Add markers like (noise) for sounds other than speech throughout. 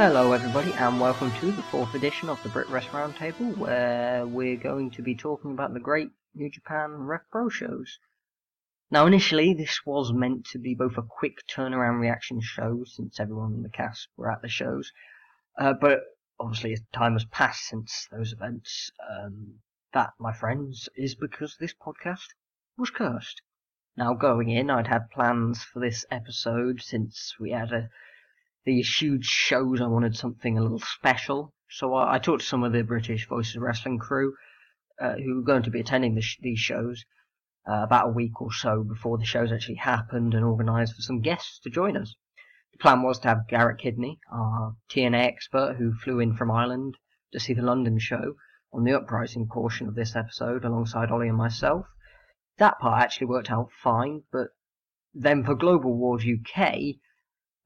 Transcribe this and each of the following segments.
Hello, everybody, and welcome to the fourth edition of the Brit Wres Roundtable, where we're going to be talking about the great New Japan Rev Pro shows. Now, initially, this was meant to be both a quick turnaround reaction show, since everyone in the cast were at the shows, uh, but obviously, as time has passed since those events, um, that, my friends, is because this podcast was cursed. Now, going in, I'd had plans for this episode since we had a these huge shows, I wanted something a little special. So I, I talked to some of the British Voices Wrestling crew uh, who were going to be attending the sh- these shows uh, about a week or so before the shows actually happened and organised for some guests to join us. The plan was to have Garrett Kidney, our TNA expert who flew in from Ireland to see the London show, on the uprising portion of this episode alongside Ollie and myself. That part actually worked out fine, but then for Global Wars UK,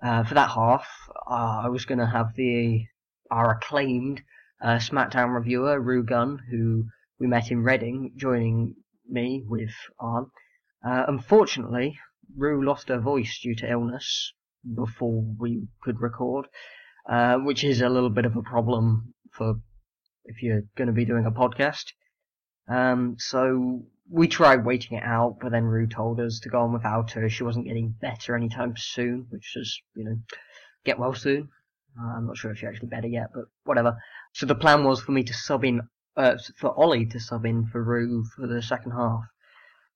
uh, for that half, uh, I was going to have the our acclaimed uh, SmackDown reviewer Rue Gunn, who we met in Reading, joining me with Arn. Uh, unfortunately, Rue lost her voice due to illness before we could record, uh, which is a little bit of a problem for if you're going to be doing a podcast. Um, so we tried waiting it out, but then Rue told us to go on without her. She wasn't getting better anytime soon, which is, you know, get well soon. Uh, I'm not sure if she's actually better yet, but whatever. So the plan was for me to sub in, uh, for Ollie to sub in for Rue for the second half.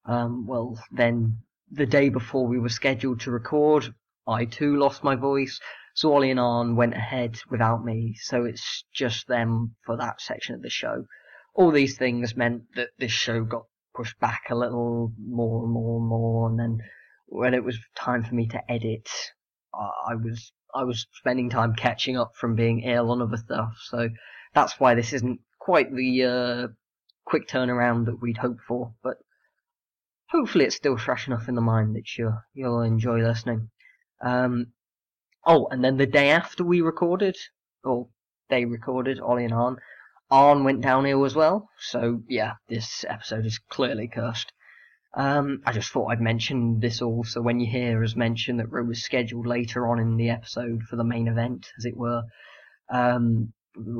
Um, well, then the day before we were scheduled to record, I too lost my voice. So Ollie and Arn went ahead without me, so it's just them for that section of the show. All these things meant that this show got pushed back a little more and more and more, and then when it was time for me to edit, I was I was spending time catching up from being ill on other stuff. So that's why this isn't quite the uh, quick turnaround that we'd hoped for, but hopefully it's still fresh enough in the mind that you you'll enjoy listening. Um, oh, and then the day after we recorded, or they recorded, Ollie and Arn, Arn went downhill as well. So yeah, this episode is clearly cursed. Um, I just thought I'd mention this all, so when you hear us mention that Rue was scheduled later on in the episode for the main event, as it were, um,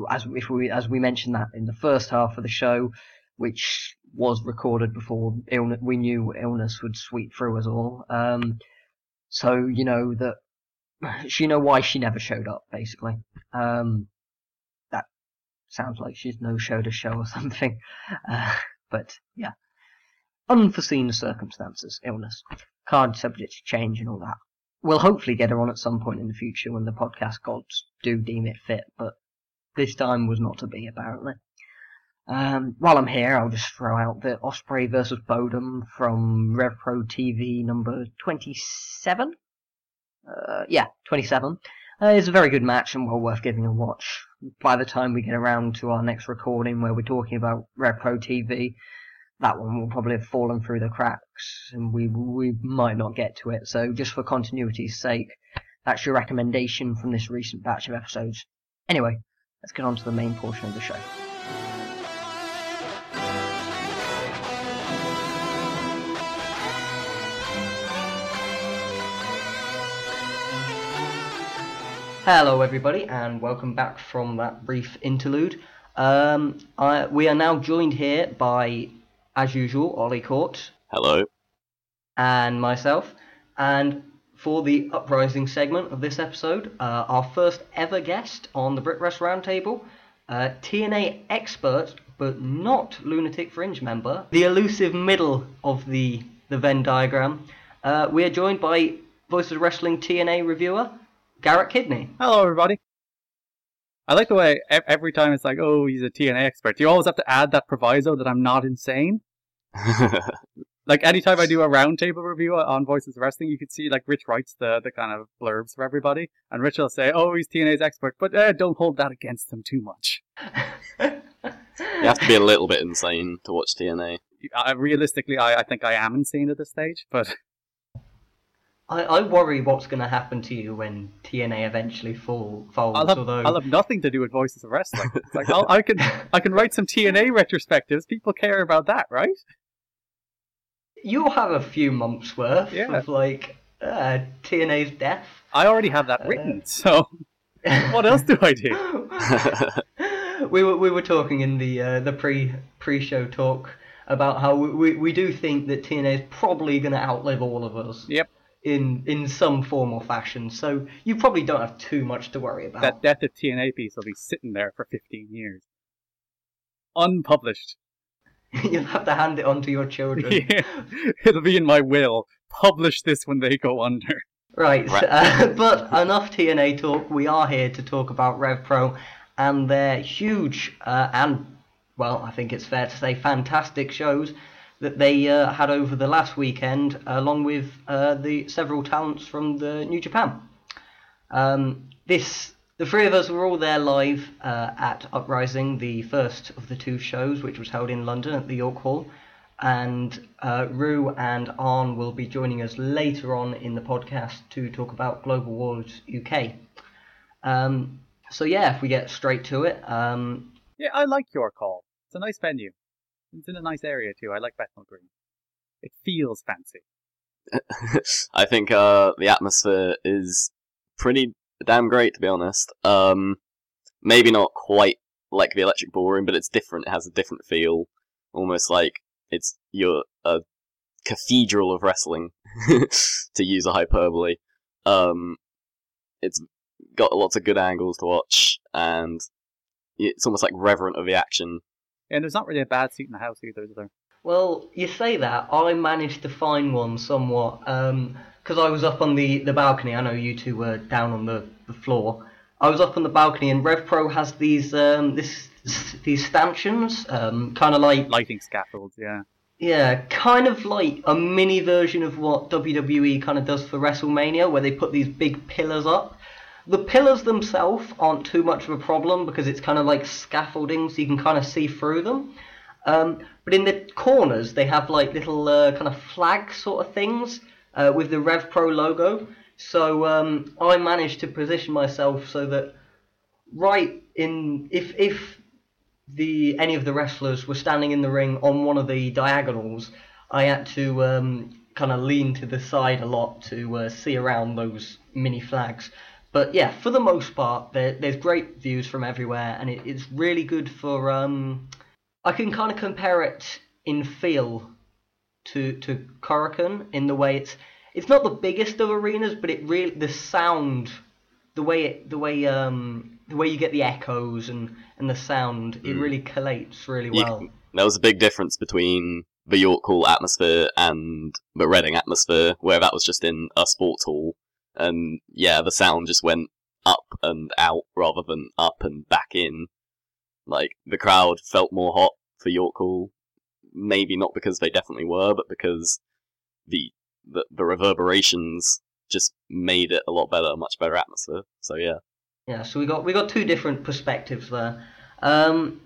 as if we as we mentioned that in the first half of the show, which was recorded before illness, we knew illness would sweep through us all. Um, so you know that (sighs) you know why she never showed up, basically. Um, sounds like she's no show to show or (laughs) something. Uh, but yeah unforeseen circumstances, illness, card subject to change and all that. We'll hopefully get her on at some point in the future when the podcast gods do deem it fit, but this time was not to be, apparently. Um, while I'm here, I'll just throw out the Ospreay versus Bodom from RevPro TV number 27. Uh, yeah, 27. Uh, it's a very good match and well worth giving a watch. By the time we get around to our next recording where we're talking about RevPro TV, that one will probably have fallen through the cracks and we we might not get to it. So just for continuity's sake, that's your recommendation from this recent batch of episodes. Anyway, let's get on to the main portion of the show. Hello everybody and welcome back from that brief interlude. Um, I, we are now joined here by, as usual, Ollie Court Hello. and myself. And for the uprising segment of this episode, uh, our first ever guest on the Brit Wres Roundtable, uh, TNA expert but not Lunatic Fringe member, the elusive middle of the the Venn diagram. Uh, we are joined by Voices of Wrestling TNA reviewer Garrett Kidney. Hello, everybody. I like the way every time it's like, oh, he's a TNA expert. You always have to add that proviso that I'm not insane. (laughs) Like anytime I do a roundtable review on Voices of Wrestling, you can see like Rich writes the the kind of blurbs for everybody, and Rich will say, "Oh, he's TNA's expert," but uh, don't hold that against him too much. (laughs) you have to be a little bit insane to watch TNA. Uh, realistically, I, I think I am insane at this stage, but I, I worry what's going to happen to you when TNA eventually fall, folds. I'll have, although I'll have nothing to do with Voices of Wrestling. It's like I'll, I can (laughs) I can write some TNA retrospectives. People care about that, right? you'll have a few months worth Yeah. of like uh, TNA's death. I already have that written, so (laughs) what else do I do? (laughs) we were we were talking in the uh, the pre pre show talk about how we, we, we do think that TNA is probably going to outlive all of us. Yep. In in some form or fashion, so you probably don't have too much to worry about. That Death of TNA piece will be sitting there for 15 years, unpublished. (laughs) You'll have to hand it on to your children. (laughs) Yeah, it'll be in my will. Publish this when they go under. Right, Right. Uh, (laughs) but enough TNA talk. We are here to talk about Rev Pro and their huge uh, and, well, I think it's fair to say, fantastic shows that they uh, had over the last weekend, along with uh, the several talents from the New Japan. Um, this, the three of us were all there live uh, at Uprising, the first of the two shows, which was held in London at the York Hall. And uh, Rue and Arn will be joining us later on in the podcast to talk about Global Wars UK. Um, so yeah, if we get straight to it, um, Yeah, I like York Hall. It's a nice venue. It's in a nice area too. I like Bethnal Green. It feels fancy. (laughs) I think uh, the atmosphere is pretty damn great, to be honest. Um, maybe not quite like the Electric Ballroom, but it's different. It has a different feel, almost like it's you're a cathedral of wrestling, (laughs) to use a hyperbole. Um, it's got lots of good angles to watch, and it's almost like reverent of the action. And there's not really a bad seat in the house either, is there? Well, you say that. I managed to find one somewhat because I was up on the, the balcony. I know you two were down on the, the floor. I was up on the balcony, and RevPro has these um, this these stanchions, um, kind of like Lighting scaffolds, yeah. yeah, kind of like a mini version of what WWE kind of does for WrestleMania, where they put these big pillars up. The pillars themselves aren't too much of a problem because it's kind of like scaffolding, so you can kind of see through them. Um, but in the corners, they have like little uh, kind of flag sort of things uh, with the Rev Pro logo. So um, I managed to position myself so that right in if if the any of the wrestlers were standing in the ring on one of the diagonals, I had to um, kind of lean to the side a lot to uh, see around those mini flags. But yeah, for the most part, there, there's great views from everywhere, and it, it's really good for. Um, I can kind of compare it in feel to to Korakuen in the way it's it's not the biggest of arenas, but it really the sound, the way it the way um the way you get the echoes and and the sound, it Mm. really collates really well. there was a big difference between the York Hall atmosphere and the Reading atmosphere, where that was just in a sports hall, and yeah, the sound just went up and out rather than up and back in. Like the crowd felt more hot for York Hall, maybe not because they definitely were, but because the the, the reverberations just made it a lot better, a much better atmosphere. So yeah. Yeah, so we got we got two different perspectives there. Um,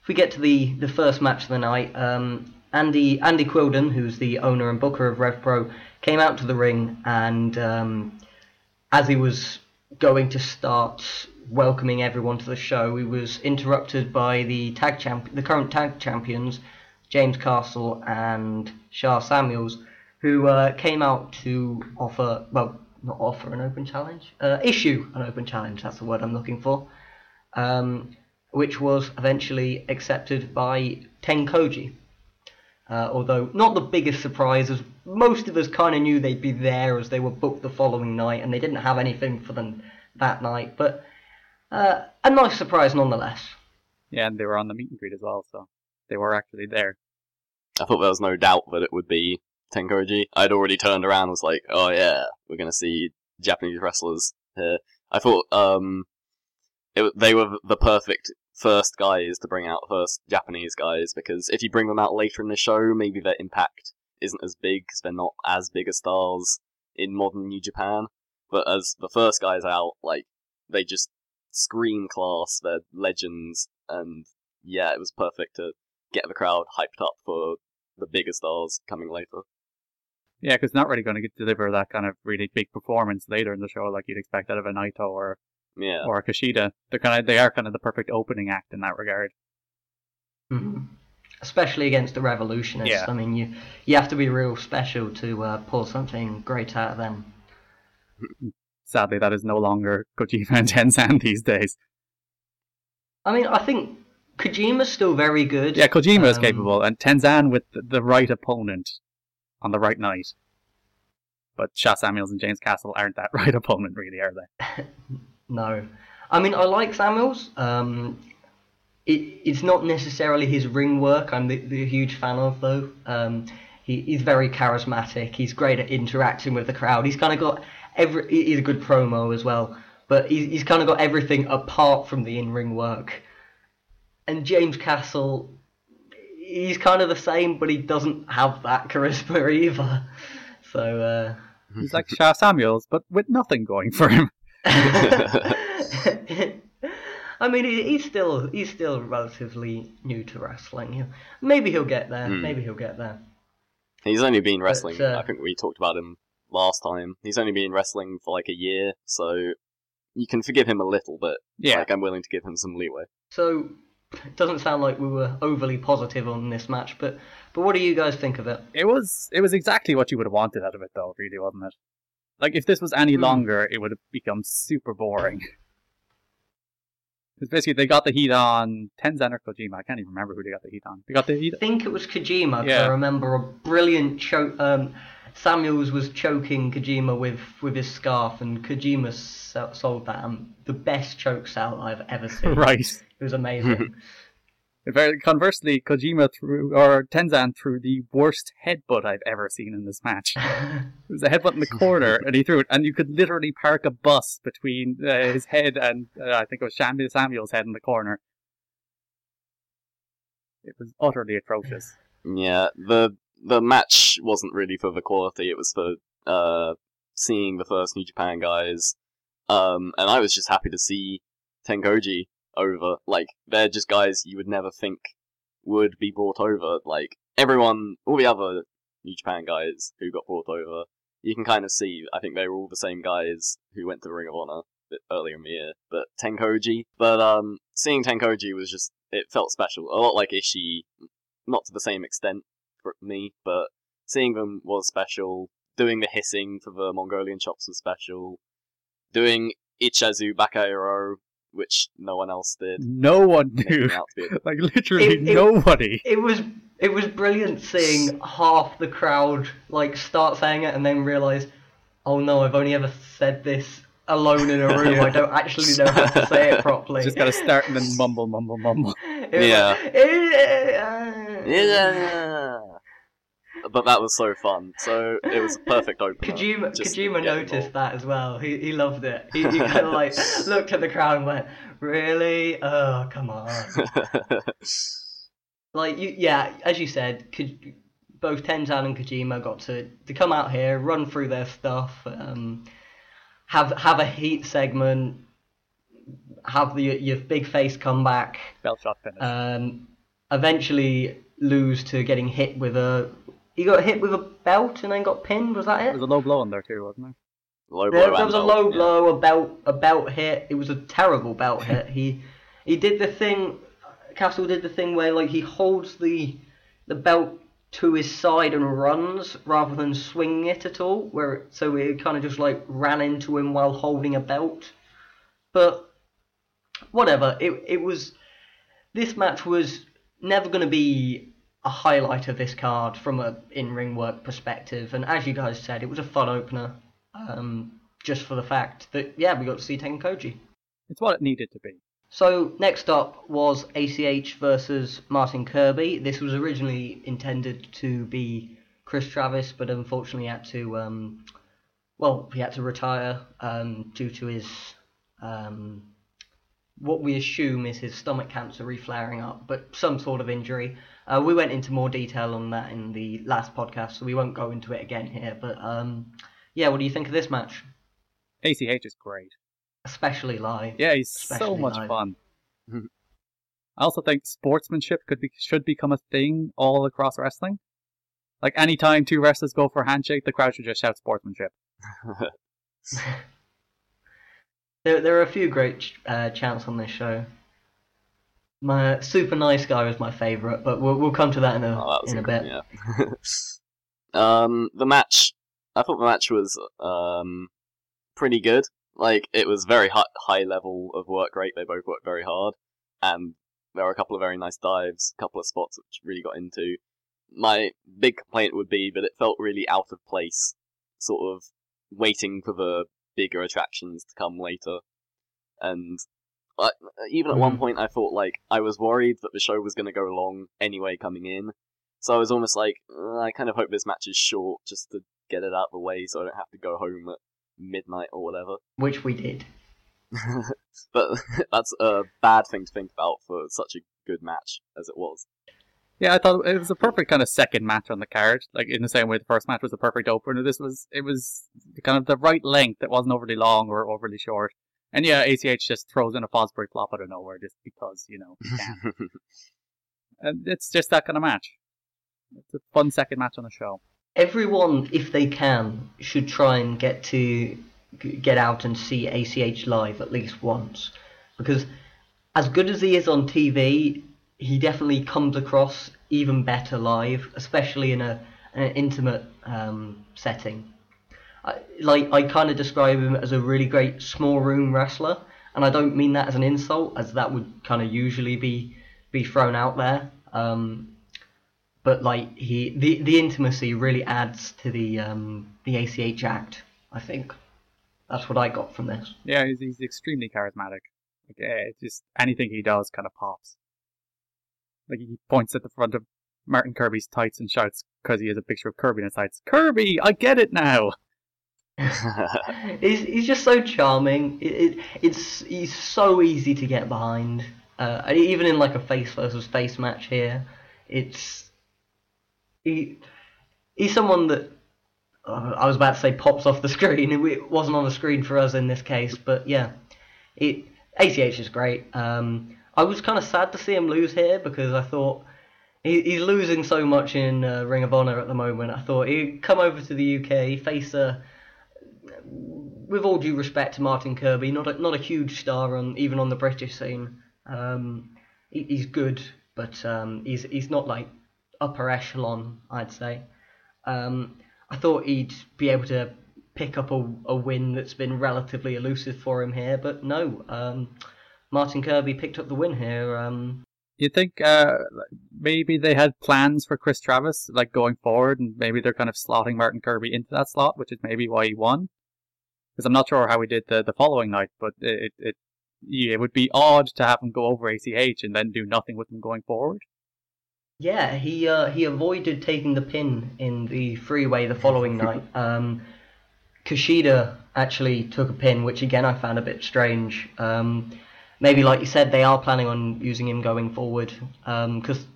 if we get to the, the first match of the night, um, Andy Andy Quildan, who's the owner and booker of RevPro, came out to the ring and um, as he was going to start welcoming everyone to the show, he was interrupted by the tag champ the current tag champions, James Castle and Sha Samuels, who uh, came out to offer well not offer an open challenge, uh, issue an open challenge. That's the word I'm looking for. Um, which was eventually accepted by Tenkoji. Uh, although not the biggest surprise, as most of us kind of knew they'd be there as they were booked the following night, and they didn't have anything for them that night. But uh, a nice surprise nonetheless. Yeah, and they were on the meet and greet as well, so they were actually there. I thought there was no doubt that it would be Tenkoji. I'd already turned around and was like, oh yeah, we're going to see Japanese wrestlers here. I thought um, it, they were the perfect first guys to bring out, first Japanese guys, because if you bring them out later in the show, maybe their impact isn't as big because they're not as big as stars in modern New Japan. But as the first guys out, like they just scream class, they're legends, and yeah, it was perfect to get the crowd hyped up for the bigger stars coming later. Yeah, because not really going to deliver that kind of really big performance later in the show like you'd expect out of a Naito or Yeah. or a Kushida. They're kind of they are kind of the perfect opening act in that regard. hmm Especially against the Revolutionists. Yeah. I mean, you you have to be real special to uh, pull something great out of them. Sadly, that is no longer Kojima and Tenzan (laughs) these days. I mean, I think Kojima's still very good. Yeah, Kojima is Um, capable, and Tenzan with the, the right opponent on the right night. But Sha Samuels and James Castle aren't that (laughs) right opponent, really, are they? (laughs) No, I mean I like Samuels. Um, it, it's not necessarily his ring work. I'm the, the huge fan of though. Um, he, he's very charismatic. He's great at interacting with the crowd. He's kind of got every. He's a good promo as well. But he's, he's kind of got everything apart from the in-ring work. And James Castle, he's kind of the same, but he doesn't have that (laughs) charisma either. So. Uh, He's like Sha Samuels, but with nothing going for him. (laughs) I mean, he's still he's still relatively new to wrestling. Maybe he'll get there. Hmm. Maybe he'll get there. He's only been wrestling. uh, I think we talked about him last time. He's only been wrestling for like a year, so you can forgive him a little bit. Yeah. Like I'm willing to give him some leeway. So it doesn't sound like we were overly positive on this match, but but what do you guys think of it? It was it was exactly what you would have wanted out of it, though, really, wasn't it? Like if this was any Hmm. longer, it would have become super boring. Because basically, they got the heat on Tenzan or Kojima. I can't even remember who they got the heat on. They got the heat. I think it was Kojima. Yeah. I remember a brilliant choke. Um, Samuels was choking Kojima with with his scarf, and Kojima sold that um, the best choke sell I've ever seen. (laughs) Right. It was amazing. (laughs) Very conversely, Kojima threw or Tenzan threw the worst headbutt I've ever seen in this match. (laughs) It was a headbutt in the corner, and he threw it, and you could literally park a bus between uh, his head and uh, I think it was Sham- Samuel's head in the corner. It was utterly atrocious. Yeah, the the match wasn't really for the quality. It was for uh, seeing the first New Japan guys, um, and I was just happy to see Tengoji over. Like they're just guys you would never think would be brought over. Like everyone, all the other New Japan guys who got brought over, you can kind of see. I think they were all the same guys who went to the Ring of Honor earlier in the year. But Tenkoji, but um, seeing Tenkoji was just it felt special. A lot like Ishii, not to the same extent for me, but seeing them was special. Doing the hissing for the Mongolian chops was special. Doing Itchauzo Bakayaro, which no one else did. No one making knew. it out to be a- Like literally It- it- nobody. It was it was brilliant seeing half the crowd like start saying it and then realise, oh no, I've only ever said this alone in a room. (laughs) I don't actually know how to say it (laughs) properly. Just gotta start and then mumble, mumble, mumble. (laughs) It was Yeah. like, "Eh, Yeah. But that was so fun. So it was a perfect (laughs) opener. Kojima, Just Kojima noticed involved. that as well. He he loved it. He, he kind of like (laughs) looked at the crowd and went, "Really? Oh, come on!" (laughs) like you, yeah, as you said, Ko- both Tenzan and Kojima got to to come out here, run through their stuff, um, have have a heat segment, have the your big face comeback, Belt shot finish. um, eventually lose to getting hit with a. He got hit with a belt and then got pinned. Was that it? there was a low blow in there too, wasn't there? Low There, blow there and was a belt, low yeah. blow, a belt, a belt hit. It was a terrible belt hit. He he did the thing. Castle did the thing where like he holds the the belt to his side and runs rather than swinging it at all. Where so it kind of just like ran into him while holding a belt. But whatever. It it was this match was never going to be a highlight of this card from a in-ring work perspective, and as you guys said, it was a fun opener. Um, just for the fact that yeah, we got to see Tenkoji. It's what it needed to be. So next up was ACH versus Martin Kirby. This was originally intended to be Chris Travis, but unfortunately had to um, well, he had to retire um, due to his um, what we assume is his stomach cancer reflaring up, but some sort of injury. Uh, we went into more detail on that in the last podcast, so we won't go into it again here. But um, yeah, what do you think of this match? ACH is great. Especially live. Yeah, he's so much live. fun. I also think sportsmanship could be should become a thing all across wrestling. Like anytime two wrestlers go for a handshake, the crowd should just shout sportsmanship. (laughs) (laughs) There, there are a few great uh, chants on this show. My super nice guy was my favourite, but we'll, we'll come to that in a Oh, that in a bit. yeah. (laughs) um, the match, I thought the match was um pretty good. Like it was very high, high level of work rate. They both worked very hard, and there were a couple of very nice dives, a couple of spots which really got into. My big complaint would be that it felt really out of place, sort of waiting for the bigger attractions to come later, and. I, even at one Mhm. point, I thought like I was worried that the show was going to go long anyway coming in, so I was almost like, "Uh, I kind of hope this match is short just to get it out of the way so I don't have to go home at midnight or whatever. Which we did. (laughs) but (laughs) that's a bad thing to think about for such a good match as it was. Yeah, I thought it was a perfect kind of second match on the card. Like in the same way the first match was a perfect opener. This was it was kind of the right length. It wasn't overly long or overly short. And yeah, ACH just throws in a Fosbury flop out of nowhere just because you know (laughs) and it's just that kind of match. It's a fun second match on the show. Everyone, if they can, should try and get to get out and see ACH live at least once, because as good as he is on TV, he definitely comes across even better live, especially in a an intimate um, setting. I, like I kind of describe him as a really great small room wrestler, and I don't mean that as an insult, as that would kind of usually be be thrown out there. Um, but like he, the the intimacy really adds to the um, the ACH act. I think that's what I got from this. Yeah, he's, he's extremely charismatic. Like, it's just anything he does kind of pops. Like he points at the front of Martin Kirby's tights and shouts because he has a picture of Kirby in his tights. Kirby, I get it now. (laughs) he's he's just so charming. It, it it's he's so easy to get behind. Uh, even in like a face versus face match here, it's he he's someone that uh, I was about to say pops off the (laughs) screen. It, wasn't on the screen for us in this case, but yeah, it ACH is great. Um, I was kind of sad to see him lose here because I thought he, he's losing so much in uh, Ring of Honor at the moment. I thought he'd come over to the UK, face a with all due respect to Martin Kirby, not a, not a huge star on even on the British scene. Um, he, he's good, but um, he's he's not like upper echelon, I'd say. Um, I thought he'd be able to pick up a, a win that's been relatively elusive for him here, but no. Um, Martin Kirby picked up the win here. Um, You think uh, maybe they had plans for Chris Travis, like going forward, and maybe they're kind of slotting Martin Kirby into that slot, which is maybe why he won. Because I'm not sure how he did the, the following night, but it, it yeah, it would be odd to have him go over ACH and then do nothing with him going forward. Yeah, he uh, he avoided taking the pin in the freeway the following (laughs) night. Um, Kushida actually took a pin, which again I found a bit strange. Um, maybe, like you said, they are planning on using him going forward because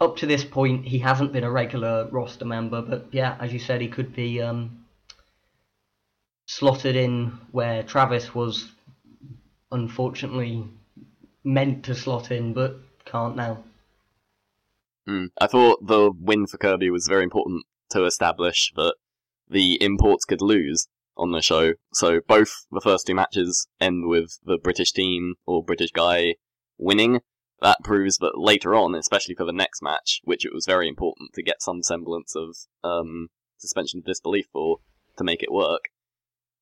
up to this point he hasn't been a regular roster member. But yeah, as you said, he could be um, slotted in where Travis was unfortunately meant to slot in, but can't now. Hmm. I thought the win for Kirby was very important to establish that the imports could lose on the show. So both the first two matches end with the British team or British guy winning. That proves that later on, especially for the next match, which it was very important to get some semblance of um, suspension of disbelief for to make it work.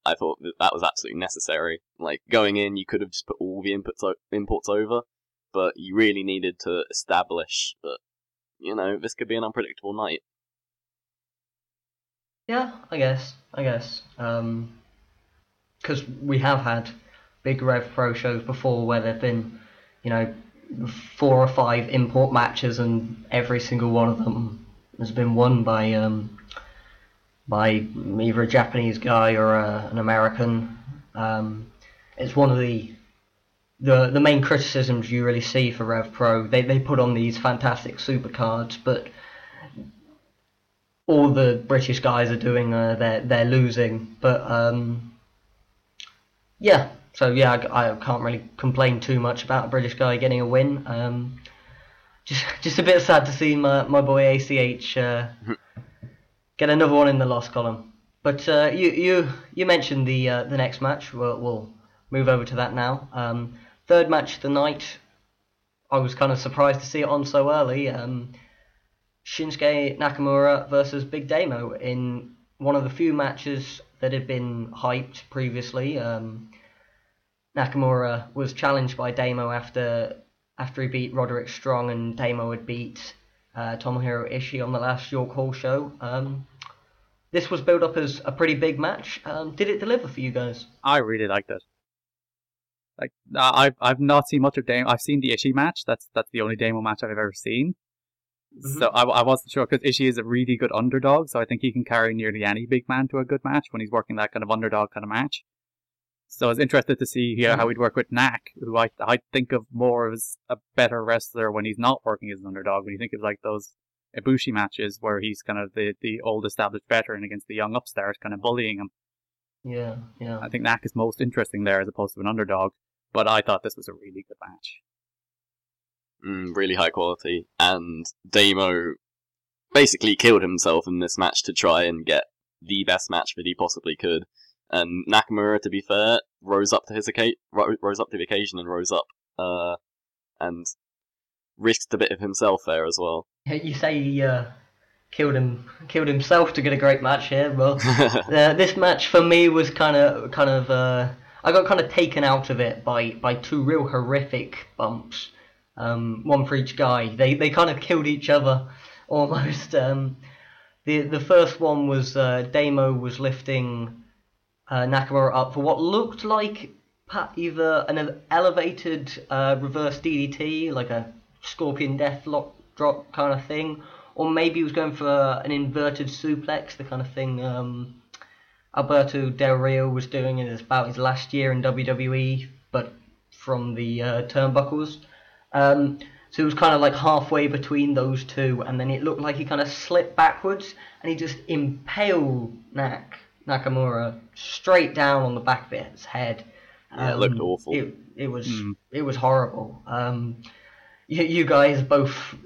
I thought that that was absolutely necessary. Like going in, you could have just put all the inputs o- imports over, but you really needed to establish that, you know, this could be an unpredictable night. Yeah, I guess. I guess. Because we have had big Rev Pro shows before where there've been, you know, four or five import matches, and every single one of them has been won by um, by either a Japanese guy or a, an American. Um, it's one of the the the main criticisms you really see for Rev Pro. They they put on these fantastic supercards, but all the British guys are doing uh, they're they're losing. But um, yeah, so yeah, I, I, can't really complain too much about a British guy getting a win. Um, just just a bit sad to see my my boy ACH uh, get another one in the loss column. But uh, you you you mentioned the uh, the next match. We'll, we'll move over to that now. Um, third match of the night. I was kind of surprised to see it on so early. Um, Shinsuke Nakamura versus Big Damo in one of the few matches that had been hyped previously. Um, Nakamura was challenged by Damo after after he beat Roderick Strong and Damo had beat uh, Tomohiro Ishii on the last York Hall show. Um, this was built up as a pretty big match. Um, did it deliver for you guys? I really liked it. Like I've I've not seen much of Damo. I've seen the Ishii match. That's that's the only Damo match I've ever seen. Mm-hmm. So I, I wasn't sure because Ishii is a really good underdog. So I think he can carry nearly any big man to a good match when he's working that kind of underdog kind of match. So I was interested to see here how he'd work with Nak, who I I think of more as a better wrestler when he's not working as an underdog. When you think of like those Ibushi matches where he's kind of the, the old established veteran against the young upstart, kind of bullying him. Yeah, yeah. I think Nak is most interesting there as opposed to an underdog. But I thought this was a really good match. Mm, really high quality, and Damo basically killed himself in this match to try and get the best match that he possibly could. And Nakamura, to be fair, rose up to his occasion, rose up to the occasion and rose up, uh, and risked a bit of himself there as well. You say he uh, killed him, killed himself to get a great match here. Well, (laughs) uh, this match for me was kind of, kind of, uh, I got kind of taken out of it by by two real horrific bumps, um, one for each guy. They they kind of killed each other (laughs) almost. Um, the the first one was uh, Damo was lifting uh, Nakamura up for what looked like either an elevated uh, reverse DDT, like a Scorpion Death lock drop kind of thing, or maybe he was going for an inverted suplex, the kind of thing um, Alberto Del Rio was doing in about his last year in WWE, but from the uh, turnbuckles. Um, so it was kind of like halfway between those two, and then it looked like he kind of slipped backwards, and he just impaled Nak Nakamura straight down on the back of his head. Yeah, it looked um, awful. It, it was mm. it was horrible. Um, you, you guys both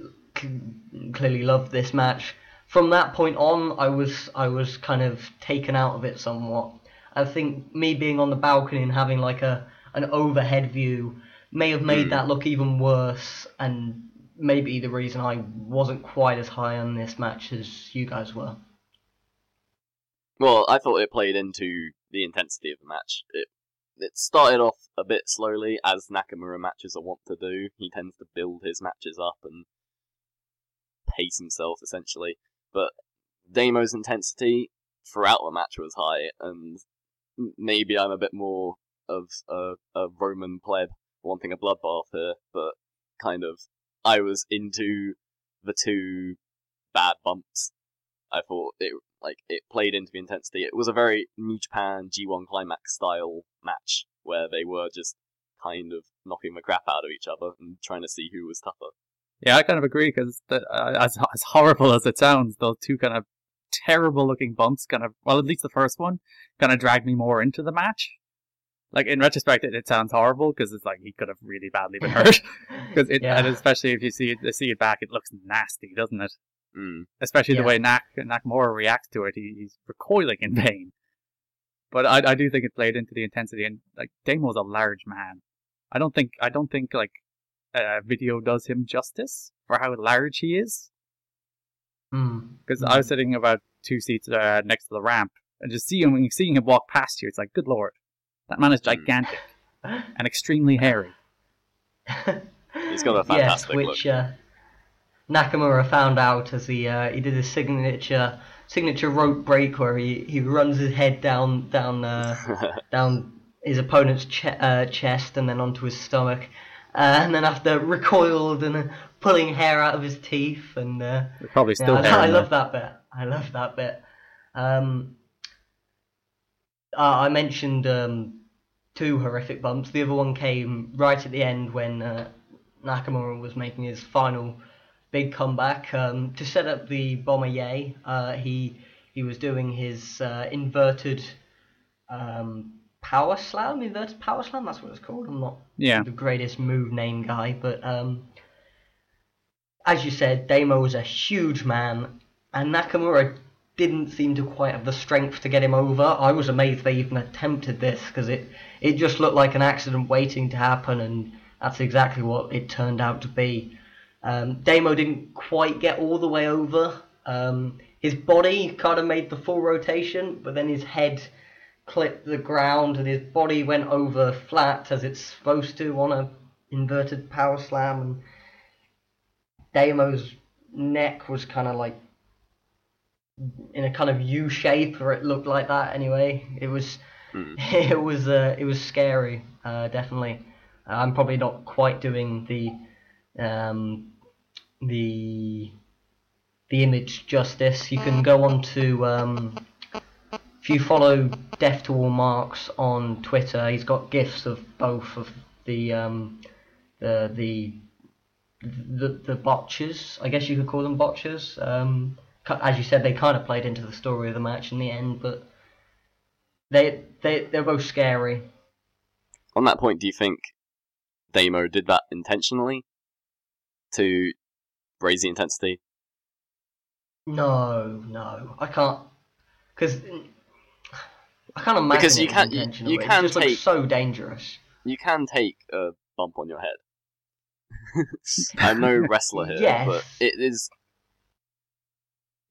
clearly loved this match. From that point on, I was I was kind of taken out of it somewhat. I think me being on the balcony and having like a an overhead view may have made mm. that look even worse, and maybe the reason I wasn't quite as high on this match as you guys were. Well, I thought it played into the intensity of the match. It it started off a bit slowly, as Nakamura matches are wont to do. He tends to build his matches up and pace himself, essentially. But Damo's intensity throughout the match was high, and maybe I'm a bit more of a, a Roman pleb wanting a bloodbath here, but kind of I was into the two bad bumps. I thought it like it played into the intensity. It was a very New Japan G1 Climax style match where they were just kind of knocking the crap out of each other and trying to see who was tougher. Yeah, I kind of agree because uh, as as horrible as it sounds, those two kind of terrible looking bumps kind of well, at least the first one kind of dragged me more into the match. Like in retrospect, it, it sounds horrible because it's like he could have really badly been hurt. (laughs) Because it, yeah. and especially if you see it, see it back, it looks nasty, doesn't it? Mm. Especially yeah. the way Nak Nakamura reacts to it, he, he's recoiling in pain. But I, I do think it played into the intensity, and like Damo's a large man. I don't think I don't think like a video does him justice for how large he is. Because mm. I was sitting about two seats uh, next to the ramp, and just seeing seeing him walk past you, it's like, good lord, that man is hmm. gigantic and extremely hairy. (laughs) He's got a yes, fantastic which look. uh, Nakamura found out as he uh, he did his signature signature rope break where he, he runs his head down down uh, (laughs) down his opponent's che- uh, chest and then onto his stomach, uh, and then after recoiled and uh, pulling hair out of his teeth and uh, There's probably yeah, still I, hair I love that bit. I love that bit. Um, uh, I mentioned um, two horrific bumps. The other one came right at the end when uh, Nakamura was making his final big comeback um, to set up the Boma Ye. Uh, he he was doing his uh, inverted um, power slam. Inverted power slam. That's what it's called. I'm not Yeah. the greatest move name guy, but um, as you said, Damo was a huge man, and Nakamura didn't seem to quite have the strength to get him over. I was amazed they even attempted this because it it just looked like an accident waiting to happen, and that's exactly what it turned out to be. Um, Damo didn't quite get all the way over. Um, his body kind of made the full rotation, but then his head clipped the ground and his body went over flat as it's supposed to on a inverted power slam and Damo's neck was kind of like in a kind of U shape or it looked like that anyway it was Hmm. (laughs) it was uh, it was scary uh, definitely I'm probably not quite doing the um, the the image justice you can go on to um, if you follow Death to All Marks on Twitter, he's got gifs of both of the um, the the the the botches. I guess you could call them botches. Um, as you said, they kind of played into the story of the match in the end, but they they they're both scary. On that point, do you think Damo did that intentionally to raise the intensity? No, no, I can't because. I can't imagine Because you can't- you- you can just take- so dangerous. You can take a bump on your head. (laughs) (laughs) I'm no wrestler here, Yes. but it is.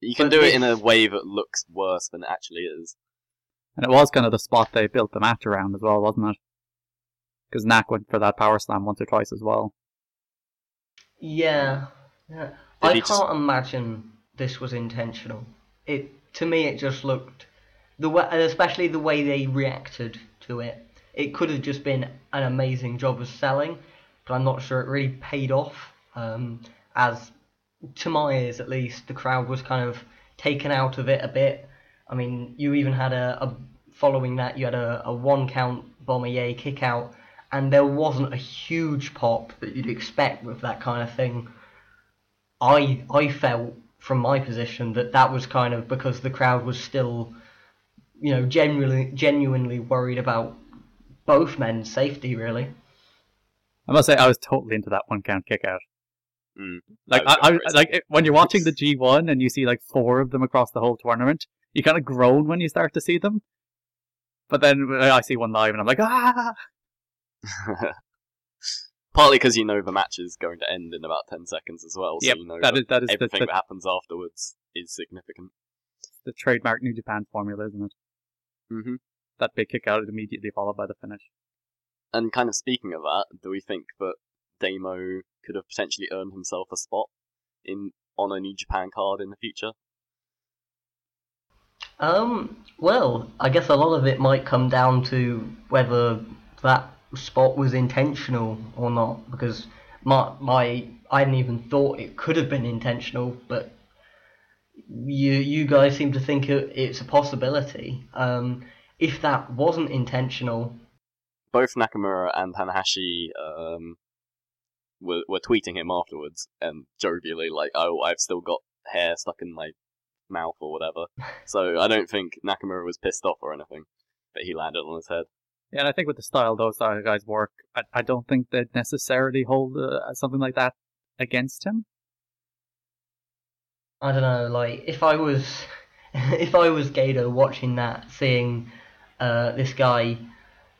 You can But do it in a way that looks worse than it actually is. And it was kind of the spot they built the match around as well, wasn't it? Because Nak went for that power slam once or twice as well. Yeah, yeah. I can't just- imagine this was intentional. It to me, it just looked the way, especially the way they reacted to it. It could have just been an amazing job of selling, but I'm not sure it really paid off. Um, as to my ears, at least, the crowd was kind of taken out of it a bit. I mean, you even had a, a following that you had a, a one count Bomber kick out, and there wasn't a huge pop that you'd expect with that kind of thing. I I felt from my position that that was kind of because the crowd was still, you know, genuinely genuinely worried about both men's safety. Really, I must say, I was totally into that one count kick out. Mm, Like, I, I, like it- when you're watching the G1 and you see like four of them across the whole tournament, you kind of groan when you start to see them. But then uh, I see one live and I'm like, ah! (laughs) Partly because you know the match is going to end in about 10 seconds as well, so Yep, you know that that is that is everything the, that happens afterwards is significant. the trademark New Japan formula, isn't it? hmm That big kick out is immediately followed by the finish. And kind of speaking of that, do we think that Damo could have potentially earned himself a spot in on a New Japan card in the future? Um, well, I guess a lot of it might come down to whether that spot was intentional or not, because my my I hadn't even thought it could have been intentional, but you you guys seem to think it, it's a possibility. Um, if that wasn't intentional, Both Nakamura and Tanahashi um, were, were tweeting him afterwards and jovially, like, oh, I've still got hair stuck in my mouth or whatever. (laughs) so I don't think Nakamura was pissed off or anything but he landed on his head. Yeah, and I think with the style those guys work, I, I don't think they'd necessarily hold uh, something like that against him. I don't know, like if I was (laughs) if I was Gedo watching that, seeing uh, this guy,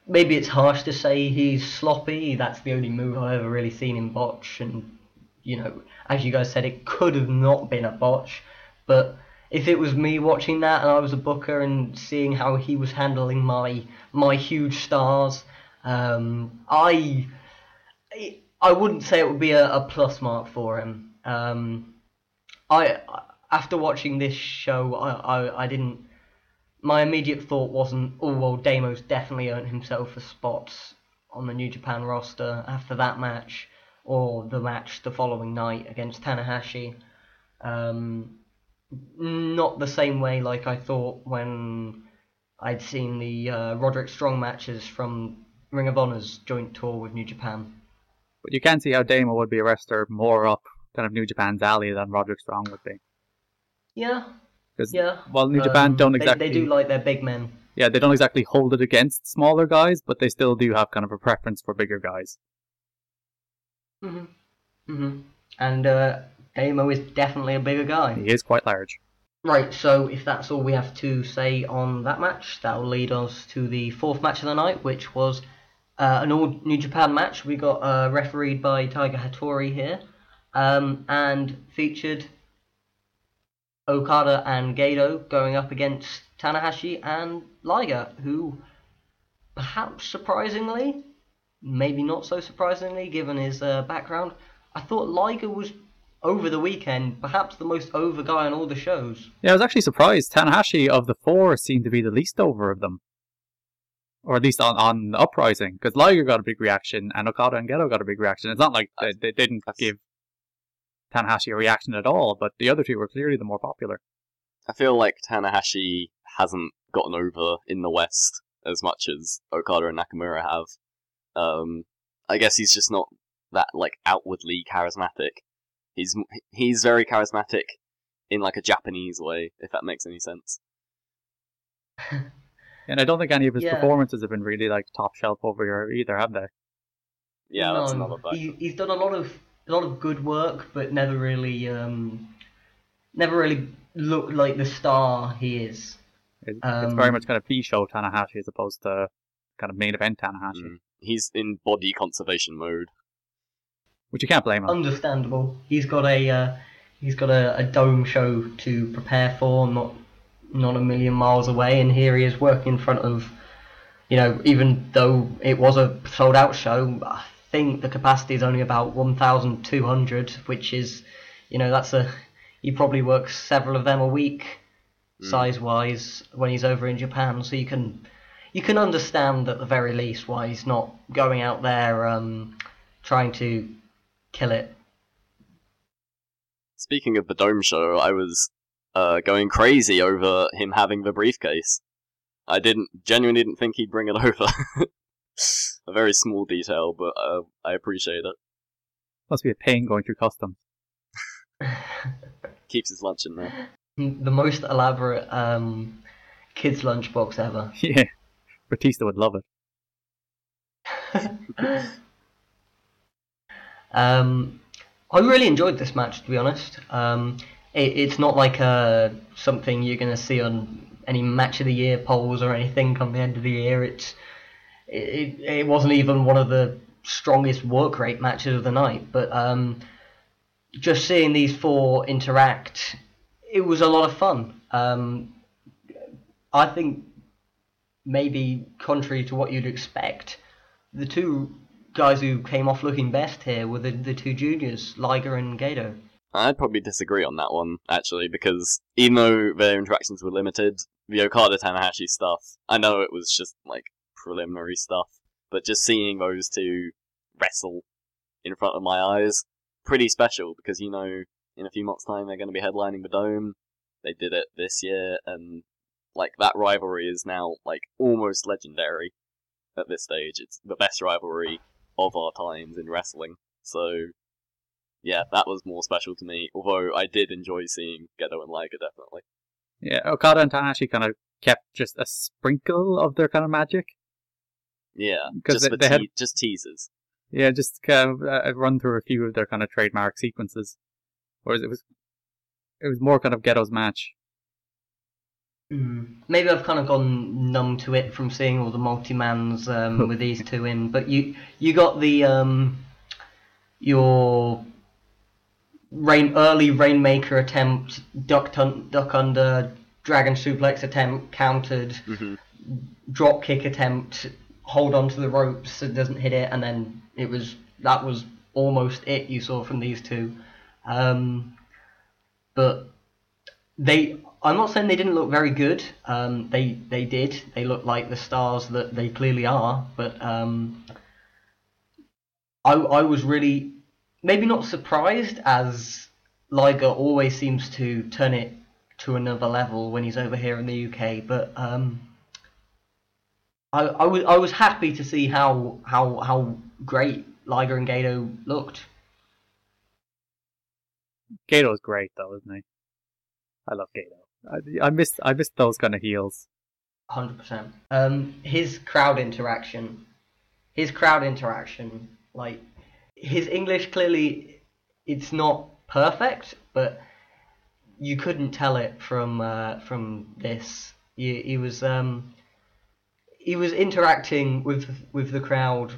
maybe it's harsh to say he's sloppy. That's the only move I've ever really seen him botch, and you know, as you guys said, it could have not been a botch. But if it was me watching that and I was a booker and seeing how he was handling my my huge stars, um, I I wouldn't say it would be a, a plus mark for him. Um, I after watching this show, I, I, I didn't. My immediate thought wasn't, oh well, Damo's definitely earned himself a spot on the New Japan roster after that match, or the match the following night against Tanahashi. Um, not the same way like I thought when I'd seen the uh, Roderick Strong matches from Ring of Honor's joint tour with New Japan. But you can see how Damo would be a wrestler more up kind of New Japan's alley than Roderick Strong would be. Yeah, Because yeah. well, New Japan Um, don't they- exactly They, do like their big men. yeah they don't exactly hold it against smaller guys, but they still do have kind of a preference for bigger guys. hmm hmm And uh, Damo is definitely a bigger guy. He is quite large. Right, so if that's all we have to say on that match, that will lead us to the fourth match of the night, which was uh, an all New Japan match. We got uh, refereed by Tiger Hattori here, um, and featured Okada and Gedo going up against Tanahashi and Liger, who perhaps surprisingly, maybe not so surprisingly given his uh, background, I thought Liger was over the weekend perhaps the most over guy on all the shows. Yeah, I was actually surprised. Tanahashi of the four seemed to be the least over of them. Or at least on, on the uprising, because Liger got a big reaction and Okada and Gedo got a big reaction. It's not like they, they didn't give Tanahashi a reaction at all, but the other two were clearly the more popular. I feel like Tanahashi hasn't gotten over in the West as much as Okada and Nakamura have. Um, I guess he's just not that like outwardly charismatic. He's he's very charismatic in like a Japanese way, if that makes any sense. (laughs) And I don't think any of his Yeah. performances have been really like top shelf over here either, have they? Yeah, that's another bug. He, he's done a lot of a lot of good work, but never really um, never really looked like the star he is. It's Um, very much kind of B-show Tanahashi as opposed to kind of main event Tanahashi, Mm. He's in body conservation mode. which you can't blame him. Understandable. He's got a uh, he's got a, a dome show to prepare for, not not a million miles away, and here he is working in front of, you know, even though it was a sold out show, I think the capacity is only about one thousand two hundred, which is, you know, that's a he probably works several of them a week, Mm. size wise, when he's over in Japan. So you can you can understand at the very least why he's not going out there um, trying to kill it. Speaking of the Dome show, I was uh, going crazy over him having the briefcase. I didn't genuinely didn't think he'd bring it (laughs) over. A very small detail, but uh, I appreciate it. Must be a pain going through customs. (laughs) Keeps his lunch in there. the most elaborate um, kids' lunchbox ever. (laughs) yeah, Batista would love it. (laughs) Um, I really enjoyed this match, to be honest. Um, it, it's not like uh, something you're going to see on any match of the year polls or anything come the end of the year. It's it, it wasn't even one of the strongest work rate matches of the night, but um, just seeing these four interact, it was a lot of fun. Um, I think maybe contrary to what you'd expect, the two guys who came off looking best here were the, the two juniors, Liger and Gedo. I'd probably disagree on that one, actually, because even though their interactions were limited, the Okada Tanahashi stuff, I know it was just like preliminary stuff, but just seeing those two wrestle in front of my eyes, pretty special because you know in a few months' time they're going to be headlining the Dome. They did it this year, and like that rivalry is now like almost legendary at this stage. It's the best rivalry of our times in wrestling. So yeah, that was more special to me. Although I did enjoy seeing Gedo and Liger definitely. Yeah, Okada and Tanahashi kind of kept just a sprinkle of their kind of magic. Yeah, 'Cause just they- for they had- just teasers. Yeah, just kind of uh, run through a few of their kind of trademark sequences. Whereas it was, it was more kind of Gedo's match. Mm. Maybe I've kind of gone numb to it from seeing all the multi-mans um, with these two in, but you you got the um, your rain early rainmaker attempt, duck tun- duck under, dragon suplex attempt countered, hmm drop kick attempt, hold on to the ropes so it doesn't hit it, and then it was that was almost it you saw from these two. Um, but they, I'm not saying they didn't look very good. Um, they they did. They looked like the stars that they clearly are. But um, I I was really maybe not surprised as Liger always seems to turn it to another level when he's over here in the UK. But um, I, I was I was happy to see how how how great Liger and Gedo looked. Gedo's great though, isn't he? I love Gedo. I, I missed I missed those kind of heels. Hundred percent. Um, his crowd interaction, his crowd interaction, like his English clearly, it's not perfect, but you couldn't tell it from uh, from this. He, he was um, he was interacting with with the crowd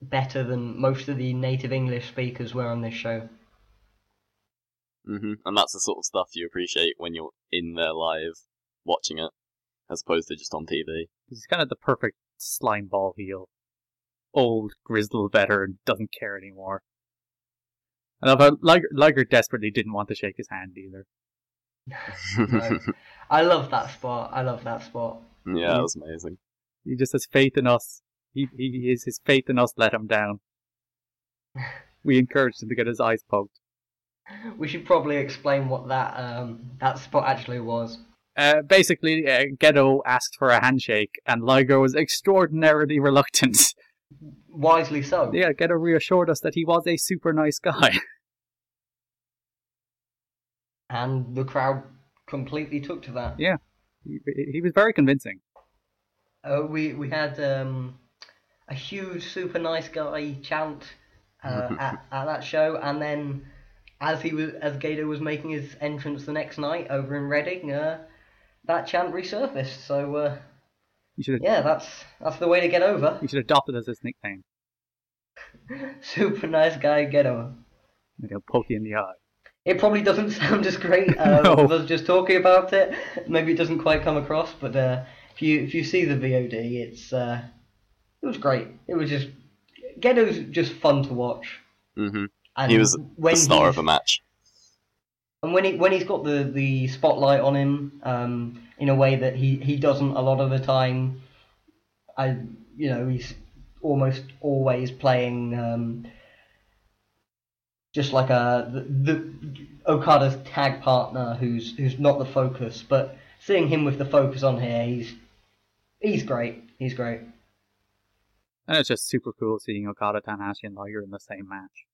better than most of the native English speakers were on this show. hmm And that's the sort of stuff you appreciate when you're in there live watching it, as opposed to just on TV. He's kind of the perfect slime ball heel. Old, grizzled veteran, doesn't care anymore. And although Liger, Liger desperately didn't want to shake his hand either. (laughs) No. I love that spot. I love that spot. yeah, that was amazing. He just has faith in us. He, he his, his faith in us let him down. (laughs) We encouraged him to get his eyes poked. We should probably explain what that um, that spot actually was. Uh, basically, uh, Gedo asked for a handshake, and Liger was extraordinarily reluctant. (laughs) Wisely so. yeah, Gedo reassured us that he was a super nice guy. (laughs) And the crowd completely took to that. yeah, he, he was very convincing. Uh, we we had um, a huge super nice guy chant uh, (laughs) at, at that show, and then as he was as Gedo was making his entrance the next night over in Reading, uh, that chant resurfaced. So uh, You should have, yeah, that's that's the way to get over. you should adopt it as his nickname. (laughs) Super nice guy, get over. Maybe he'll poke you in the eye. It probably doesn't (laughs) sound as great uh, No. us just talking about it. Maybe it doesn't quite come across, but uh, if you if you see the VOD, it's uh, it was great. It was just Gedo's just fun to watch. hmm And He was when the star of a match. And when he when he's got the, the spotlight on him, um, in a way that he, he doesn't a lot of the time, I you know he's almost always playing um, just like a the, the Okada's tag partner who's who's not the focus, but seeing him with the focus on here, he's he's great. He's great. And it's just super cool seeing Okada, Tanahashi, and Liger in the same match.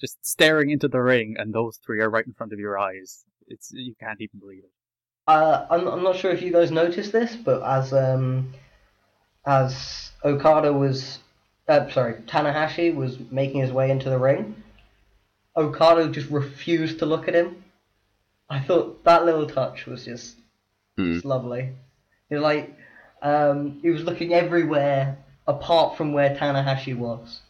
Just staring into the ring, and those three are right in front of your eyes. It's you can't even believe it. Uh, I'm, I'm not sure if you guys noticed this, but as um, as Okada was, uh, sorry, Tanahashi was making his way into the ring, Okada just refused to look at him. I thought that little touch was just, Hmm. just lovely. He like, um, he was looking everywhere apart from where Tanahashi was.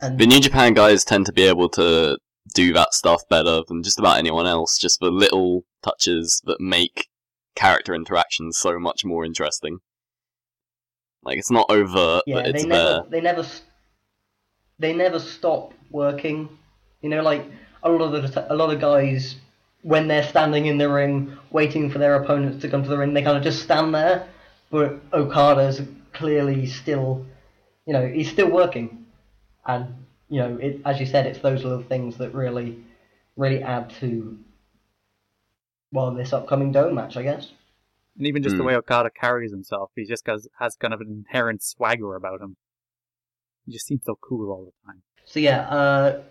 And The New Japan guys tend to be able to do that stuff better than just about anyone else, just the little touches that make character interactions so much more interesting. Like, it's not overt, Yeah, but it's they there. never they never they never stop working. You know, like a lot of the a lot of guys when they're standing in the ring waiting for their opponents to come to the ring, they kind of just stand there. But Okada's clearly still, you know, he's still working, and you know, it, as you said, it's those little things that really, really add to, well, this upcoming dome match, I guess. And even just the Hmm. way Okada carries himself, he just has, has kind of an inherent swagger about him. He just seems so cool all the time. So yeah, uh,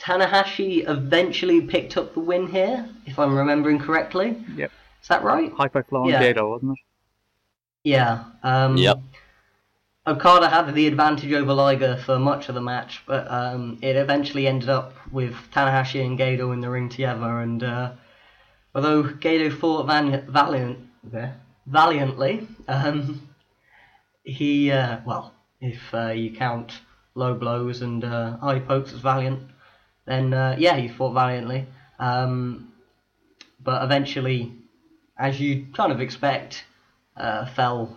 Tanahashi eventually picked up the win here, if I'm remembering correctly. Yep. Is that right? High five Yeah. Gedo, wasn't it? Yeah. Um, Yep. Okada had the advantage over Liger for much of the match, but um, it eventually ended up with Tanahashi and Gedo in the ring together. And uh, although Gedo fought van- valiant, valiantly, um, he uh, well, if uh, you count low blows and uh, eye pokes as valiant, then uh, yeah, he fought valiantly. Um, but eventually, as you kind of expect, uh, fell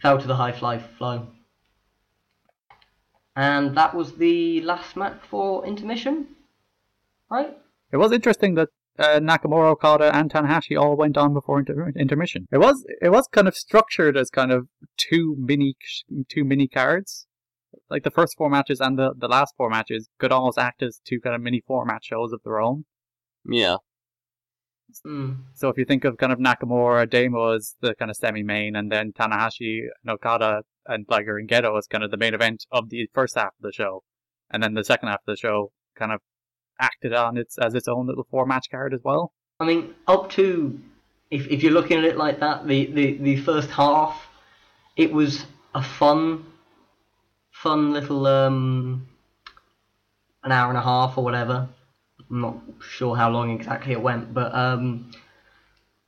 fell to the high fly flow. And that was the last match for intermission, right? It was interesting that uh, Nakamura, Okada, and Tanahashi all went on before inter- intermission. It was it was kind of structured as kind of two mini two mini cards. Like the first four matches and the, the last four matches could almost act as two kind of mini format shows of their own. Yeah. Mm. So if you think of kind of Nakamura, Damo as the kind of semi-main, and then Tanahashi, and Okada, and Liger and Gedo as kind of the main event of the first half of the show, and then the second half of the show kind of acted on its as its own little four match card as well. I mean, up to if if you're looking at it like that, the, the, the first half, it was a fun, fun little um, an hour and a half or whatever. I'm not sure how long exactly it went, but um,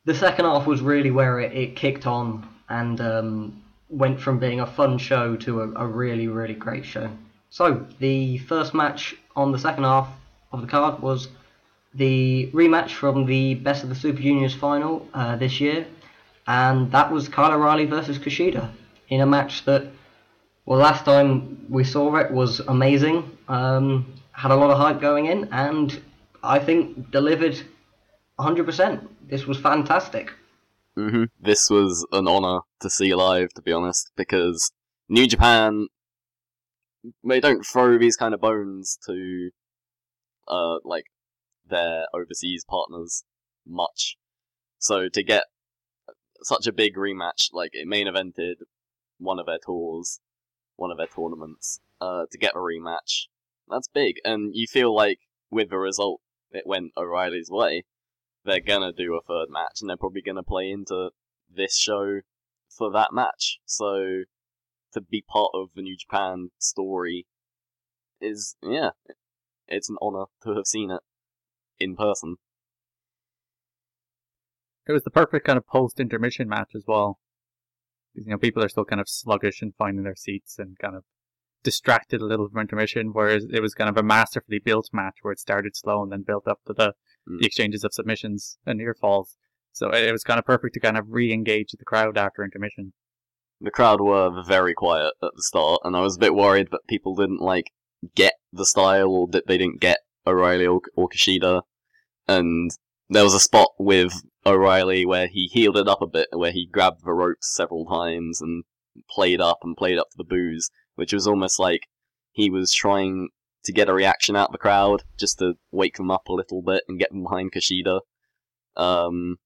the second half was really where it, it kicked on and um, went from being a fun show to a, a really really great show. So the first match on the second half of the card was the rematch from the Best of the Super Juniors final uh, this year, and that was Kyle O'Reilly versus Kushida in a match that, well, last time we saw it was amazing. Um, had a lot of hype going in, and I think delivered 100%. This was fantastic. hmm This was an honor to see live, to be honest, because New Japan they don't throw these kind of bones to uh like their overseas partners much. So to get such a big rematch, like it main evented one of their tours, one of their tournaments, uh, to get a rematch, that's big. And you feel like with the result, it went O'Reilly's way. They're gonna do a third match, and they're probably gonna play into this show for that match. So to be part of the New Japan story is yeah, it's an honor to have seen it in person. It was the perfect kind of post intermission match as well. You know, people are still kind of sluggish and finding their seats and kind of distracted a little from intermission, whereas it was kind of a masterfully built match where it started slow and then built up to the, Mm. the exchanges of submissions and near falls. So it it was kind of perfect to kind of re-engage the crowd after intermission. The crowd were very quiet at the start, and I was a bit worried that people didn't like get the style or that they didn't get O'Reilly or, or Kushida. And there was a spot with O'Reilly where he heeled it up a bit, where he grabbed the ropes several times and played up and played up to the boos, which was almost like he was trying to get a reaction out of the crowd, just to wake them up a little bit and get them behind Kushida. Um,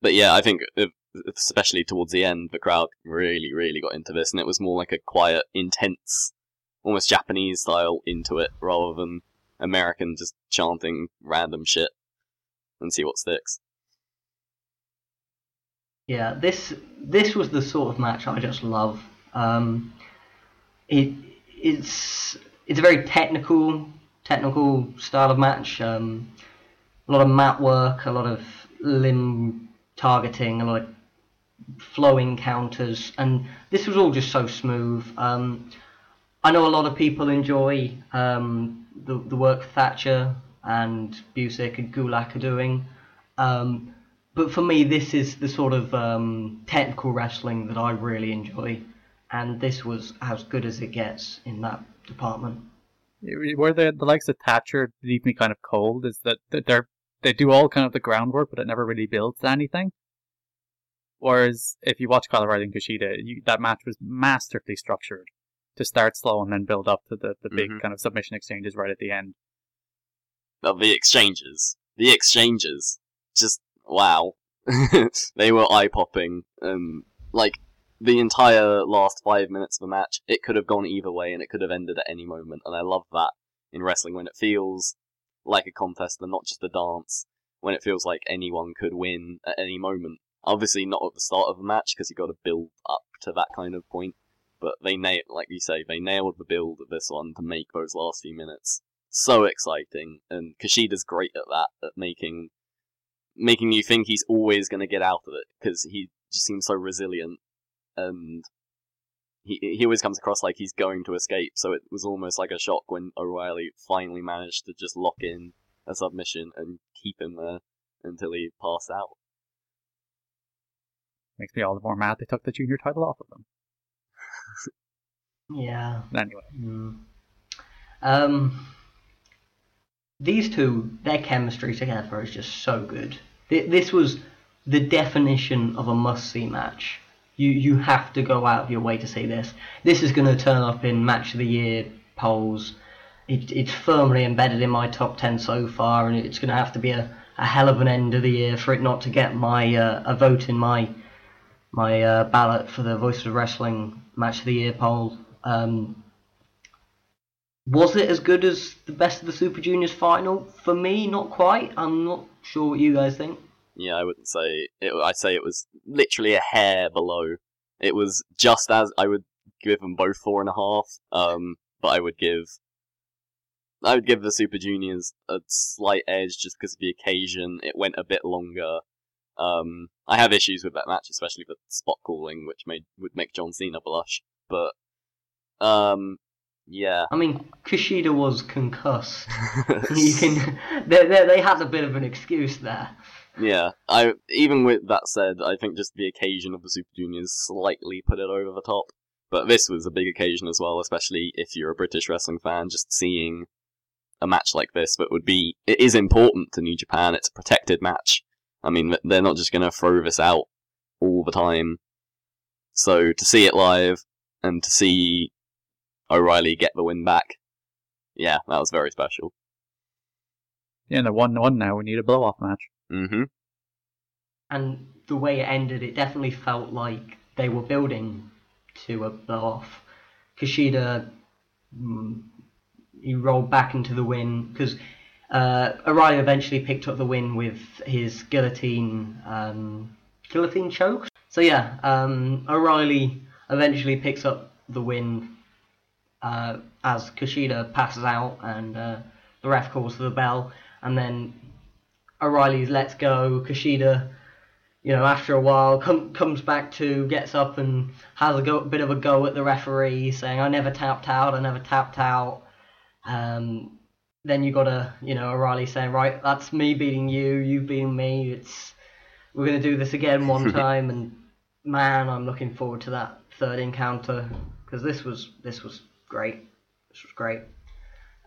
but yeah, I think especially towards the end, the crowd really, really got into this, and it was more like a quiet, intense, almost Japanese style into it, rather than American just chanting random shit and see what sticks. Yeah, this this was the sort of match I just love. Um, it it's it's a very technical technical style of match. Um, a lot of mat work, a lot of limb targeting, a lot of flowing counters, and this was all just so smooth. Um, I know a lot of people enjoy um, the the work Thatcher and Busick and Gulak are doing. Um, but for me, this is the sort of um, technical wrestling that I really enjoy, and this was as good as it gets in that department. Where the the likes of Thatcher leave me kind of cold is that that they're they do all kind of the groundwork, but it never really builds to anything. Whereas if you watch Kyle O'Reilly and Kushida, you, that match was masterfully structured to start slow and then build up to the, the big Mhm. kind of submission exchanges right at the end. Of the exchanges. The exchanges. Just, wow. (laughs) they were eye popping. Um, like, the entire last five minutes of the match, it could have gone either way and it could have ended at any moment. And I love that in wrestling when it feels like a contest and not just a dance. When it feels like anyone could win at any moment. Obviously, not at the start of the match because you've got to build up to that kind of point. But they nailed, like you say, they nailed the build of this one to make those last few minutes so exciting, and Kushida's great at that, at making making you think he's always going to get out of it because he just seems so resilient, and he he always comes across like he's going to escape. So it was almost like a shock when O'Reilly finally managed to just lock in a submission and keep him there until he passed out. Makes me all the more mad they took the junior title off of him. (laughs) Yeah. Anyway, Mm. Um, these two, their chemistry together is just so good. This was the definition of a must-see match. You you have to go out of your way to see this. This is going to turn up in match of the year polls. It, it's firmly embedded in my top ten so far, and it's going to have to be a, a hell of an end of the year for it not to get my uh, a vote in my my uh, ballot for the Voice of Wrestling Match of the Year poll. Um, was it as good as the Best of the Super Juniors final? For me, not quite. I'm not sure what you guys think. Yeah, I wouldn't say it. I'd say it was literally a hair below. It was just as I would give them both four and a half. Um, but I would give, I would give the Super Juniors a slight edge just because of the occasion. It went a bit longer. Um, I have issues with that match, especially the spot calling, which made would make John Cena blush. But, um, yeah. I mean, Kushida was concussed. (laughs) you can, they, they, they had a bit of an excuse there. Yeah, I even with that said, I think just the occasion of the Super Juniors slightly put it over the top. But this was a big occasion as well, especially if you're a British wrestling fan. Just seeing a match like this that would be it is important to New Japan. It's a protected match. I mean, they're not just going to throw this out all the time. So to see it live and to see O'Reilly get the win back, yeah, that was very special. yeah, they're one one now. We need a blow off match. hmm And the way it ended, it definitely felt like they were building to a blow off. Kushida, mm, he rolled back into the win because uh, O'Reilly eventually picked up the win with his guillotine um, guillotine choke. So yeah, um, O'Reilly eventually picks up the win uh, as Kushida passes out and uh, the ref calls for the bell, and then O'Reilly's lets go. Kushida, you know, after a while, com- comes back to, gets up and has a go- bit of a go at the referee, saying, "I never tapped out. I never tapped out." Um, then you got a, you know, O'Reilly saying, "Right, that's me beating you. You beating me. It's we're gonna do this again one (laughs) time." and man, I'm looking forward to that third encounter because this was this was great. This was great.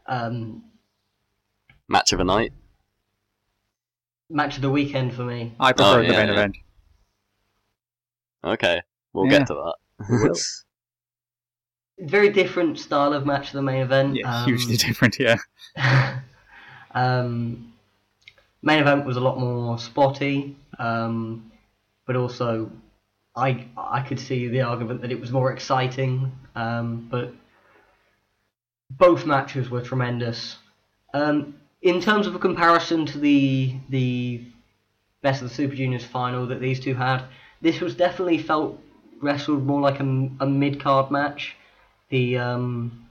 Um, Match of the night. match of the weekend for me. I prefer Oh, the main yeah. event. Okay, we'll Yeah. get to that. (laughs) Very different style of match to the main event. yeah, Um, hugely different. Yeah, (laughs) um, main event was a lot more spotty, um, but also I I could see the argument that it was more exciting. Um, but both matches were tremendous. Um, in terms of a comparison to the the best of the Super Juniors final that these two had, this was definitely felt wrestled more like a, a mid card match. The um,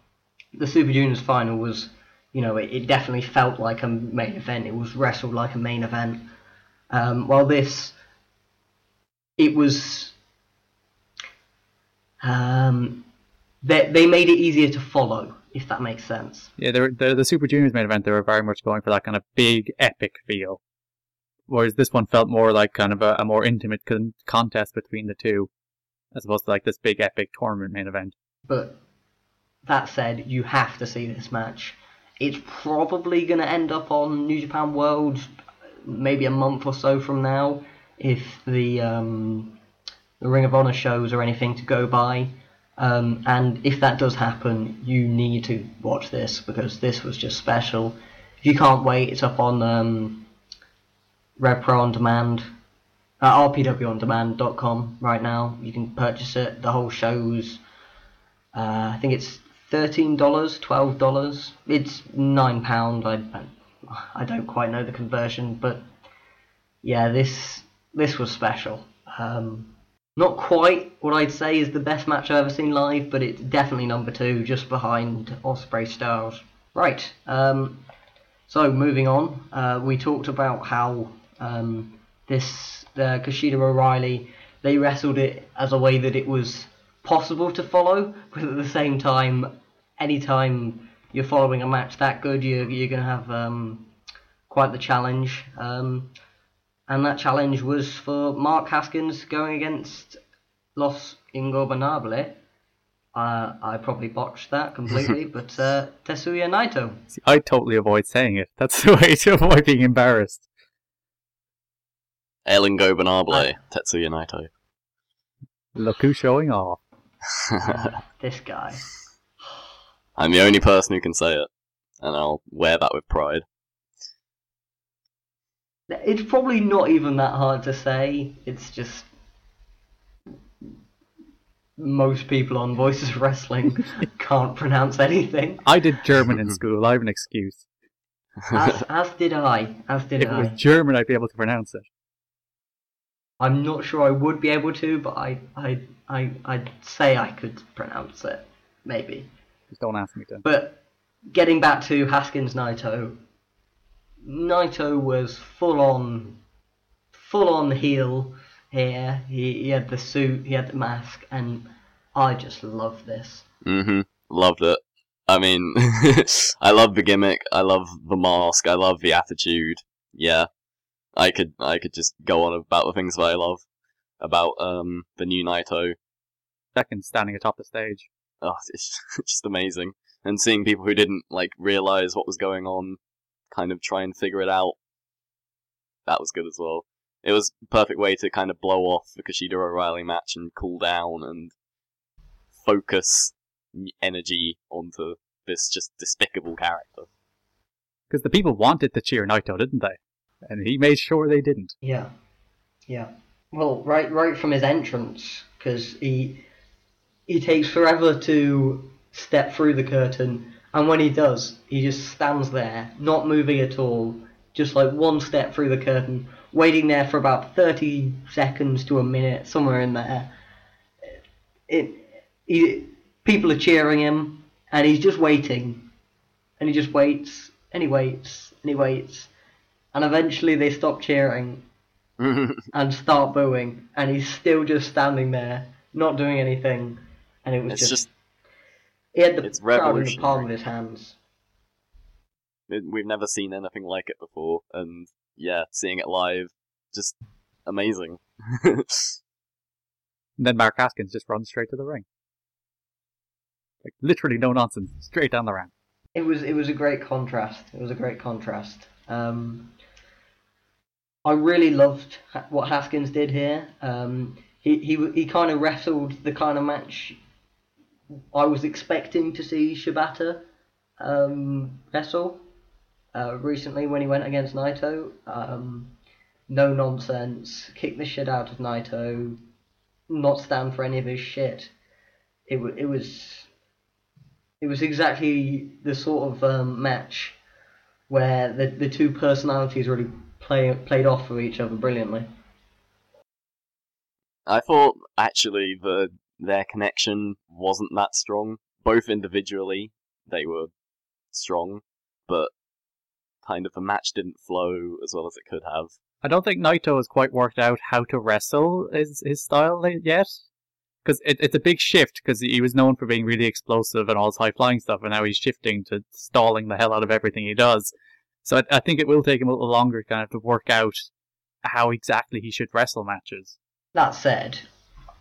the Super Juniors final was, you know, it, it definitely felt like a main event. It was wrestled like a main event. Um, while this, it was, um, they they made it easier to follow, if that makes sense. yeah. They were, the the Super Juniors main event. They were very much going for that kind of big epic feel, whereas this one felt more like kind of a, a more intimate con- contest between the two, as opposed to like this big epic tournament main event. But that said, you have to see this match. It's probably going to end up on New Japan World maybe a month or so from now if the um, the Ring of Honor shows or anything to go by. Um, and if that does happen, you need to watch this because this was just special. If you can't wait, it's up on um, Rev Pro on Demand, uh, rpwondemand.com right now. You can purchase it. The whole show's uh, I think it's thirteen dollars, twelve dollars. It's nine pound. I I don't quite know the conversion, but yeah, this this was special. Um, not quite what I'd say is the best match I've ever seen live, but it's definitely number two, just behind Ospreay Styles. Right. Um, so moving on, uh, we talked about how um, this uh, Kushida O'Reilly they wrestled it as a way that it was possible to follow, (laughs) but at the same time, anytime you're following a match that good, you're you're gonna have um, quite the challenge. Um, and that challenge was for Mark Haskins going against Los Ingobernables. Uh, I probably botched that completely, (laughs) but uh, Tetsuya Naito. See, I totally avoid saying it. That's the (laughs) way to avoid being embarrassed. El Ingobernable, I- Tetsuya Naito. Look who's showing off. Uh, (laughs) this guy. I'm the only person who can say it, and I'll wear that with pride. It's probably not even that hard to say. It's just most people on Voices of Wrestling (laughs) can't pronounce anything. I did German in school. I have an excuse. As, as did I. As did I. If it was German, I'd be able to pronounce it. I'm not sure I would be able to, but I, I, I, I'd say I could pronounce it. Maybe. Just don't ask me to. But getting back to Haskins Naito, Naito was full on, full on heel here. He, he had the suit, he had the mask, and I just love this. hmm Loved it. I mean, (laughs) I love the gimmick. I love the mask. I love the attitude. Yeah, I could I could just go on about the things that I love about um the new Naito. Second, standing atop the stage. Oh, it's (laughs) just amazing. And seeing people who didn't like realize what was going on, kind of try and figure it out. That was good as well. It was a perfect way to kind of blow off the Kushida O'Reilly match and cool down and focus energy onto this just despicable character. Because the people wanted to cheer Naito, didn't they? And he made sure they didn't. Yeah, yeah. Well, right, right from his entrance, because he he takes forever to step through the curtain, and when he does, he just stands there, not moving at all, just like one step through the curtain, waiting there for about thirty seconds to a minute, somewhere in there. It, he, people are cheering him, and he's just waiting, and he just waits, and he waits, and he waits, and eventually they stop cheering, (laughs) and start booing, and he's still just standing there, not doing anything, and it was it's just, just he had the it's crowd in the palm of his hands. it, we've never seen anything like it before, and yeah, seeing it live, just amazing. (laughs) And then Mark Haskins just runs straight to the ring. Like literally no nonsense, straight down the ramp. It was it was a great contrast. It was a great contrast. Um, I really loved what Haskins did here. Um, he he he kind of wrestled the kind of match I was expecting to see Shibata um, wrestle uh, recently when he went against Naito. Um, no nonsense, kick the shit out of Naito, not stand for any of his shit. It wa it was it was exactly the sort of um, match where the the two personalities really play played off of each other brilliantly. I thought actually the their connection wasn't that strong. Both individually, they were strong, but kind of the match didn't flow as well as it could have. I don't think Naito has quite worked out how to wrestle his, his style yet. Because it, it's a big shift, because he was known for being really explosive and all his high flying stuff, and now he's shifting to stalling the hell out of everything he does. So I, I think it will take him a little longer kind of to work out how exactly he should wrestle matches. That said,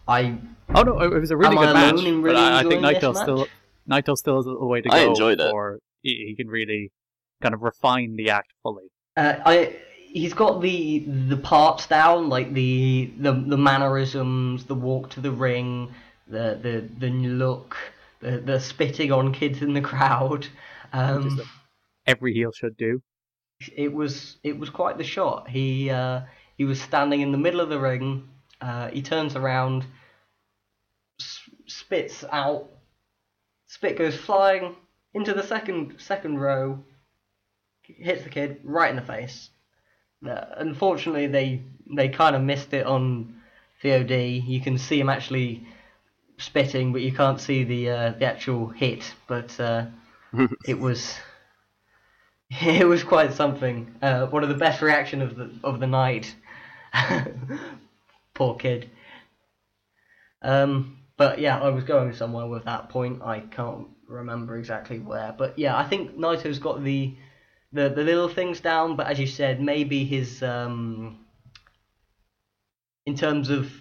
I Oh no, it, it was a really Am I good match, really but I, I think enjoying Naito still match? Naito still has a little way to go I enjoyed it. before he, he can really kind of refine the act fully. uh, I he's got the the parts down, like the the the mannerisms, the walk to the ring, the the the look, the the spitting on kids in the crowd. Um, every heel should do. it was it was quite the shot. He uh, he was standing in the middle of the ring. Uh, he turns around, spits out. Spit goes flying into the second second row. Hits the kid right in the face. Uh, unfortunately, they they kind of missed it on VOD. You can see him actually spitting, but you can't see the uh, the actual hit. But uh, (laughs) it was (laughs) it was quite something. Uh, one of the best reaction of the of the night. (laughs) Poor kid. Um, but yeah, I was going somewhere with that point. I can't remember exactly where, but yeah, I think Naito's got the the the little things down. But as you said, maybe his um, in terms of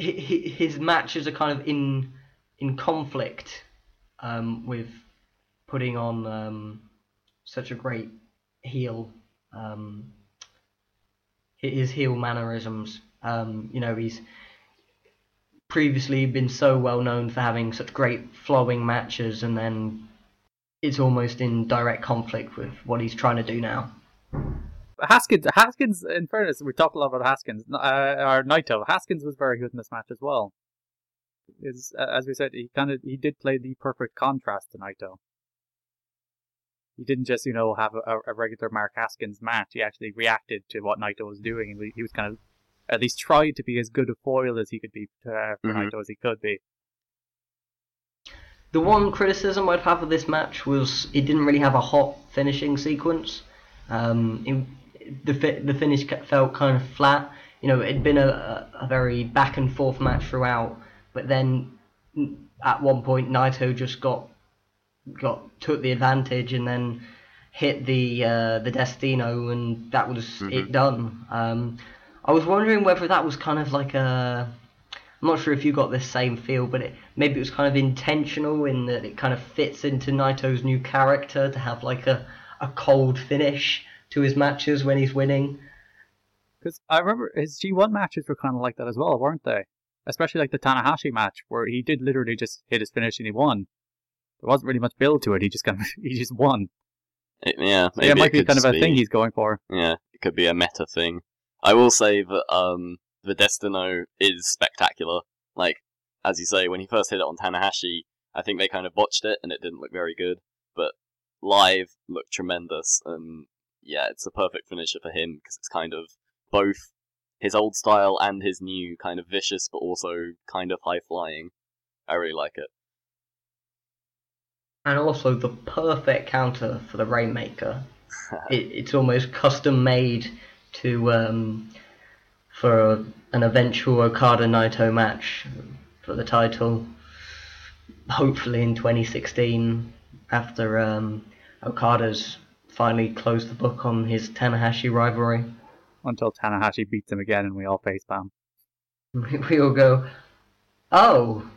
hi- hi- his matches are kind of in in conflict um, with putting on um, such a great heel. Um, his heel mannerisms. Um, you know, he's previously been so well known for having such great flowing matches, and then it's almost in direct conflict with what he's trying to do now. Haskins, Haskins. In fairness, we talked a lot about Haskins uh, or Naito. Haskins was very good in this match as well. Is as we said, he kind of he did play the perfect contrast to Naito. He didn't just you know have a, a regular Mark Haskins match. He actually reacted to what Naito was doing, and he was kind of at least tried to be as good a foil as he could be uh, for mm-hmm. Naito as he could be. The one criticism I'd have of this match was it didn't really have a hot finishing sequence. Um, it, the the finish felt kind of flat. You know, it'd been a, a very back and forth match throughout, but then at one point Naito just got got took the advantage and then hit the uh, the Destino, and that was mm-hmm. it done. Um, I was wondering whether that was kind of like a. I'm not sure if you got this same feel, but it, maybe it was kind of intentional in that it kind of fits into Naito's new character to have like a, a cold finish to his matches when he's winning. Because I remember his G1 matches were kind of like that as well, weren't they? Especially like the Tanahashi match, where he did literally just hit his finish and he won. There wasn't really much build to it. He just kind of (laughs) he just won. It, yeah, maybe yeah, it might it be kind of a be, thing he's going for. Yeah, it could be a meta thing. I will say that um, the Destino is spectacular. Like as you say, when he first hit it on Tanahashi, I think they kind of botched it and it didn't look very good. But live looked tremendous, and yeah, it's a perfect finisher for him because it's kind of both his old style and his new kind of vicious but also kind of high flying. I really like it and also the perfect counter for the Rainmaker. (laughs) it, it's almost custom made to um, for a, an eventual Okada Naito match for the title. Hopefully in 2016, after um, Okada's finally closed the book on his Tanahashi rivalry. Until Tanahashi beats him again and we all face facepalm. (laughs) we all go, oh,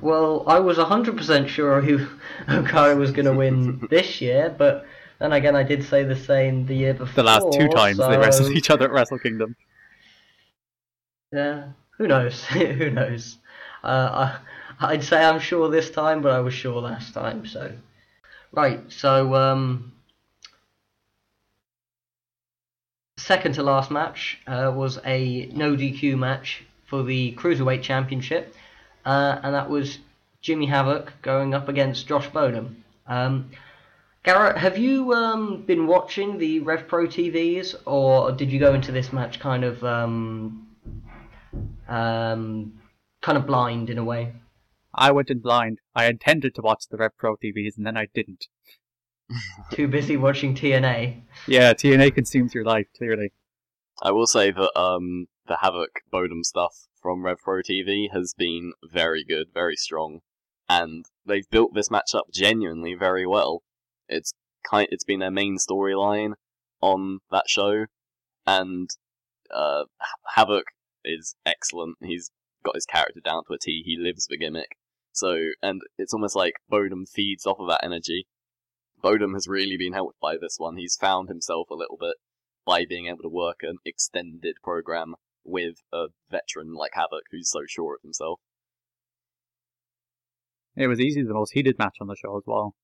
well, I was 100% sure who (laughs) Okada was going to win (laughs) this year, but then again, I did say the same the year before. The last two times so... they wrestled each other at Wrestle Kingdom. Yeah, who knows? (laughs) who knows? Uh, I, I'd say I'm sure this time, but I was sure last time, so. Right, so, um, second to last match uh, was a no DQ match for the Cruiserweight Championship uh, and that was Jimmy Havoc going up against Josh Bodom. Um, Garrett, have you um, been watching the Rev Pro TVs, or did you go into this match kind of um, um, kind of blind in a way? I went in blind. I intended to watch the Rev Pro TVs, and then I didn't. (laughs) Too busy watching TNA. Yeah, TNA consumes your life clearly. I will say that um, the Havoc Bodom stuff from RevPro TV has been very good, very strong, and they've built this match up genuinely very well. It's kind, it's been their main storyline on that show, and uh, Havoc is excellent. He's got his character down to a T. He lives the gimmick. So, and it's almost like Bodom feeds off of that energy. Bodom has really been helped by this one. He's found himself a little bit by being able to work an extended program with a veteran like Havoc who's so sure of himself. It was easily the most heated match on the show as well.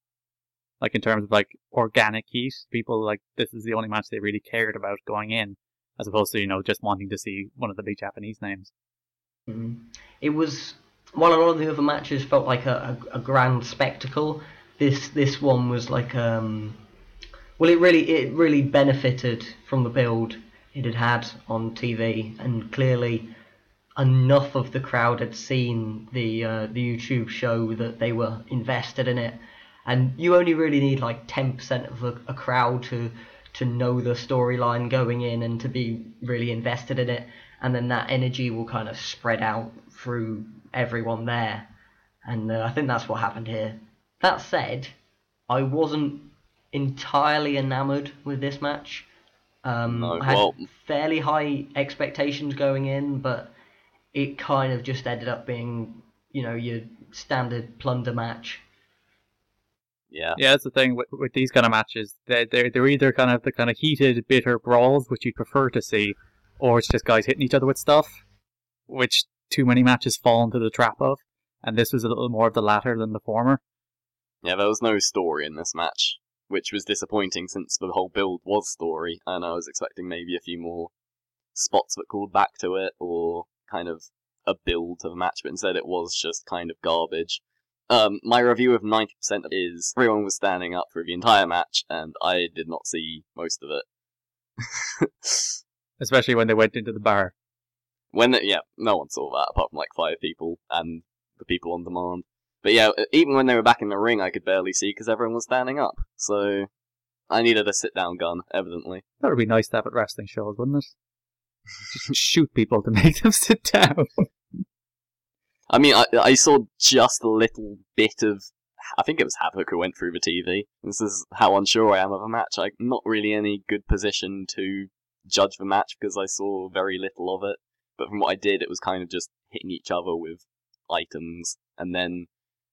Like in terms of like organic heat, people like this is the only match they really cared about going in, as opposed to you know just wanting to see one of the big Japanese names. Mm-hmm. It was while a lot of the other matches felt like a, a, a grand spectacle. This this one was like um, well, it really it really benefited from the build it had had on TV, and clearly enough of the crowd had seen the uh, the YouTube show that they were invested in it. And you only really need like ten percent of a, a crowd to to know the storyline going in and to be really invested in it, and then that energy will kind of spread out through everyone there. And uh, I think that's what happened here. That said, I wasn't entirely enamored with this match. Um, no, I had well, fairly high expectations going in, but it kind of just ended up being, you know your standard plunder match. Yeah. Yeah, that's the thing with, with these kind of matches. They're, they're, they're either kind of the kind of heated, bitter brawls, which you'd prefer to see, or it's just guys hitting each other with stuff, which too many matches fall into the trap of. And this was a little more of the latter than the former. Yeah, there was no story in this match, which was disappointing since the whole build was story, and I was expecting maybe a few more spots that called back to it, or kind of a build to the match, but instead it was just kind of garbage. Um, my review of 90% is everyone was standing up for the entire match, and I did not see most of it. (laughs) Especially when they went into the bar. when the, yeah, no one saw that apart from like five people and the people on demand. But yeah, even when they were back in the ring, I could barely see because everyone was standing up. So I needed a sit-down gun, evidently. That would be nice to have at wrestling shows, wouldn't it? Just (laughs) shoot people to make them (laughs) sit down. I mean, I, I saw just a little bit of. I think it was Havoc who went through the TV. This is how unsure I am of a match. I'm not really any good position to judge the match because I saw very little of it. But from what I did, it was kind of just hitting each other with items, and then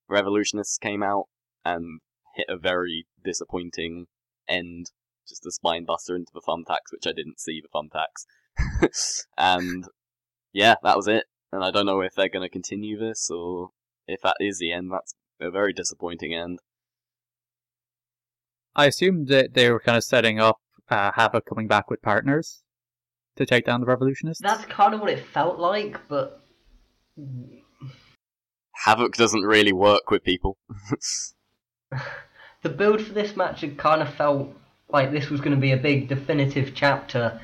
Revolutionists came out and hit a very disappointing end, just a spine buster into the thumbtacks, which I didn't see the thumbtacks. (laughs) and yeah, that was it. And I don't know if they're going to continue this or if that is the end. That's a very disappointing end. I assumed that they were kind of setting up uh, Havoc coming back with partners to take down the Revolutionists. That's kind of what it felt like, but Havoc doesn't really work with people. (laughs) the build for this match had kind of felt like this was going to be a big definitive chapter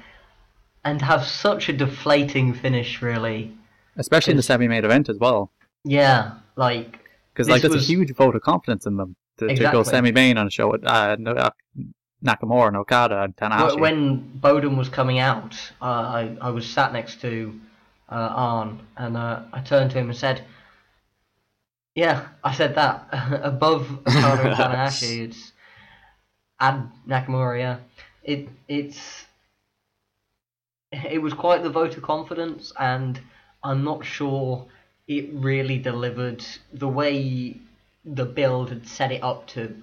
and have such a deflating finish really Especially in the semi-main event as well. yeah like Because like there's was- a huge vote of confidence in them to, to go semi-main on a show with uh, uh, Nakamura and Okada and Tanahashi. wh- when Bodom was coming out uh, I, I was sat next to uh, Arn and uh, I turned to him and said yeah I said that (laughs) above Okada and (laughs) Tanahashi it's and Nakamura yeah it it's it was quite the vote of confidence and I'm not sure it really delivered the way the build had set it up to.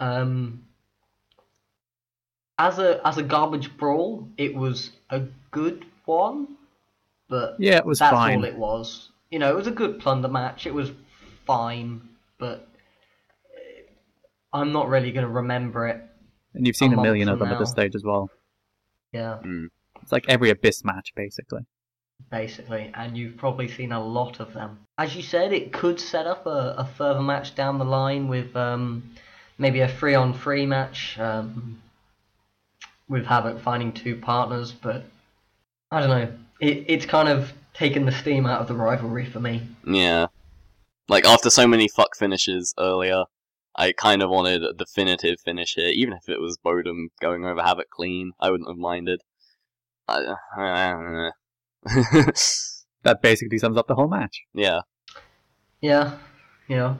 Um, as a as a garbage brawl, it was a good one, but yeah, it was that's fine. all it was. You know, it was a good plunder match. It was fine, but uh, I'm not really going to remember it. And you've seen a a million of them from at this stage as well. Yeah, It's like every Abyss match, basically. Basically, and you've probably seen a lot of them. As you said, it could set up a, a further match down the line with um, maybe a three on three match um, with Havoc finding two partners, but I don't know. It, it's kind of taken the steam out of the rivalry for me. Yeah. Like, after so many fuck finishes earlier, I kind of wanted a definitive finish here. Even if it was Bodom going over Havoc clean, I wouldn't have minded. I, (laughs) That basically sums up the whole match. yeah. Yeah, you know.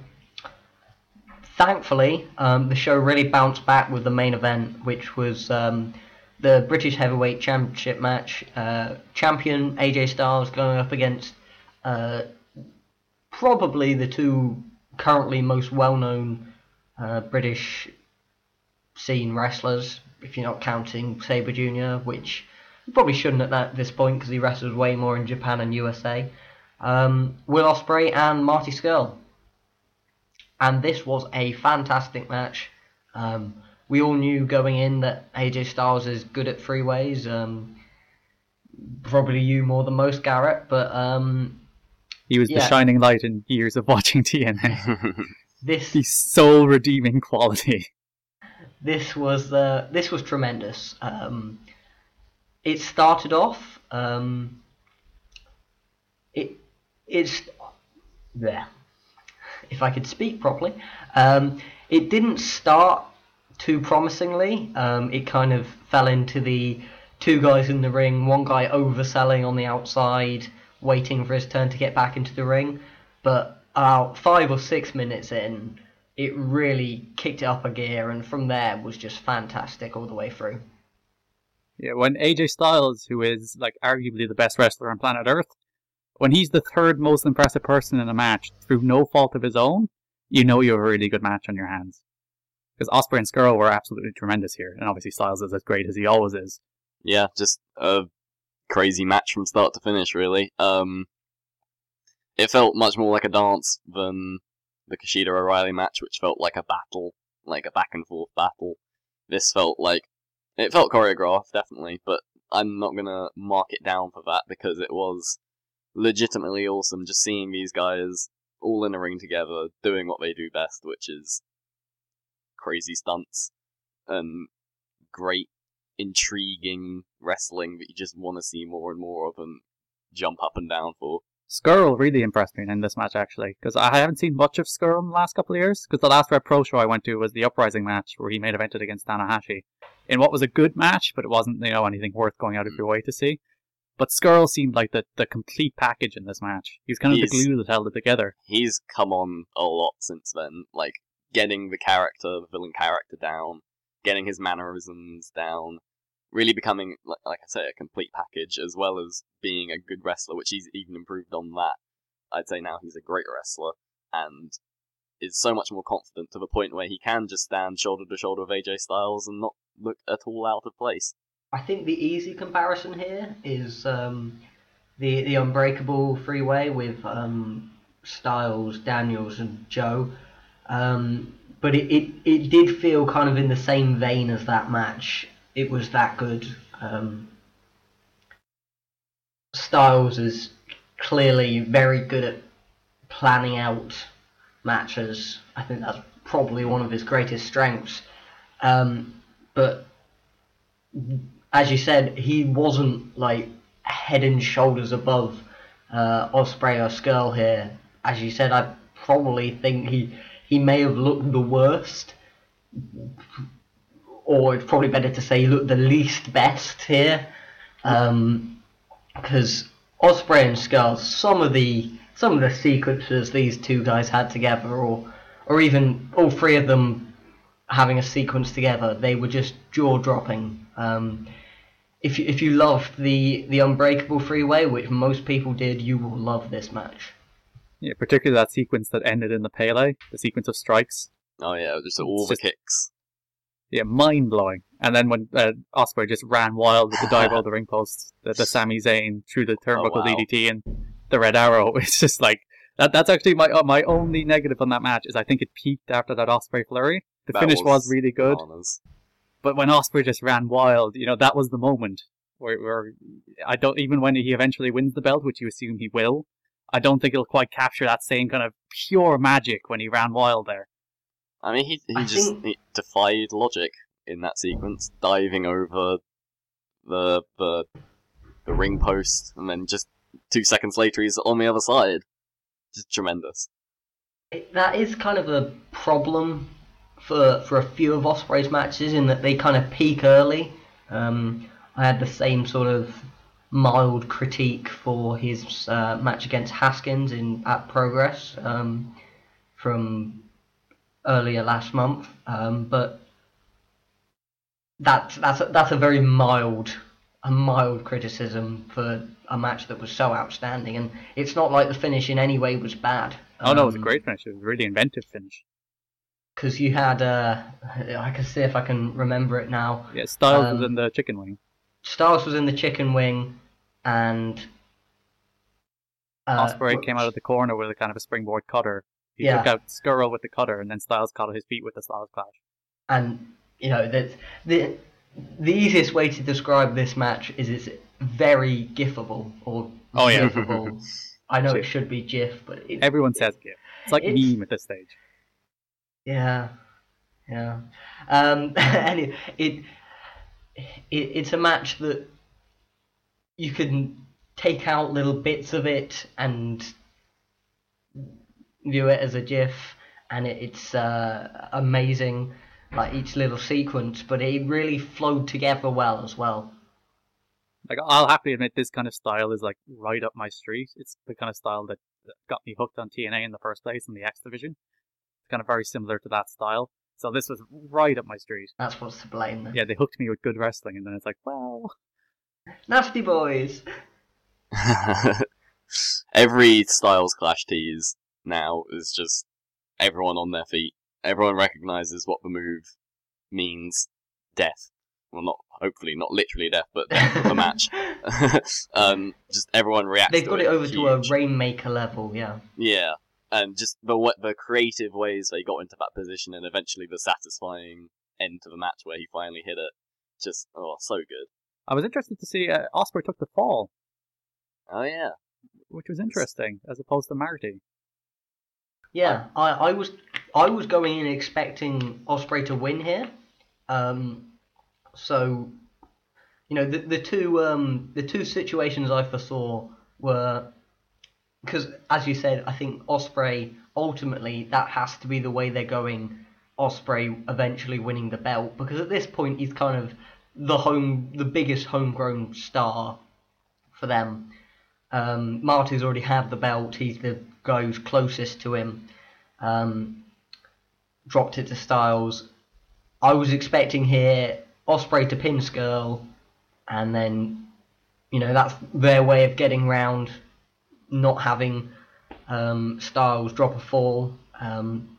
Thankfully, um, the show really bounced back with the main event, which was um, the British Heavyweight Championship match. Uh, champion AJ Styles going up against uh, probably the two currently most well-known uh, British scene wrestlers, if you're not counting Sabre Jr., which you probably shouldn't at that, this point because he wrestles way more in Japan and USA um, Will Ospreay and Marty Scurll. And this was a fantastic match. Um, we all knew going in that AJ Styles is good at three ways. Um, probably you more than most, Garrett. But um, He was the shining light in years of watching (laughs) TNA. (laughs) this the soul redeeming quality. this was uh, this was tremendous. Um, it started off. Um, it it's there. If I could speak properly, um, it didn't start too promisingly. Um, it kind of fell into the two guys in the ring, one guy overselling on the outside, waiting for his turn to get back into the ring. But about five or six minutes in, it really kicked it up a gear, and from there was just fantastic all the way through. Yeah, when AJ Styles, who is like arguably the best wrestler on planet Earth, when he's the third most impressive person in a match through no fault of his own, you know you have a really good match on your hands. Because Ospreay and Scurll were absolutely tremendous here, and obviously Styles is as great as he always is. Yeah, just a crazy match from start to finish, really. Um, it felt much more like a dance than the Kushida O'Reilly match, which felt like a battle, like a back and forth battle. This felt like it felt choreographed, definitely, but I'm not gonna mark it down for that because it was legitimately awesome just seeing these guys all in a ring together doing what they do best, which is crazy stunts and great, intriguing wrestling that you just want to see more and more of and jump up and down for. Scurll really impressed me in this match actually, because I haven't seen much of Scurll in the last couple of years. Because the last Rev Pro show I went to was the Uprising match where he made evented against Tanahashi, in what was a good match, but it wasn't you know anything worth going out of hmm. your way to see. But Scurll seemed like the, the complete package in this match. He's kind of He's- the glue that held it together. He's come on a lot since then, like getting the character, the villain character down, getting his mannerisms down, really becoming, like, I say, a complete package, as well as being a good wrestler, which he's even improved on that. I'd say now he's a great wrestler, and is so much more confident to the point where he can just stand shoulder to shoulder with AJ Styles and not look at all out of place. I think the easy comparison here is um, the the Unbreakable three-way with um, Styles, Daniels, and Joe. Um, but it, it, it did feel kind of in the same vein as that match. It was that good. Um, Styles is clearly very good at planning out matches. I think that's probably one of his greatest strengths. Um, but as you said, he wasn't like head and shoulders above uh, Ospreay or Scurll here. As you said, I probably think he he may have looked the worst, or it's probably better to say he looked the least best here, because Ospreay and Scurll, some of the some of the sequences these two guys had together, or or even all three of them having a sequence together, they were just jaw dropping. Um, if you, if you loved the the Unbreakable Three-Way, which most people did, you will love this match. Yeah, particularly that sequence that ended in the Pele, the sequence of strikes. Oh yeah, just all the Just- kicks. Yeah, mind blowing. And then when uh, Ospreay just ran wild with the (laughs) dive over the ring post, the, the Sami Zayn through the turnbuckle wow. DDT and the Red Arrow. (laughs) It's just like that. That's actually my uh, my only negative on that match is I think it peaked after that Ospreay flurry. The That finish was, really good, but when Ospreay just ran wild, you know that was the moment where, where I don't even when he eventually wins the belt, which you assume he will. I don't think it'll quite capture that same kind of pure magic when he ran wild there. I mean, he he I just think- he defied logic in that sequence, diving over the the the ring post, and then just two seconds later he's on the other side. Just tremendous. It, that is kind of a problem for for a few of Ospreay's matches in that they kind of peak early. Um, I had the same sort of mild critique for his uh, match against Haskins in at Progress um, from earlier last month, um, but that's that's a, that's a very mild a mild criticism for a match that was so outstanding, and it's not like the finish in any way was bad. Oh no, it was a Um, great finish. It was a really inventive finish. because you had uh, I can see if I can remember it now. Yeah, Styles was Um, in the chicken wing. Styles was in the chicken wing, and uh, Ospreay came out of the corner with a kind of a springboard cutter. He Yeah. took out Scurll with the cutter, and then Styles caught his feet with the Styles clash. and you know that the the easiest way to describe this match is it's very gifable or Oh, yeah. gifable. I know it should be GIF, but it, Everyone says GIF. It's like It's- meme at this stage. Yeah, yeah. Um, (laughs) and it, it, it it's a match that you can take out little bits of it and view it as a GIF, and it, it's uh, amazing, like each little sequence. But it really flowed together well as well. Like I'll happily admit, this kind of style is like right up my street. It's the kind of style that that got me hooked on TNA in the first place in the X division. It's kind of very similar to that style. So this was right up my street. That's what's to blame. Then. Yeah, they hooked me with good wrestling, and then it's like, well, Nasty boys. (laughs) Every Styles Clash tease now is just everyone on their feet. Everyone recognizes what the move means. Death. Well, not hopefully not literally death, but (laughs) death of the match. (laughs) um, just everyone reacts. They've to got it over to a. Rainmaker level, yeah. Yeah, and just the wa- the creative ways they got into that position, and eventually the satisfying end to the match where he finally hit it. Just oh, so good. I was interested to see uh, Ospreay took the fall, Oh yeah, which was interesting, as opposed to Marty. Yeah, I, I was I was going in expecting Ospreay to win here. Um, so, you know, the the two um, the two situations I foresaw were because, as you said, I think Ospreay ultimately that has to be the way they're going. Ospreay eventually winning the belt because at this point he's kind of the home the biggest homegrown star for them. Um, Marty's already had the belt. He's the guy who's closest to him. Um, dropped it to Styles. I was expecting here Ospreay to pin Scurll, and then you know that's their way of getting round not having um, Styles drop a fall. Um,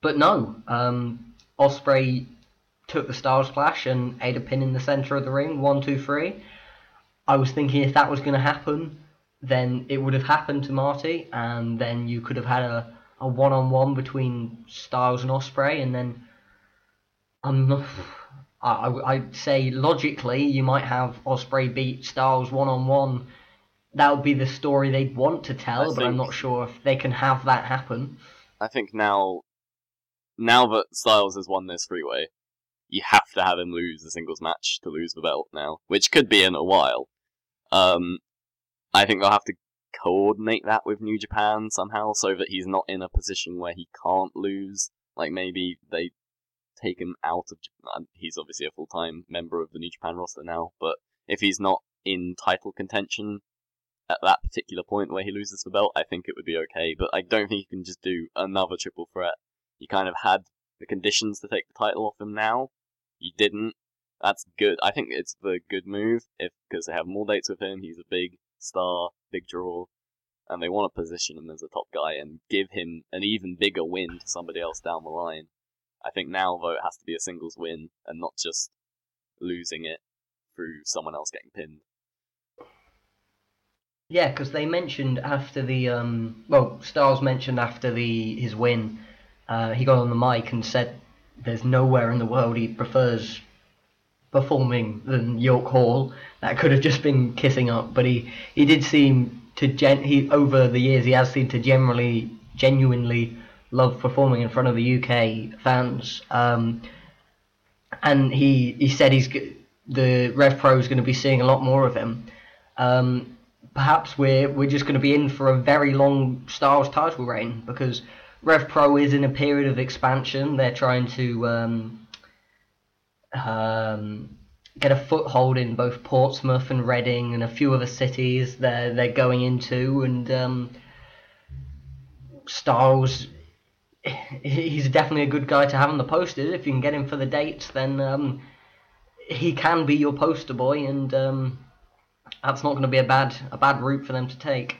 but no, um, Ospreay took the Styles Clash and ate a pin in the center of the ring. One, two, three. I was thinking if that was going to happen, then it would have happened to Marty, and then you could have had a, a one-on-one between Styles and Ospreay, and then I'm not. I, I- I'd say logically you might have Ospreay beat Styles one-on-one. That would be the story they'd want to tell, I but I'm not sure if they can have that happen. I think now, now that Styles has won this three-way, you have to have him lose the singles match to lose the belt now, which could be in a while. Um, I think they'll have to coordinate that with New Japan somehow, so that he's not in a position where he can't lose. Like maybe they take him out of. Japan. He's obviously a full time member of the New Japan roster now, but if he's not in title contention at that particular point where he loses the belt, I think it would be okay. But I don't think you can just do another triple threat. You kind of had the conditions to take the title off him now. You didn't. That's good. I think it's the good move if because they have more dates with him. He's a big star, big draw, and they want to position him as a top guy and give him an even bigger win to somebody else down the line. I think now though it has to be a singles win and not just losing it through someone else getting pinned. Yeah, because they mentioned after the um, well, Styles mentioned after the his win, uh, he got on the mic and said, "There's nowhere in the world he prefers performing than York Hall. That could have just been kissing up, but he he did seem to gen he over the years he has seemed to generally genuinely love performing in front of the UK fans. Um, and he he said he's the Rev Pro is going to be seeing a lot more of him. Um, perhaps we're we're just going to be in for a very long Styles title reign because Rev Pro is in a period of expansion. They're trying to um, um, get a foothold in both Portsmouth and Reading and a few other cities they're they're going into and um, Styles he's definitely a good guy to have on the posters if you can get him for the dates then um, he can be your poster boy and um, that's not going to be a bad a bad route for them to take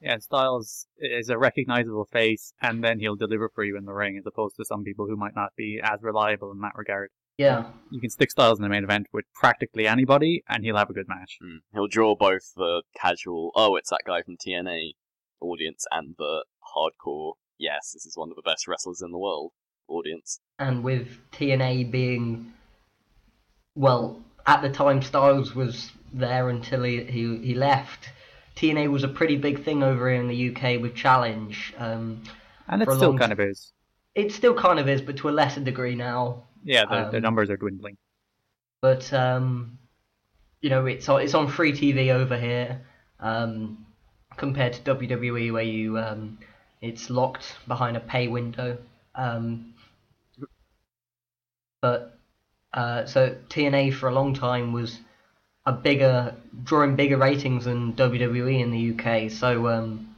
Yeah, Styles is a recognizable face, and then he'll deliver for you in the ring, as opposed to some people who might not be as reliable in that regard. Yeah You can stick Styles in the main event with practically anybody, and he'll have a good match. Mm. He'll draw both the casual, oh, it's that guy from TNA audience and the hardcore, yes, this is one of the best wrestlers in the world audience. and with TNA being well at the time Styles was there until he he, he left. TNA was a pretty big thing over here in the UK with Challenge. Um, And it still long kind of is. it still kind of is, but to a lesser degree now. Yeah, the, the Um, numbers are dwindling. But um, you know, it's on it's on free TV over here um, compared to WWE, where you um, it's locked behind a pay window. Um, but uh, so TNA for a long time was a bigger drawing bigger ratings than WWE in the UK. So um,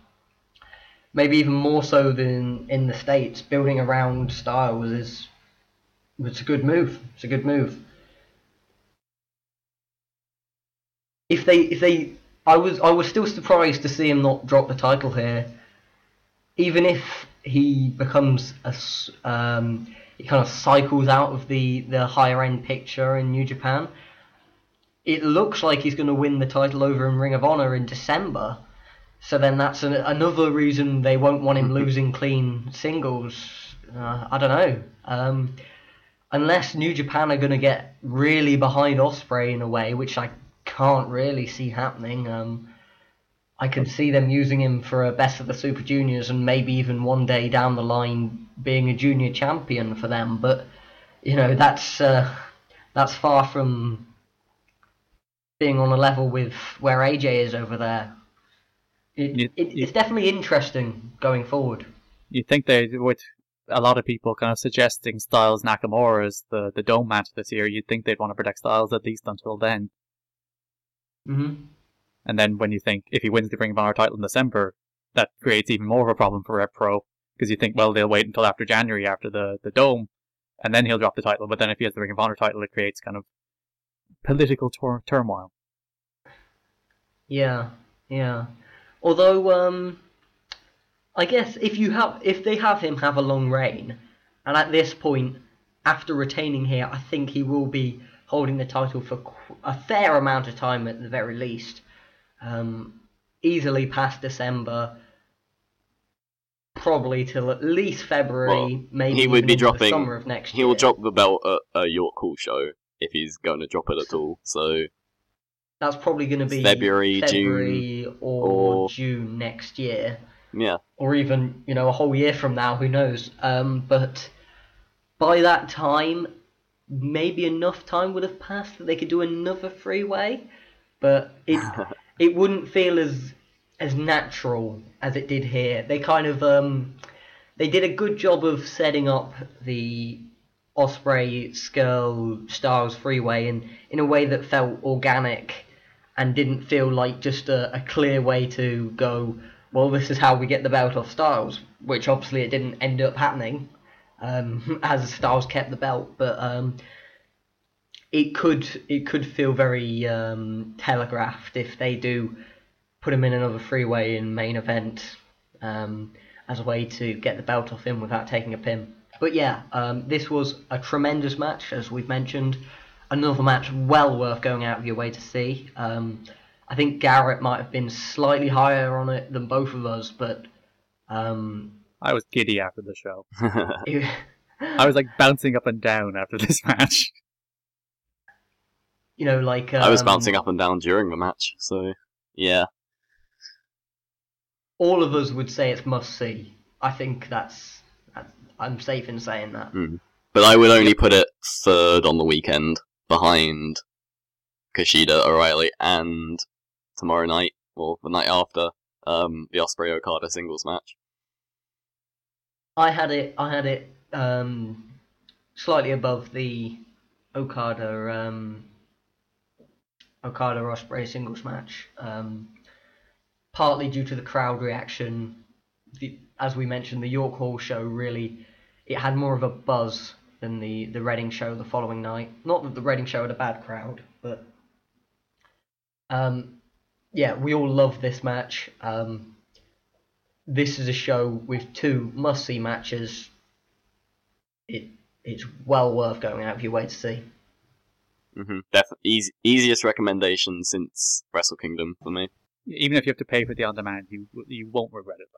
maybe even more so than in the states. Building around Styles is was a good move. It's a good move. If they if they I was I was still surprised to see him not drop the title here, even if he becomes a, um, he kind of cycles out of the the higher end picture in New Japan. It looks like he's going to win the title over in Ring of Honor in December. So then that's an, another reason they won't want him (laughs) losing clean singles. Uh, I don't know. Um, unless New Japan are going to get really behind Ospreay in a way, which I can't really see happening. Um, I can see them using him for a best of the Super Juniors and maybe even one day down the line being a junior champion for them. But you know that's uh, that's far from being on a level with where AJ is over there. It, You- it, you- it's definitely interesting going forward. You think they, with a lot of people kind of suggesting Styles Nakamura as the, the dome match this year, you'd think they'd want to protect Styles at least until then. hmm And then when you think if he wins the Ring of Honor title in December, that creates even more of a problem for Rev Pro because you think, well, they'll wait until after January after the, the dome, and then he'll drop the title. But then if he has the Ring of Honor title, it creates kind of political tur- turmoil. Yeah, yeah. Although, um, I guess if you have, if they have him have a long reign, and at this point, after retaining here, I think he will be holding the title for a fair amount of time at the very least, um, easily past December, probably till at least February, Well, maybe he would be dropping- summer of next He year. will drop the belt at a York Hall show if he's going to drop it at all. So That's probably going to be February, June, February or, or- June next year. Yeah, or even you know a whole year from now who knows? Um, but by that time maybe enough time would have passed that they could do another three-way but it (laughs) it wouldn't feel as as natural as it did here. They kind of um they did a good job of setting up the Ospreay Scurll Styles three-way in in a way that felt organic and didn't feel like just a, a clear way to go well this is how we get the belt off Styles which obviously it didn't end up happening um, (laughs) as Styles kept the belt but um, it could it could feel very um, telegraphed if they do put him in another three-way in main event um, as a way to get the belt off him without taking a pin. But yeah, um, this was a tremendous match, as we've mentioned. Another match well worth going out of your way to see. Um, I think Garrett might have been slightly higher on it than both of us, but um, I was giddy after the show. (laughs) (laughs) I was like bouncing up and down after this match. you know, like um, I was bouncing up and down during the match. So yeah, All of us would say it's must see. I think that's, that's I'm safe in saying that. but I would only put it third on the weekend behind Kushida, O'Reilly, and tomorrow night or the night after um, the Ospreay Okada singles match. I had it. I had it um, slightly above the Okada um, Okada Ospreay singles match. Um, partly due to the crowd reaction. The, as we mentioned, the York Hall show really it had more of a buzz than the the Reading show the following night. Not that the Reading show had a bad crowd, but um, yeah, we all love this match. Um, this is a show with two must see matches. It it's well worth going out of your way to see. hmm Def- easy- easiest recommendation since Wrestle Kingdom for me. Even if you have to pay for the on demand, you you won't regret it.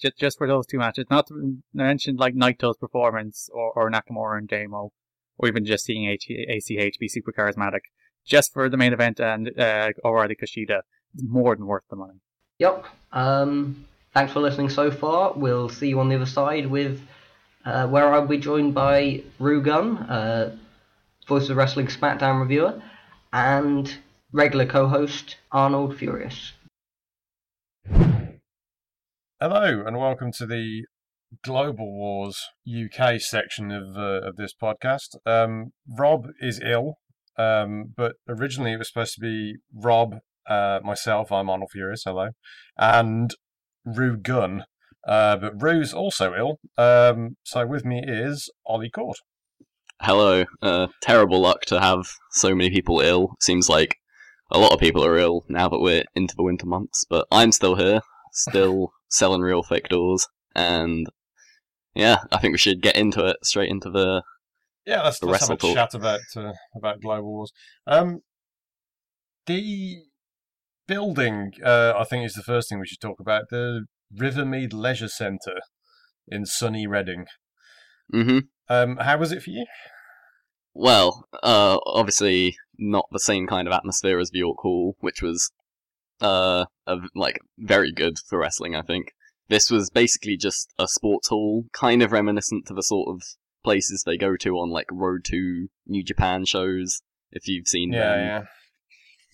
Just just for those two matches, not to mention like Naito's performance or, or Nakamura and Damo, or even just seeing H- ACH be super charismatic. Just for the main event and uh, O'Reilly Kushida, it's more than worth the money. Yep. Um, thanks for listening so far. We'll see you on the other side with uh, where I'll be joined by Rue Gunn, uh, Voice of Wrestling SmackDown reviewer, and regular co-host Arnold Furious. Hello, and welcome to the Global Wars UK section of uh, of this podcast. Um, Rob is ill, um, but originally it was supposed to be Rob, uh, myself. I'm Arnold Furious. Hello, and Rue Gunn. Uh, but Rue's also ill. Um, so with me is Ollie Court. Hello. Uh, terrible luck to have so many people ill. Seems like a lot of people are ill now that we're into the winter months, but I'm still here, still (laughs) selling real fake doors, and yeah, I think we should get into it straight into the. Yeah, let's, The let's have a talk. chat about uh, about Global Wars. Um, the building, uh, I think, is the first thing we should talk about. The Rivermead Leisure Centre in sunny Reading. hmm Um, how was it for you? Well, uh, obviously not the same kind of atmosphere as the York Hall, which was uh, a, like very good for wrestling. I think this was basically just a sports hall, kind of reminiscent to the sort of places they go to on like Road to New Japan shows. If you've seen Yeah, them yeah.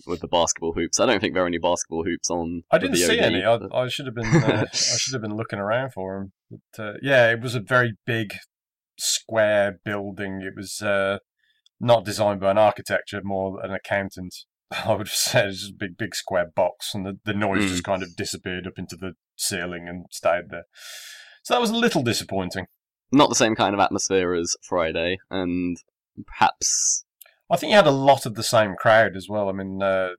with the basketball hoops, I don't think there are any basketball hoops on. I didn't see VOD, any. I, but- I should have been. Uh, (laughs) I should have been looking around for them. But uh, yeah, it was a very big square building. It was uh, not designed by an architecture, more an accountant. (laughs) I would have said it's just a big, big square box, and the, the noise Mm. just kind of disappeared up into the ceiling and stayed there. So that was a little disappointing. Not the same kind of atmosphere as Friday, and perhaps I think you had a lot of the same crowd as well. I mean, uh,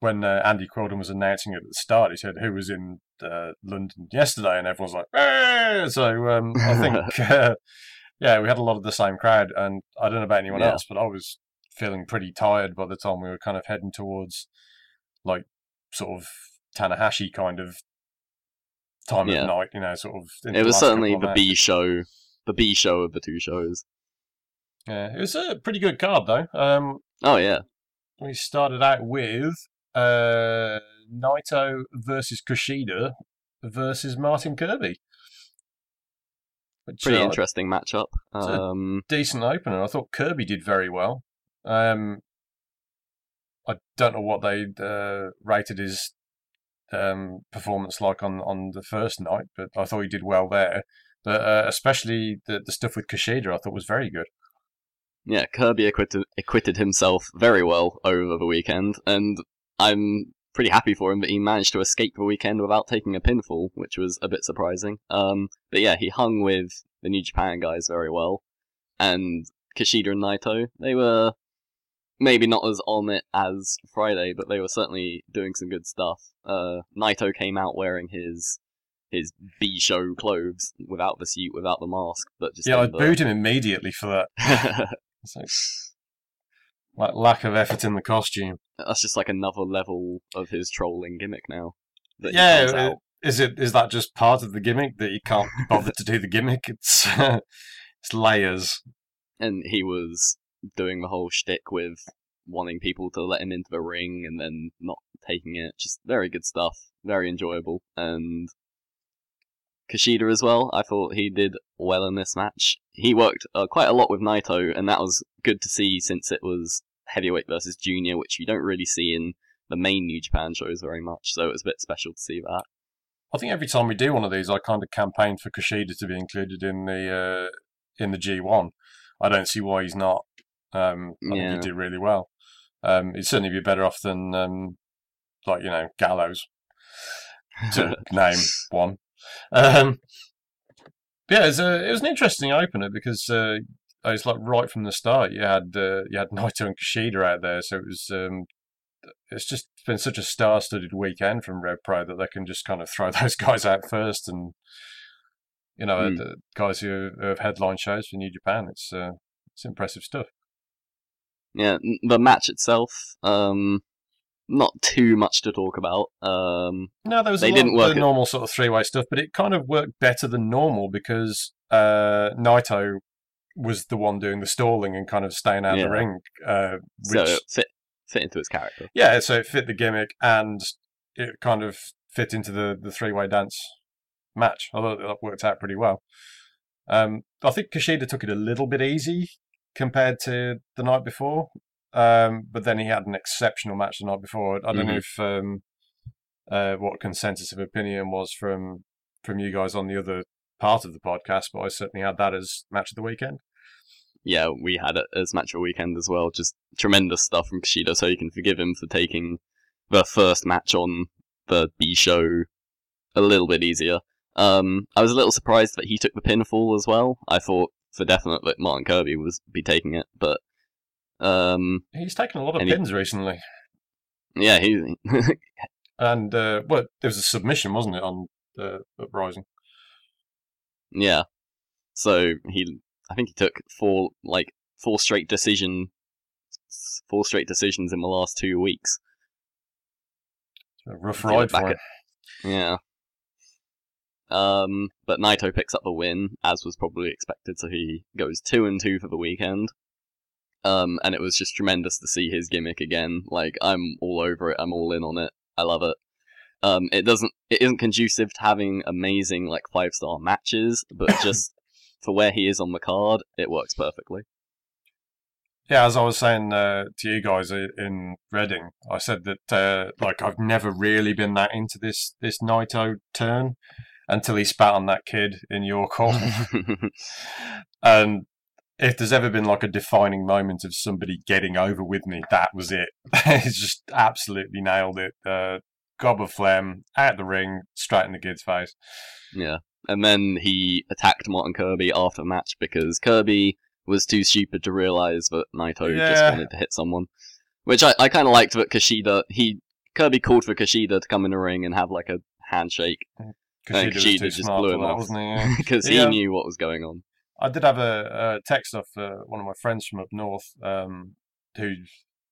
when uh, Andy Quildan was announcing it at the start, he said who was in uh, London yesterday, and everyone's like, "Eh!" so um, I think, (laughs) (laughs) uh, yeah, we had a lot of the same crowd, and I don't know about anyone Yeah. else, but I was feeling pretty tired by the time we were kind of heading towards like sort of Tanahashi kind of time Yeah. of night, you know, sort of. in it was certainly the. B show, the B show of the two shows. Yeah, it was a pretty good card though. Um, Oh yeah, we started out with uh, Naito versus Kushida versus Martin Kirby. Which, pretty uh, interesting matchup. Um, Decent opener. I thought Kirby did very well. Um, I don't know what they uh, rated his um, performance like on, on the first night, but I thought he did well there. But uh, especially the the stuff with Kushida, I thought was very good. yeah, Kirby acquitted, acquitted himself very well over the weekend, and I'm pretty happy for him that he managed to escape the weekend without taking a pinfall, which was a bit surprising. Um, but yeah, he hung with the New Japan guys very well, and Kushida and Naito, they were maybe not as on it as Friday, but they were certainly doing some good stuff. Uh, Naito came out wearing his his B show clothes without the suit, without the mask, but just Yeah, I booed him immediately for that. (laughs) It's like, like lack of effort in the costume. That's just like another level of his trolling gimmick now. Yeah, is it is that just part of the gimmick that you can't (laughs) bother to do the gimmick? It's (laughs) it's layers. and he was doing the whole shtick with wanting people to let him into the ring and then not taking it. Just very good stuff, very enjoyable. And Kushida as well. I thought he did well in this match. He worked uh, quite a lot with Naito, and that was good to see since it was heavyweight versus junior, which you don't really see in the main New Japan shows very much. So it was a bit special to see that. I think every time we do one of these, I kind of campaign for Kushida to be included in the uh, in the G one. I don't see why he's not. Um, I Yeah. think he did really well. Um, he'd certainly be better off than um, like you know Gallows to (laughs) name one. Um, yeah, it was, a, it was an interesting opener because uh, it's like right from the start you had uh, you had (laughs) Naito and Kushida out there, so it was um, it's just been such a star-studded weekend from Rev Pro that they can just kind of throw (laughs) those guys out first, and you know Hmm. the guys who have headline shows for New Japan. It's uh, it's impressive stuff. Yeah, the match itself, um, not too much to talk about. Um, No, there was They a lot didn't of work the normal sort of three-way stuff, but it kind of worked better than normal because uh, Naito was the one doing the stalling and kind of staying out of Yeah. the ring. Uh, so which, it fit fit into his character. yeah, so it fit the gimmick and it kind of fit into the, the three-way dance match. I thought that worked out pretty well. Um, I think Kushida took it a little bit easy compared to the night before, um, but then he had an exceptional match the night before. I don't know Mhm. if um, uh, what consensus of opinion was from from you guys on the other part of the podcast, but I certainly had that as match of the weekend. Yeah, we had it as match of the weekend as well. Just tremendous stuff from Kushida, so you can forgive him for taking the first match on the B show a little bit easier. Um, I was a little surprised that he took the pinfall as well. I thought for definite that Martin Kirby was be taking it, but um, He's taken a lot of And he- pins recently. Yeah, he. (laughs) And uh, well, there was a submission, wasn't it, on uh, Uprising? yeah. So he, I think he took four like four straight decision, four straight decisions in the last two weeks. A rough Yeah, ride back for at- Yeah. Um, but Naito picks up the win, as was probably expected, so he goes two and two for the weekend. Um, and it was just tremendous to see his gimmick again. Like, I'm all over it. I'm all in on it. I love it. Um, it doesn't, it isn't conducive to having amazing, like, five star matches, but (laughs) just for where he is on the card, it works perfectly. Yeah, as I was saying uh, to you guys in Reading, I said that uh, like I've never really been that into this this Naito turn until he spat on that kid in York Hall. (laughs) and if there's ever been like a defining moment of somebody getting over with me, that was it. (laughs) it's just absolutely nailed it. Uh, gob of phlegm out the ring, straight in the kid's face. Yeah. And then he attacked Martin Kirby after the match because Kirby was too stupid to realize that Naito just wanted to hit someone. Which I, I kind of liked that Kushida, he, Kirby called for Kushida to come in the ring and have like a handshake Kushida was Kushida too just blew him off. wasn't he? Because (laughs) Yeah. he knew what was going on. I did have a, a text off uh, one of my friends from up north um, who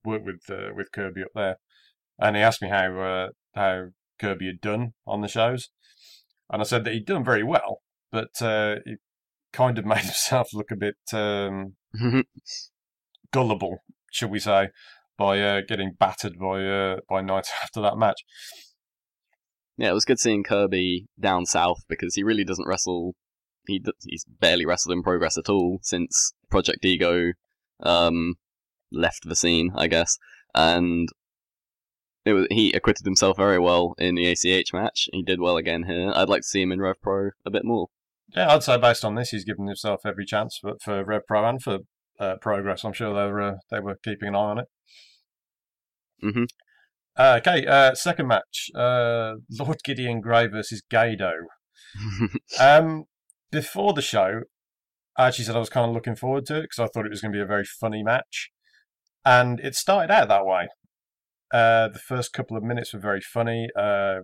worked with uh, with Kirby up there, and he asked me how uh, how Kirby had done on the shows, and I said that he'd done very well, but uh, he kind of (laughs) made himself look a bit um, (laughs) gullible, should we say, by uh, getting battered by uh, by Naito (laughs) after that match. yeah, it was good seeing Kirby down south because he really doesn't wrestle. He he's barely wrestled in progress at all since Project Ego um, left the scene, I guess. And it was, he acquitted himself very well in the ACH match. He did well again here. I'd like to see him in Rev Pro a bit more. Yeah, I'd say based on this, he's given himself every chance for, for Rev Pro and for uh, Progress. I'm sure they were uh, they were keeping an eye on it. hmm Uh, okay, uh, second match. Uh, Lord Gideon Grey versus Gedo. (laughs) Um, before the show, I actually said I was kind of looking forward to it because I thought it was going to be a very funny match. And it started out that way. Uh, the first couple of minutes were very funny. Uh,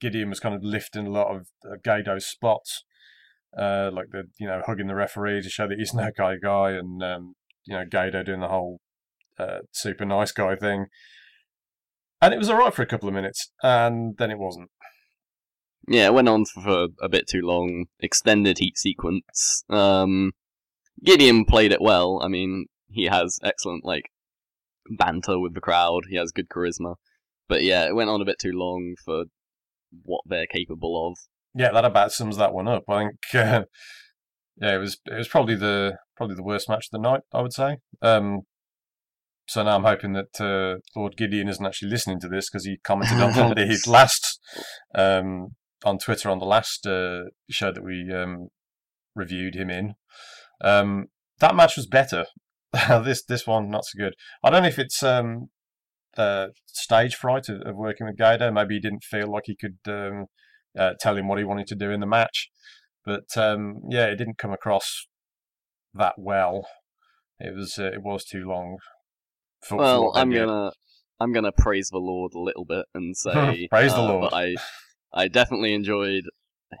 Gideon was kind of lifting a lot of uh, Gedo's spots, uh, like the you know hugging the referee to show that he's (laughs) no guy guy, and um, you know Gedo doing the whole uh, super nice guy thing. And it was all right for a couple of minutes, and then it wasn't. Yeah, it went on for a bit too long. Extended heat sequence. Um, Gideon played it well. I mean, he has excellent like banter with the crowd. He has good charisma. But yeah, it went on a bit too long for what they're capable of. Yeah, that about sums that one up. I think. (laughs) Uh, yeah, it was it was probably the probably the worst match of the night. I would say. Um, so now I'm hoping that uh, Lord Gideon isn't actually listening to this because he commented on (laughs) his last um, on Twitter on the last uh, show that we um, reviewed him in. Um, that match was better. (laughs) this this one not so good. I don't know if it's um, uh, stage fright of, of working with Gedo. Maybe he didn't feel like he could um, uh, tell him what he wanted to do in the match. But um, yeah, it didn't come across that well. It was uh, it was too long. For, for well, they I'm did. gonna I'm gonna praise the Lord a little bit and (laughs) say Praise the uh, Lord. I I definitely enjoyed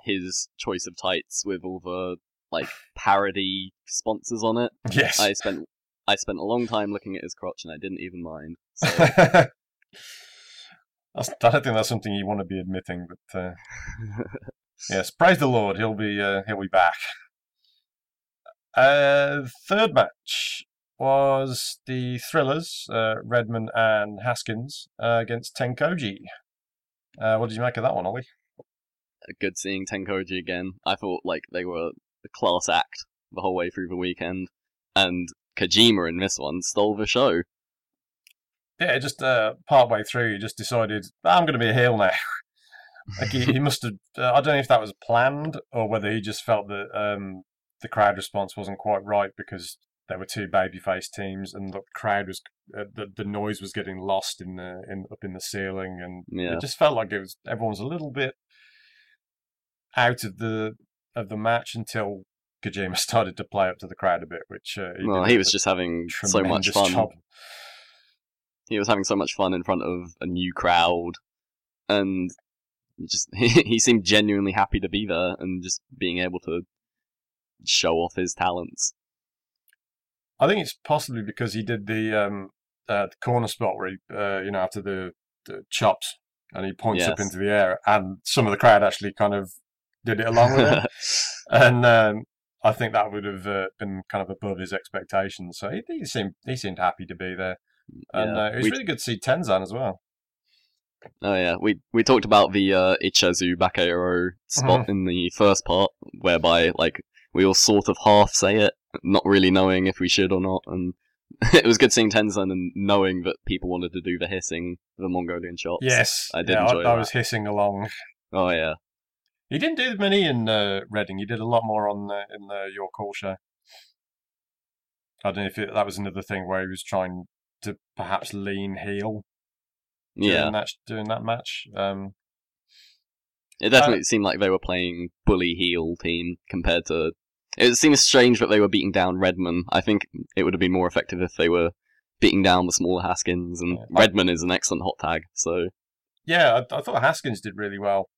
his choice of tights with all the like parody sponsors on it. Yes. I spent I spent a long time looking at his crotch and I didn't even mind. So (laughs) That's, I don't think that's something you want to be admitting, but uh, (laughs) yes, praise the Lord, he'll be uh, he'll be back. Uh, third match was the Thrillers, uh, Redman and Haskins uh, against Tenkoji. Uh, what did you make of that one, Ollie? good seeing Tenkoji again. I thought like they were a class act the whole way through the weekend, and Kojima in this one stole the show. Yeah, just uh, part way through, he just decided I'm going to be a heel now. (laughs) like he, he must have. Uh, I don't know if that was planned or whether he just felt that um, the crowd response wasn't quite right because there were two babyface teams and the crowd was uh, the the noise was getting lost in the in up in the ceiling and Yeah. it just felt like it was everyone was a little bit out of the of the match until Kojima (laughs) started to play up to the crowd a bit, which uh, he well, he was just having so much fun. job. he was having so much fun in front of a new crowd, and just he, (laughs) he seemed genuinely happy to be there and just being able to show off his talents. I think it's possibly because he did the um, uh, the corner spot where he, uh, you know, after the, the chops and he points up into the air, and some of the crowd actually kind of did it along with him. (laughs) and um, I think that would have uh, been kind of above his expectations. So he, he seemed he seemed happy to be there, and Yeah. uh, it was We- really good to see Tenzan as well. Oh yeah, we we talked about the uh, Itchauzo Bakayaro spot in the first part, whereby like we all sort of half say it, not really knowing if we should or not, and (laughs) it was good seeing Tenzan and knowing that people wanted to do the hissing, the Mongolian shots. Yes, I did yeah, enjoy I, that. was hissing along. Oh yeah. He didn't do many in uh, Reading. He did a lot more on uh, in the York Hall show. I don't know if it, that was another thing where he was trying to perhaps lean heel Yeah. during that during that match. Um, It definitely seemed like they were playing bully heel team compared to. It seems strange that they were beating down Redman. I think it would have been more effective if they were beating down the smaller Haskins, and Yeah. Redman is an excellent hot tag. So yeah, I, I thought Haskins did really well.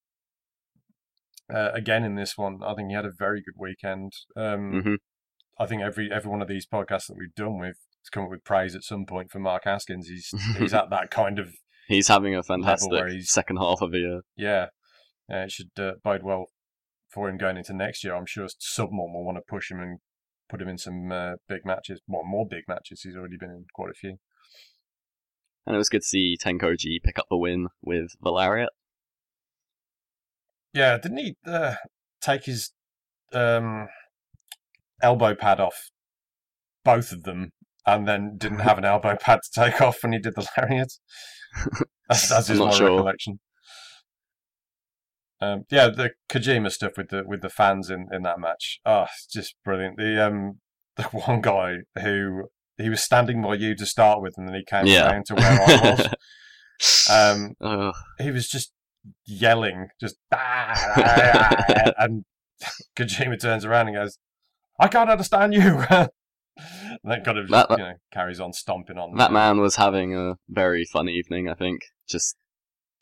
Uh, again in this one, I think he had a very good weekend. Um, mhm. I think every every one of these podcasts that we've done with has come up with praise at some point for Mark Haskins. He's he's at that kind of (laughs) he's having a fantastic second half of the year. yeah. Uh, it should uh, bode well for him going into next year. I'm sure someone will want to push him and put him in some uh, big matches. Well, more big matches. He's already been in quite a few. And it was good to see Tenkoji pick up the win with Valariat. Yeah, didn't he uh, take his um, elbow pad off both of them, and then didn't have an (laughs) elbow pad to take off when he did the lariat? (laughs) That's, that's just my sure. recollection. Um, yeah, the Kojima stuff with the with the fans in, in that match, oh, it's just brilliant. The um, (laughs) the one guy who he was standing by you to start with, and then he came Yeah. down to where I was. um, he was just yelling, just "Ah, ah, ah," and (laughs) Kojima turns around and goes, "I can't understand you." (laughs) and then kind of That- you know carries on stomping on. that man was having a very fun evening, I think. Just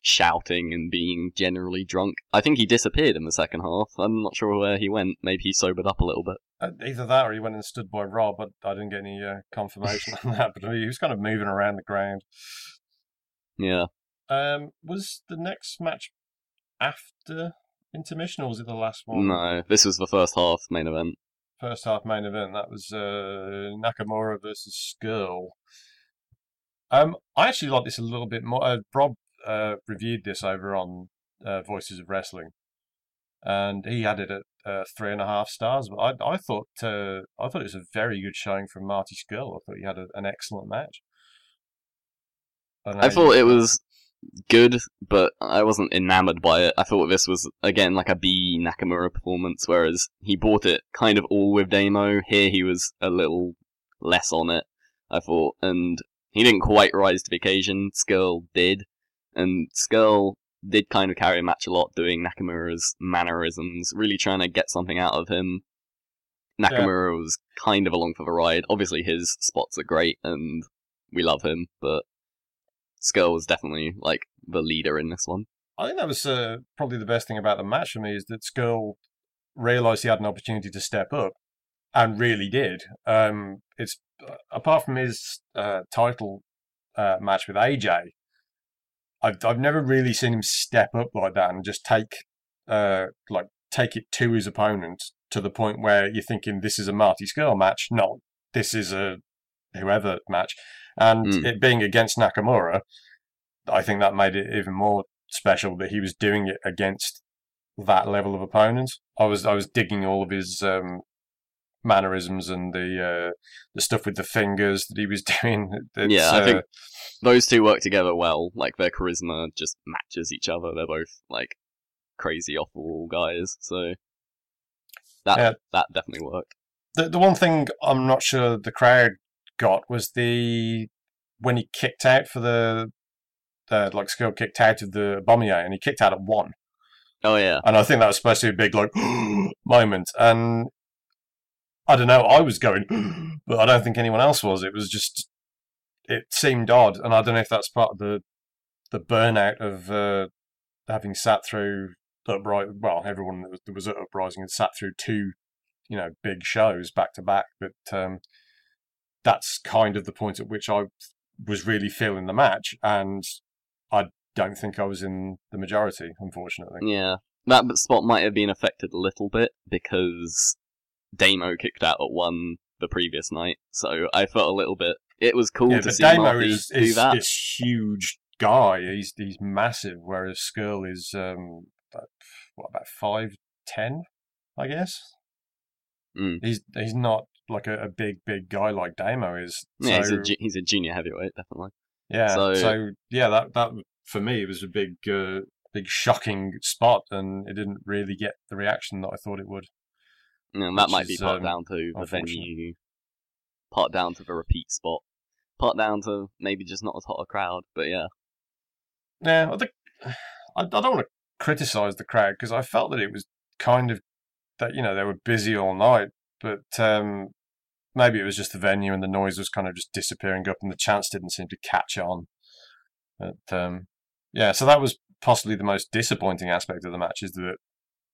shouting and being generally drunk. I think he disappeared in the second half. I'm not sure where he went. Maybe he sobered up a little bit. Uh, either that or he went and stood by Rob, but I didn't get any uh, confirmation (laughs) on that. But he was kind of moving around the ground. Yeah. Um, was the next match after intermission, or was it the last one? No, this was the first half main event. first half main event. That was uh, Nakamura versus Scurll. Um, I actually like this a little bit more. Uh, Rob uh, reviewed this over on uh, Voices of Wrestling, and he had it at uh, three and a half stars. But I, I thought, uh, I thought it was a very good showing from Marty Scurll. I thought he had a, an excellent match. don't I thought it was good, but I wasn't enamored by it. I thought this was again like a B Nakamura performance, whereas he bought it kind of all with Damo. Here he was a little less on it. I thought, and he didn't quite rise to the occasion. Scurll did, and Scurll did kind of carry a match a lot, doing Nakamura's mannerisms, really trying to get something out of him. Nakamura was kind of along for the ride. Obviously, his spots are great, and we love him, but Scurll was definitely like the leader in this one. I think that was uh, probably the best thing about the match for me is that Scurll realised he had an opportunity to step up, and really did. Um, it's uh, apart from his uh, title uh, match with AJ, I've I've never really seen him step up like that and just take uh, like take it to his opponent to the point where you're thinking this is a Marty Scurll match, not this is a whoever match, and Mm. it being against Nakamura, I think that made it even more special that he was doing it against that level of opponents. I was I was digging all of his um, mannerisms and the uh, the stuff with the fingers that he was (laughs) doing. It's, Yeah, I uh, think those two work together well. Like their charisma just matches each other. They're both like crazy off the wall guys. So that Yeah. that definitely worked. the the one thing I'm not sure the crowd got was the when he kicked out for the uh, like Scurll kicked out of the Boma Ye and he kicked out at one. Oh yeah, And I think that was supposed to be a big like (gasps) moment. And I don't know, I was going, (gasps) but I don't think anyone else was. It was just it seemed odd, and I don't know if that's part of the the burnout of uh, having sat through uprising. Well, everyone that was, that was at uprising had sat through two, you know, big shows back to back. But um, that's kind of the point at which I was really feeling the match, and I don't think I was in the majority, unfortunately. Yeah, that spot might have been affected a little bit because Damo kicked out at one the previous night, so I felt a little bit. It was cool yeah, to see Damo Marty is, do is, that. is huge guy. He's he's massive, whereas Scurll is um about, what about five ten, I guess. Mm. He's he's not like a, a big big guy like Damo is. Yeah, he's a he's a junior heavyweight, definitely. yeah. so- So, yeah, that that for me it was a big uh, big shocking spot, and it didn't really get the reaction that I thought it would. And that Which might be part um, down to the venue, part down to the repeat spot, part down to maybe just not as hot a crowd. But yeah, Yeah, I think (sighs) I, I don't want to criticize the crowd because I felt that it was kind of that you know they were busy all night, but um, maybe it was just the venue and the noise was kind of just disappearing up, and the chants didn't seem to catch on. But um, yeah, so that was possibly the most disappointing aspect of the match is that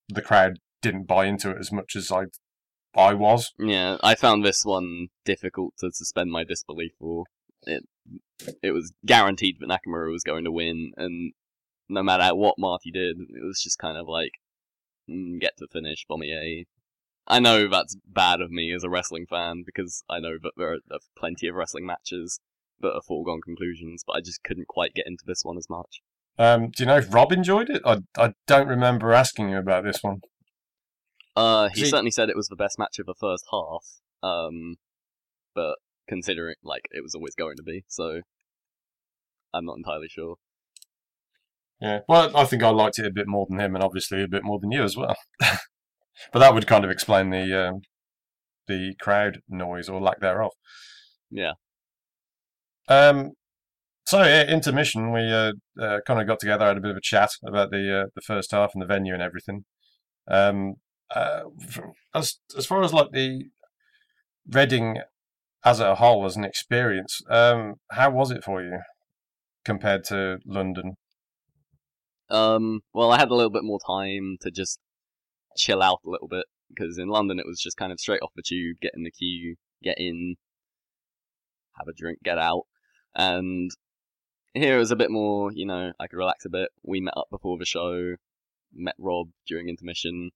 the crowd didn't buy into it as much as I I was. yeah, I found this one difficult to suspend my disbelief for. It it was guaranteed that Nakamura was going to win, and no matter what Marty did, it was just kind of like mm, get to finish Boma Ye. I know that's bad of me as a wrestling fan because I know that there are plenty of wrestling matches that are foregone conclusions, but I just couldn't quite get into this one as much. Um, do you know if Rob enjoyed it? I I don't remember asking you about this one. Uh, he See- certainly said it was the best match of the first half. Um, but considering like it was always going to be, so I'm not entirely sure. Yeah, well, I think I liked it a bit more than him, and obviously a bit more than you as well. (laughs) but that would kind of explain the um, the crowd noise or lack thereof. Yeah. Um. So yeah, intermission, we uh, uh, kind of got together, had a bit of a chat about the uh, the first half and the venue and everything. Um. Uh, as as far as like the Reading as a whole as an experience, um, how was it for you compared to London? Um, well, I had a little bit more time to just chill out a little bit because in London it was just kind of straight off the tube, get in the queue, get in, have a drink, get out, and here it was a bit more. You know, I could relax a bit. We met up before the show, met Rob during intermission.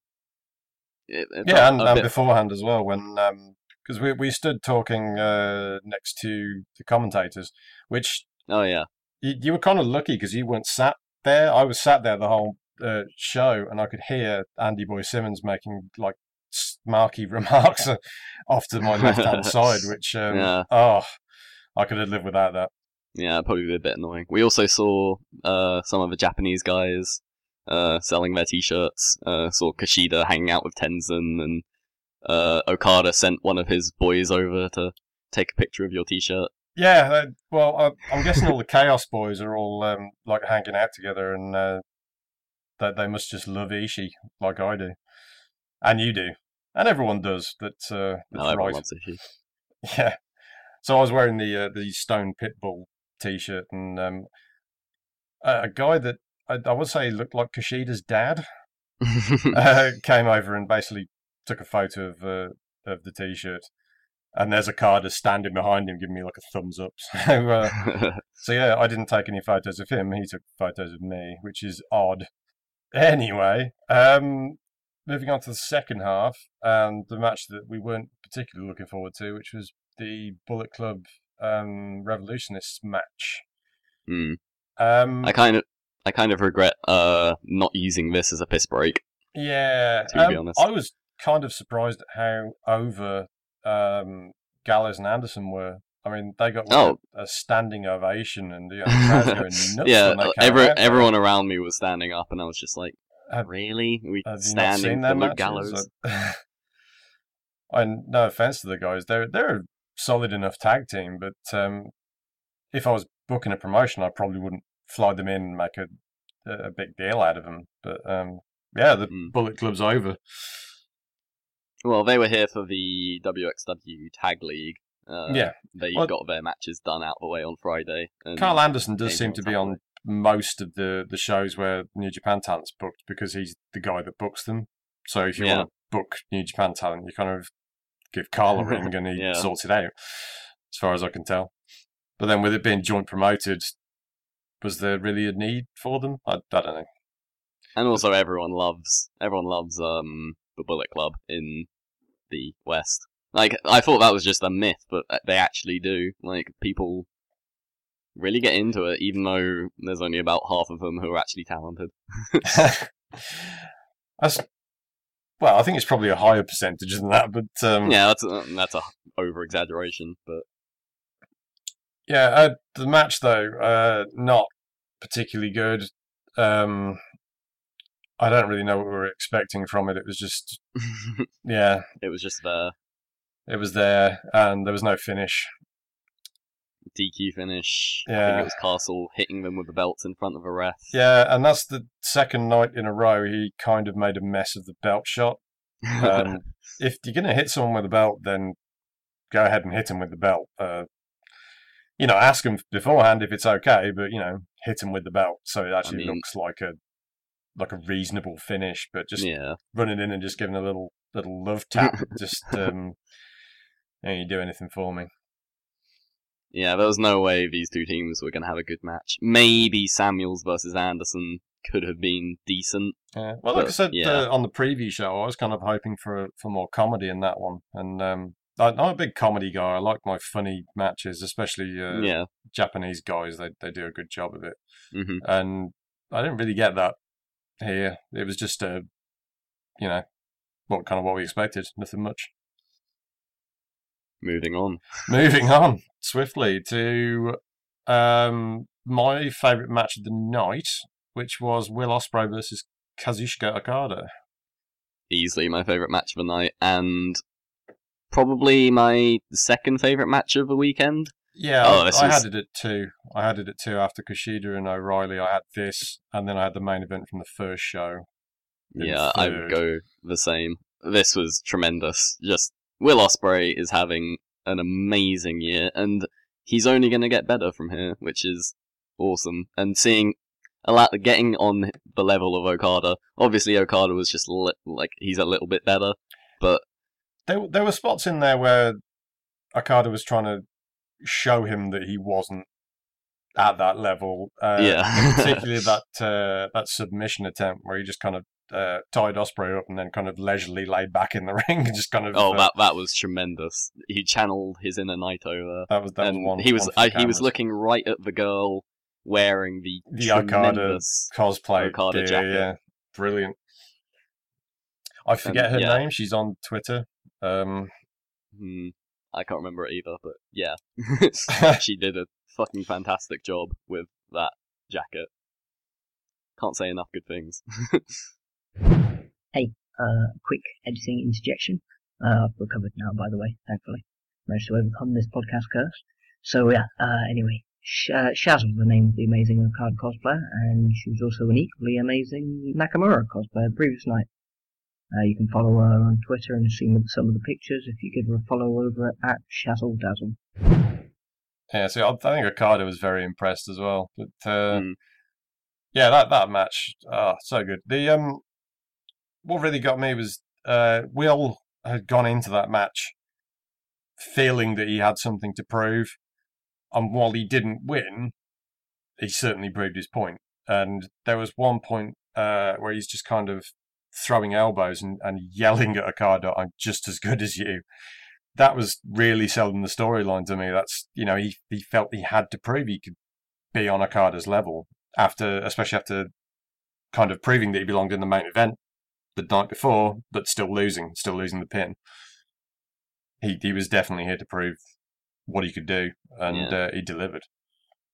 It, yeah, and, and beforehand as well, when because we we stood talking uh, next to the commentators, which oh yeah, you, you were kind of lucky because you weren't sat there. I was sat there the whole uh, show, and I could hear Andy Boy Simmons making like smarky (laughs) remarks off to my left hand (laughs) side, which um, Yeah. oh, I could have lived without that. Yeah, probably be a bit annoying. We also saw uh, some of the Japanese guys uh, selling their t-shirts. Uh, saw Kushida hanging out with Tenzan, and uh, Okada sent one of his boys over to take a picture of your t-shirt. Yeah, uh, well, I, I'm guessing all the Chaos Boys are all um, like hanging out together, and uh, that they must just love Ishii like I do, and you do, and everyone does. That's uh, No, everyone right. loves Ishii. (laughs) Yeah. So I was wearing the uh, the Stone Pitbull T-shirt, and um, a, a guy that I, I would say looked like Kushida's dad (laughs) uh, came over and basically took a photo of uh, of the T-shirt. And there's Okada standing behind him, giving me like a thumbs up. (laughs) So, uh, (laughs) so yeah, I didn't take any photos of him. He took photos of me, which is odd. Anyway, um, moving on to the second half and the match that we weren't particularly looking forward to, which was the Bullet Club um, Revolutionists match. Hmm. Um, I kind of, I kind of regret uh, not using this as a piss break. yeah, to be um, honest. I was kind of surprised at how over um, Gallows and Anderson were. I mean, they got like, Oh. a, a standing ovation, and you know, (laughs) (laughs) yeah, every, out. everyone around me was standing up, and I was just like, Have- "Really? Are we Have you not standing for Luke? Gallows?" (laughs) and no offense to the guys, they're they're a solid enough tag team, but um, if I was booking a promotion, I probably wouldn't fly them in and make a a big deal out of them. But um, yeah, the Mm. Bullet Club's over. Well, they were here for the WXW Tag League, Uh, yeah, they Well- got their matches done out the way on Friday. And Karl Anderson does seem to be on most of the, the shows where New Japan talent's booked because he's the guy that books them. So if you Yeah. want to book New Japan talent, you kind of give Karl a ring and he (laughs) Yeah. sorts it out, as far as I can tell. But then with it being joint promoted, was there really a need for them? I, I don't know. and also everyone loves everyone loves um the Bullet Club in the West. Like I thought that was just a myth, but uh, they actually do. Like people really get into it, even though there's only about half of them who are actually talented. (laughs) That's well, I think it's probably a higher percentage than that, but um, yeah, that's a, that's a over exaggeration, but Yeah, uh, the match though, uh, not particularly good. Um, I don't really know what we were expecting from it. It was just, (laughs) yeah, it was just there. it was there, and there was no finish. DQ finish. I Yeah. think it was Castle hitting them with the belts in front of a ref. Yeah, and that's the second night in a row he kind of made a mess of the belt shot. (laughs) Um, if you're going to hit someone with a belt, then go ahead and hit him with the belt. Uh, you know, ask him beforehand if it's okay, but you know, hit him with the belt so it actually mean- looks like a like a reasonable finish. But just yeah. running in and just giving a little little love tap, (laughs) just um, ain't you do anything for me. Yeah, there was no way these two teams were going to have a good match. Maybe Samuels versus Anderson could have been decent. Yeah. Well, like I said yeah. uh, on the preview show, I was kind of hoping for for more comedy in that one, and um, I, I'm a big comedy guy. I like my funny matches, especially uh, yeah. Japanese guys. They they do a good job of it, hmm and I didn't really get that here. It was just a, you know, what kind of what we expected. Nothing much. Moving on. (laughs) Moving on swiftly to um, my favourite match of the night, which was Will Ospreay versus Kazuchika Okada. Easily my favourite match of the night, and probably my second favourite match of the weekend. Yeah, Oh, I, I was- had it at two. I had it at two after Kushida and O'Reilly. I had this, and then I had the main event from the first show. Yeah, I would go the same. This was tremendous. Just Will Ospreay is having an amazing year, and he's only going to get better from here, which is awesome. And seeing a lot, getting on the level of Okada. Obviously, Okada was just li- like he's a little bit better, but There, there were spots in there where Okada was trying to show him that he wasn't at that level. Uh, Yeah. (laughs) particularly that uh, that submission attempt where he just kind of uh, tied Ospreay up and then kind of leisurely laid back in the (laughs) ring and just kind of. oh, uh, that that was tremendous. He channeled his inner Naito there. that was that was one. he was one I, he was looking right at the girl wearing the The Okada cosplay Okada jacket. Yeah, brilliant. I forget her yeah. name. She's on Twitter. Um, Hmm, I can't remember it either, but yeah, (laughs) (laughs) (laughs) she did a fucking fantastic job with that jacket. Can't say enough good things. Hey, uh, quick editing interjection. Uh, I've recovered now, by the way, thankfully. Managed to overcome this podcast curse. So yeah, uh, anyway, Sh- uh, Shaz was the name of the amazing Okada cosplayer, and she was also an equally amazing Nakamura cosplayer the previous night. Uh, you can follow her on Twitter and see some of the pictures if you give her a follow over at Shazzle Dazzle. yeah, so I, I think Ricardo was very impressed as well. But uh, Hmm. yeah, that that match, oh, so good. The um, what really got me was uh, Will had gone into that match feeling that he had something to prove, and while he didn't win, he certainly proved his point. And there was one point uh, where he's just kind of throwing elbows and, and yelling at Okada, "I'm just as good as you." That was really selling the storyline to me. That's you know he he felt he had to prove he could be on Okada's level after, especially after kind of proving that he belonged in the main event the night before, but still losing, still losing the pin. He he was definitely here to prove what he could do, and uh, he delivered.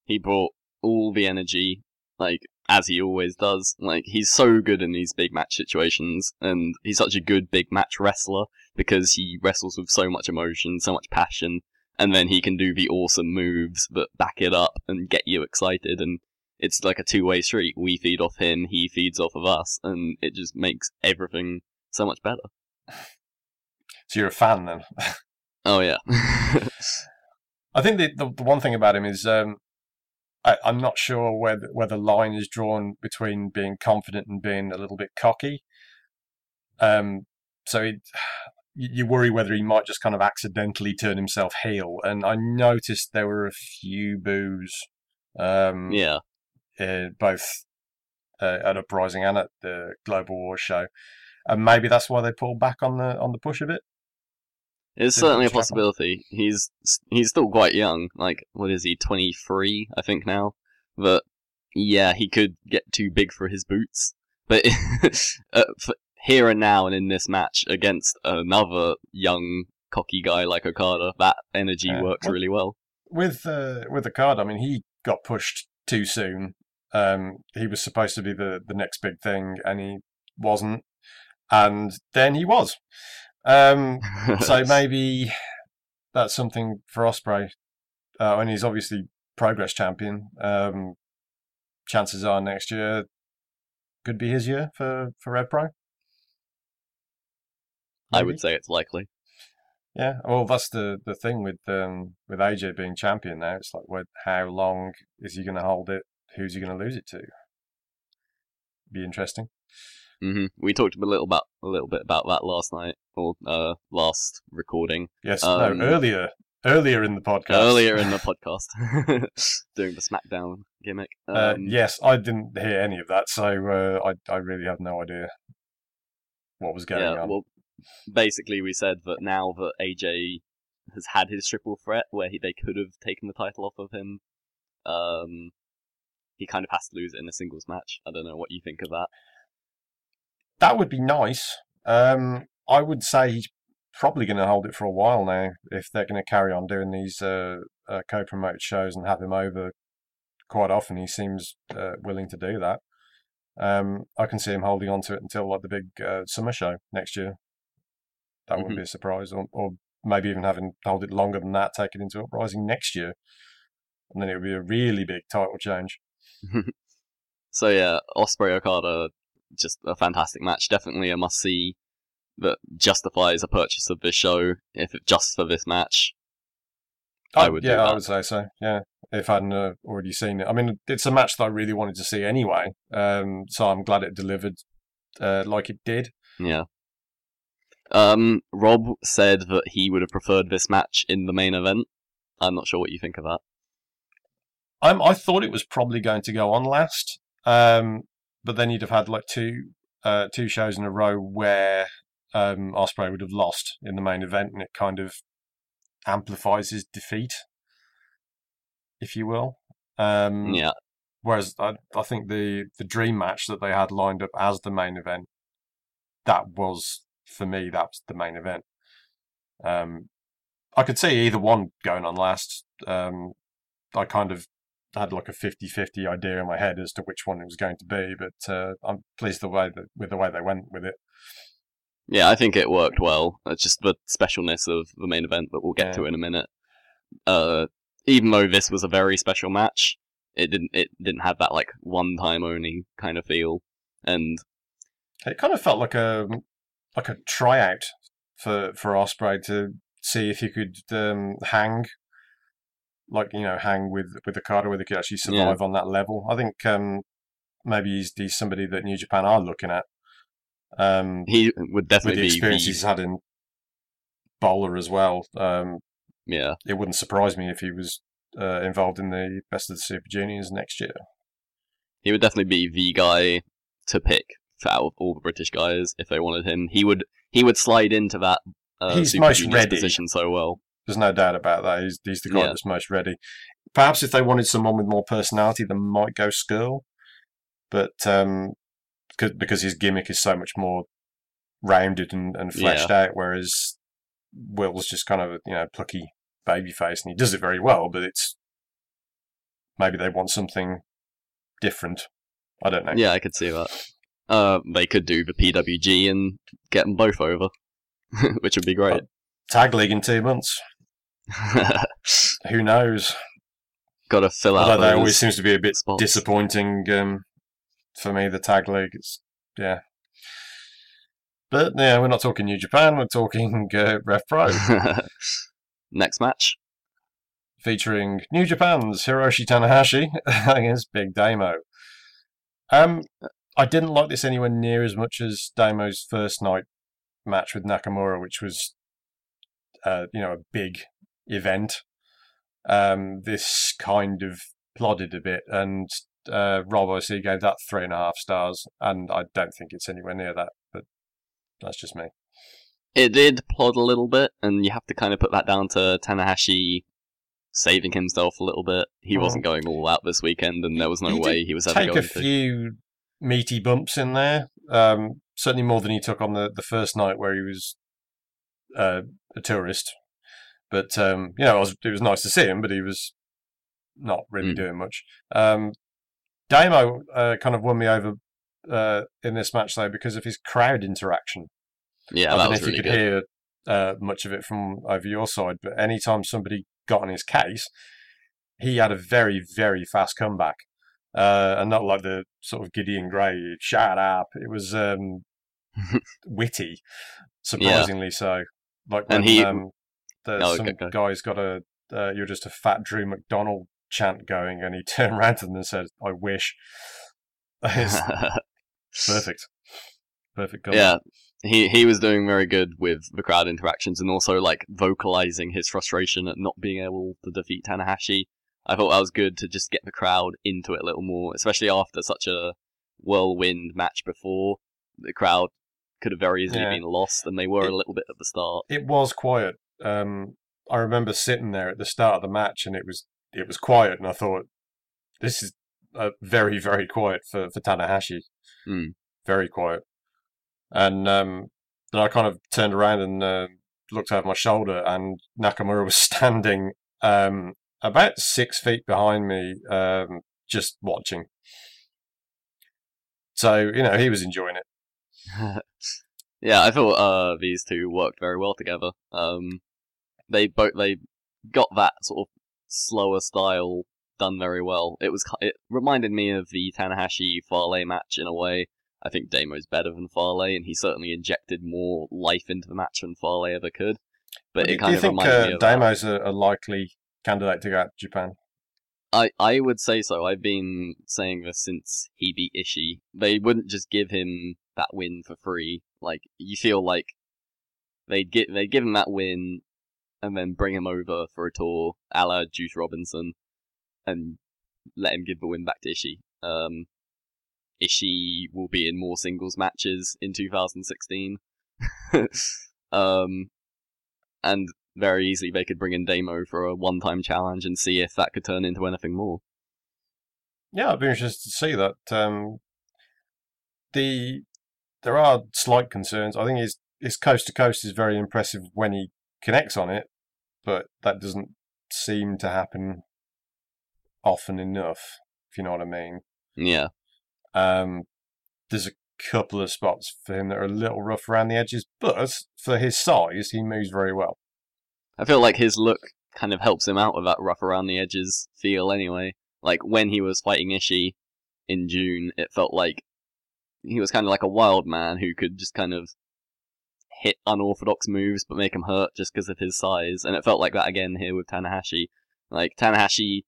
he brought all the energy, like as he always does. Like he's so good in these big match situations, and he's such a good big match wrestler because he wrestles with so much emotion, so much passion, and then he can do the awesome moves that back it up and get you excited. And it's like a two-way street. We feed off him, he feeds off of us, and it just makes everything so much better. So you're a fan then? Oh yeah. (laughs) I think the, the the one thing about him is um, I, I'm not sure where the, where the line is drawn between being confident and being a little bit cocky. Um, so it, you you worry whether he might just kind of accidentally turn himself heel. And I noticed there were a few boos, um, yeah. uh, both uh, at Uprising and at the Global War show, and maybe that's why they pulled back on the on the push of it. It's certainly a possibility. He's he's still quite young. Like, what is he? Twenty three, I think now. But yeah, he could get too big for his boots. But (laughs) uh, for here and now, and in this match against another young cocky guy like Okada, that energy Yeah. works Well- really well. with uh, with Okada, I mean, he got pushed too soon. Um, he was supposed to be the the next big thing, and he wasn't. And then he was. Um, (laughs) so maybe that's something for Ospreay. Uh, and he's obviously progress champion. Um, chances are next year could be his year for for Rev Pro. I would say it's likely. Yeah, well, that's the the thing with um with AJ being champion now. It's like, what, how long is he going to hold it? Who's he going to lose it to? Be interesting. Hmm We talked a little about a little bit about that last night or uh, last recording Yes, Um, no, earlier, earlier in the podcast. earlier in the (laughs) podcast, (laughs) doing the SmackDown gimmick. Uh, Um, yes, I didn't hear any of that, so uh, I I really have no idea what was going yeah, on. well, basically we said that now that AJ has had his triple threat where he, they could have taken the title off of him, um, he kind of has to lose it in a singles match. I don't know what you think of that. That would be nice. Um, I would say he's probably going to hold it for a while now if they're going to carry on doing these uh, uh, co-promoted shows and have him over quite often. He seems uh, willing to do that. Um, I can see him holding on to it until like the big uh, summer show next year. That wouldn't Mhm. be a surprise, or, or maybe even having hold it longer than that, take it into Uprising next year, and then it would be a really big title change. (laughs) So yeah, Ospreay Okada, just a fantastic match. Definitely a must see that justifies a purchase of this show if it, just for this match. I Oh, would yeah, I would say so. Yeah, if I hadn't uh, already seen it. I mean, it's a match that I really wanted to see anyway. Um, so I'm glad it delivered uh, like it did. Yeah. Um, Rob said that he would have preferred this match in the main event. I'm not sure what you think of that. I'm, I thought it was probably going to go on last, um, but then you'd have had like two uh, two shows in a row where um, Ospreay would have lost in the main event, and it kind of amplifies his defeat, if you will. Um, Yeah, Whereas I, I think the the dream match that they had lined up as the main event, that was for me that was the main event. Um, I could see either one going on last. Um, I kind of had like a 50-50 idea in my head as to which one it was going to be, but uh, I'm pleased the way that with the way they went with it. yeah, I think it worked well. It's just the specialness of the main event that we'll get Yeah. to in a minute. Uh, even though this was a very special match, it didn't it didn't have that like one time only kind of feel. And It kind of felt like a like a tryout for for Ospreay to see if he could um, hang, like you know, hang with with the Carter, whether he could actually survive on that level. I think um, maybe he's, he's somebody that New Japan are looking at. Um, he would with definitely the be experience the- he's had in bowler as well, um, yeah. it wouldn't surprise me if he was uh, involved in the best of the Super Juniors next year. He would definitely be the guy to pick out of all the British guys if they wanted him. He would he would slide into that uh, He's Super most Juniors ready. position so well. There's no doubt about that. He's, he's the guy Yeah. that's most ready. Perhaps if they wanted someone with more personality, they might go Skrull. But um, cause, his gimmick is so much more rounded and, and fleshed out, whereas Will's just kind of you know plucky baby face, and he does it very well. But it's maybe they want something different. I don't know. Yeah, I could see that. Uh, they could do the PWG and get them both over, (laughs) which would be great. Tag league in two months. (laughs) Who knows? Got to fill out that always seems to be a bit spots. disappointing um, for me. The tag league, it's yeah. But yeah, we're not talking New Japan. We're talking (laughs) uh, Rev Pro, (laughs) Next match. featuring New Japan's Hiroshi Tanahashi against Big Damo. Um, I didn't like this anywhere near as much as Damo's first night match with Nakamura, which was, uh, you know, a big event. Um, this kind of plodded a bit, and uh, Rob obviously gave that three and a half stars, and I don't think it's anywhere near that, but that's just me. It did plod a little bit, and you have to kind of put that down to Tanahashi saving himself a little bit. He Mhm. wasn't going all out this weekend, and there was no He way he was ever Take a few meaty bumps in there, um, certainly more than he took on the, the first night where he was uh, a tourist. But um, you know, it was, it was nice to see him, but he was not really Mm. doing much. Um, Damo uh, kind of won me over uh, in this match though because of his crowd interaction. Yeah, I that don't know was if really you could good. hear uh, much of it from over your side, but anytime somebody got on his case, he had a very, very fast comeback. Uh, and not like the sort of Gideon Grey, shut up. It was um, (laughs) witty, surprisingly so. Like when And he- um, the, Oh, some okay, guy's got a, uh, you're just a fat Drew McDonald chant going, and he (laughs) turned around to them and said, I wish. (laughs) (laughs) Perfect. Perfect. comeback. yeah, he he was doing very good with the crowd interactions and also like vocalizing his frustration at not being able to defeat Tanahashi. I thought that was good to just get the crowd into it a little more, especially after such a whirlwind match before. The crowd could have very easily Yeah. been lost, and they were It- a little bit at the start. it was quiet. Um, I remember sitting there at the start of the match, and it was it was quiet, and I thought, this is uh, very very quiet for for Tanahashi. Mm. Very quiet. And um, then I kind of turned around and uh, looked over my shoulder, and Nakamura was (laughs) standing um, about six feet behind me, um, just watching. So you know he was enjoying it. (laughs) yeah, I thought uh, these two worked very well together. Um, they both they got that sort of slower style done very well. It was it reminded me of the Tanahashi Farley match in a way. I think Damo's better than Farley, and he certainly injected more life into the match than Farley ever could. But do, it do kind you of think reminded me uh, of. Damo's a, a likely candidate to go out to Japan? I, I would say so. I've been saying this since he beat Ishii. They wouldn't just give him that win for free. Like you feel like they'd get they'd give him that win and then bring him over for a tour, a la Juice Robinson, and let him give the win back to Ishii. Um, Ishii will be in more singles matches in 2016. (laughs) um, and very easily they could bring in Damo for a one-time challenge and see if that could turn into anything more. Yeah, I'd be interested to see that. Um, the there are slight concerns. I think his his coast to coast is very impressive when he connects on it, but that doesn't seem to happen often enough. If you know what I mean. Yeah, Um, there's a couple of spots for him that are a little rough around the edges, but for his size, he moves very well. I feel like his look kind of helps him out with that rough around the edges feel anyway. Like when he was fighting Ishii in June, it felt like he was kind of like a wild man who could just kind of hit unorthodox moves but make him hurt just because of his size. And it felt like that again here with Tanahashi. Like Tanahashi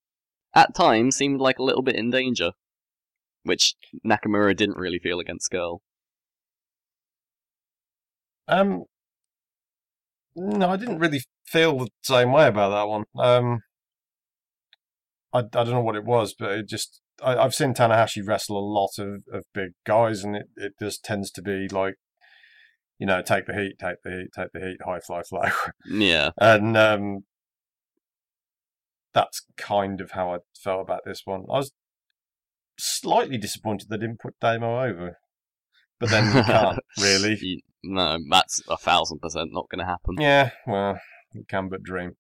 at times seemed like a little bit in danger, which Nakamura didn't really feel against Scurll. Um, no, I didn't really feel the same way about that one. Um, I, I don't know what it was, but it just I, I've seen Tanahashi wrestle a lot of, of big guys, and it, it just tends to be like, you know, take the heat, take the heat, take the heat, high fly, (laughs) flow, Yeah, and um, that's kind of how I felt about this one. I was slightly disappointed they didn't put Damo over, but then you can't (laughs) really. You- no, that's a thousand percent not going to happen. Yeah, well, you can but dream.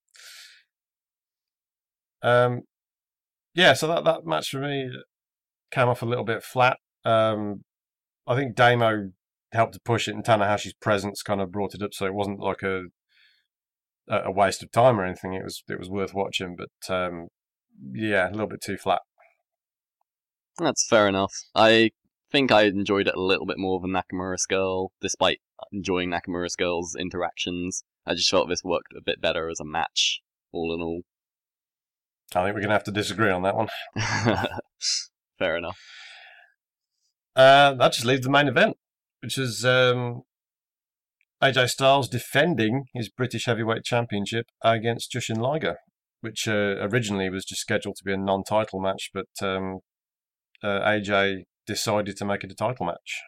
Um, yeah, so that that match for me came off a little bit flat. Um, I think Damo helped to push it, and Tanahashi's presence kind of brought it up, so it wasn't like a a waste of time or anything. It was it was worth watching, but um, yeah, a little bit too flat. That's fair enough. I think I enjoyed it a little bit more than Nakamura's Scurll, despite enjoying Nakamura's Scurll's interactions. I just felt this worked a bit better as a match, all in all. I think we're going to have to disagree on that one. (laughs) Fair enough. Uh, that just leaves the main event, which is um, AJ Styles defending his British Heavyweight Championship against Jushin Liger, which uh, originally was just scheduled to be a non-title match, but um, uh, AJ decided to make it a title match,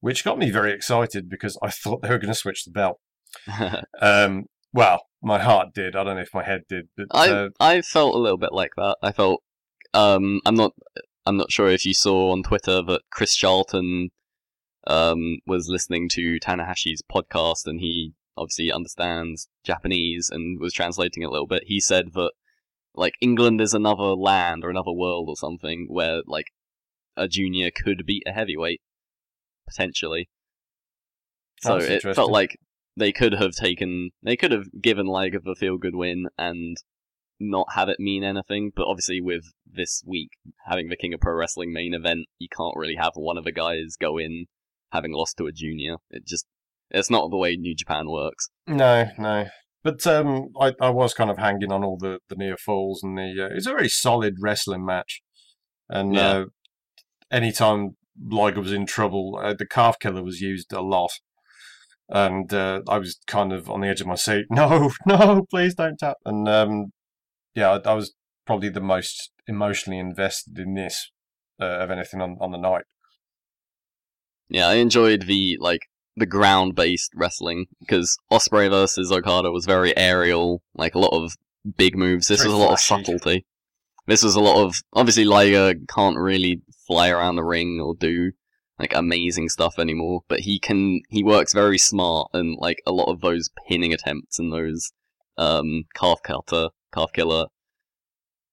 which got me very excited because I (laughs) thought they were going to switch the belt. (laughs) Um, well, my heart did. I don't know if my head did, but I uh, I felt a little bit like that. I felt um I'm not I'm not sure if you saw on Twitter that Chris Charlton um was listening to Tanahashi's podcast and he obviously understands Japanese and was translating it a little bit. He said that like England is another land or another world or something where like a junior could beat a heavyweight potentially. So it felt like they could have taken, they could have given Liger a feel good win and not have it mean anything. But obviously, with this week having the King of Pro Wrestling main event, you can't really have one of the guys go in having lost to a junior. It just, it's not the way New Japan works. No, no. But um, I, I was kind of hanging on all the, the near falls, and the uh, it's a very solid wrestling match. And Yeah. uh, anytime Liger was in trouble, uh, the calf killer was used a lot. And uh, I was kind of on the edge of my seat. (laughs) No, no, please don't tap. And um, yeah, I, I was probably the most emotionally invested in this uh, of anything on, on the night. Yeah, I enjoyed the like the ground based wrestling because Ospreay versus Okada was very aerial, like a lot of big moves. This Very was a lot of flashy. subtlety. This was a lot of obviously Liger can't really fly around the ring or do like amazing stuff anymore, but he can he works very smart and like a lot of those pinning attempts and those um calf cutter, calf killer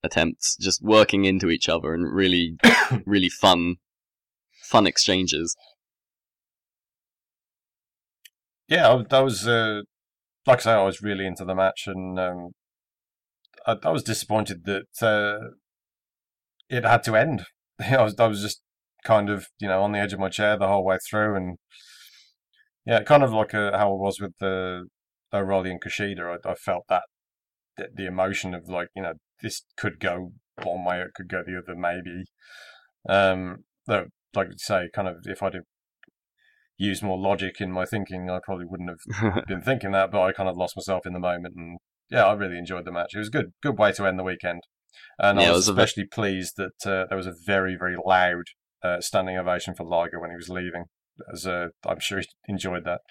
attempts just working into each other and really (coughs) really fun fun exchanges. Yeah, that was uh, like I say, I was really into the match, and um, I, I was disappointed that uh, it had to end. (laughs) I was, I was just kind of you know on the edge of my chair the whole way through, and yeah, kind of like uh, how it was with the O'Reilly and Kushida. I, I felt that, that the emotion of like you know this could go one way, it could go the other, maybe. Um, though, like you say, kind of if I'd have used more logic in my thinking, I probably wouldn't have (laughs) been thinking that, but I kind of lost myself in the moment. And yeah, I really enjoyed the match. It was a good, good way to end the weekend. And Yeah, I was, was especially pleased that uh, there was a very, very loud uh, standing ovation for Liger when he was leaving. As uh, I'm sure he enjoyed that.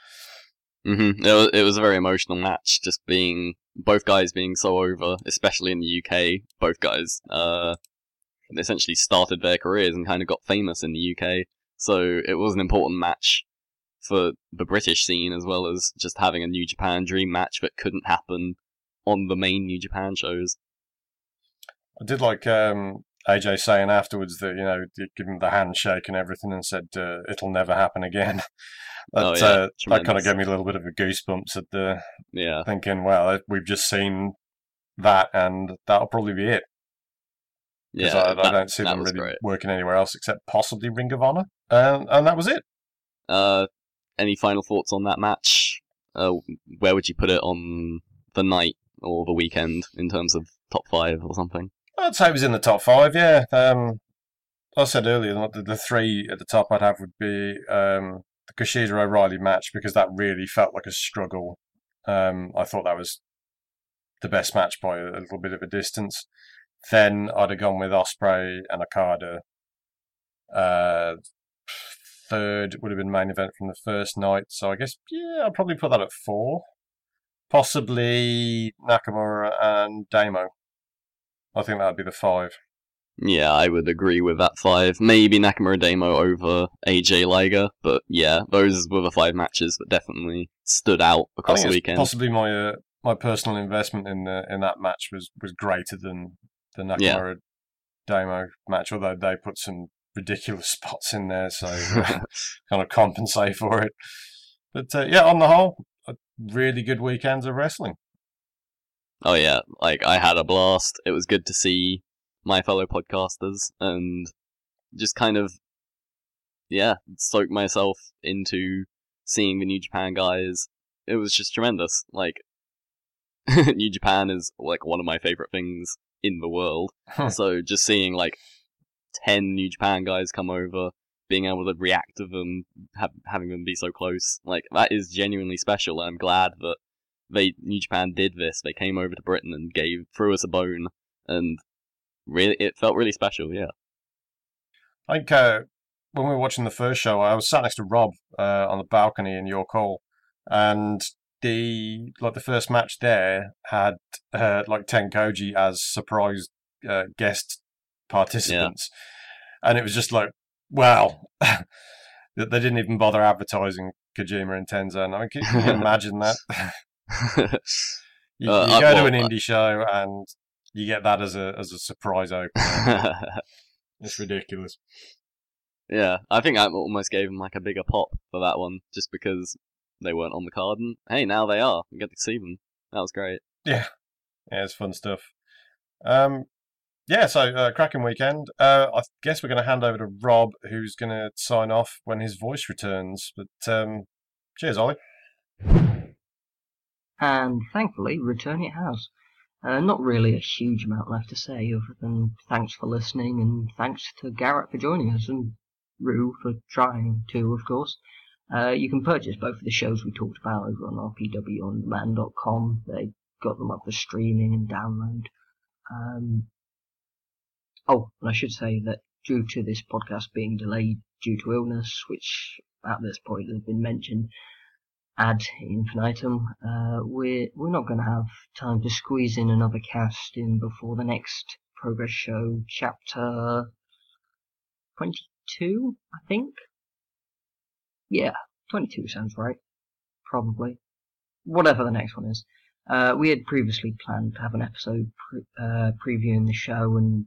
hmm It was, it was a very emotional match, just being both guys being so over, especially in the UK. Both guys uh, essentially started their careers and kind of got famous in the UK, so it was an important match for the British scene as well as just having a New Japan Dream match that couldn't happen on the main New Japan shows. I did like um, AJ saying afterwards that you know give him the handshake and everything, and said uh, it'll never happen again. (laughs) that Oh, yeah, uh, that kind of gave me a little bit of a goosebumps at the Yeah, thinking, well, we've just seen that, and that'll probably be it. Yeah, I, I don't see them really great. working anywhere else except possibly Ring of Honor, and and that was it. Uh, any final thoughts on that match? Uh, where would you put it on the night or the weekend in terms of top five or something? I'd say it was in the top five. Yeah. Um, I said earlier the, the three at the top I'd have would be um, the Kushida O'Reilly match because that really felt like a struggle. Um, I thought that was the best match by a little bit of a distance. Then I'd have gone with Ospreay and Okada. Uh, third would have been main event from the first night. So I guess yeah, I'll probably put that at four. Possibly Nakamura and Damo. I think that would be the five. Yeah, I would agree with that five. Maybe Nakamura Damo over AJ Liger, but yeah, those were the five matches that definitely stood out across the weekend. possibly my uh, my personal investment in the in that match was, was greater than the Yeah. Nakamura Damo match, although they put some ridiculous (laughs) spots in there, so (laughs) kind of compensate for it. But uh, yeah, on the whole, a really good weekends of wrestling. Oh yeah, like I had a blast. It was good to see my fellow podcasters and just kind of yeah, soak myself into seeing the New Japan guys. It was just tremendous. Like, (laughs) New Japan is like one of my favorite things in the world. so just seeing like 10 New Japan guys come over, being able to react to them, have, having them be so close, like that is genuinely special. I'm glad that they New Japan did this. They came over to Britain and gave threw us a bone, and really it felt really special. Yeah. I think uh, when we were watching the first show, I was sat next to Rob uh, on the balcony in York Hall, and the like the first match there had uh, like Tenkoji as surprise uh, guest participants, yeah. and it was just like wow, (laughs) they didn't even bother advertising Kojima and Tenzan. I mean, can, can you imagine that? (laughs) you, uh, you go to an indie show and you get that as a as a surprise opening. (laughs) it's ridiculous. Yeah, I think I almost gave them like a bigger pop for that one, just because they weren't on the card, and hey, now they are. We get to see them. That was great. Yeah, yeah, it's fun stuff. Um, yeah, so uh, cracking weekend. Uh, I guess we're going to hand over to Rob, who's going to sign off when his voice returns. But um, cheers, Ollie. And thankfully, return it has. Uh, not really a huge amount left to say, other than thanks for listening and thanks to Garrett for joining us and Rue for trying to, of course. Uh, you can purchase both of the shows we talked about over on rpwondemand.com. They got them up for streaming and download. Um, oh, and I should say that due to this podcast being delayed due to illness, which at this point has been mentioned ad infinitum, uh, we're we're not going to have time to squeeze in another cast in before the next progress show chapter twenty two, I think. Yeah, 22 sounds right. Probably. Whatever the next one is. Uh, we had previously planned to have an episode pre- uh, previewing the show and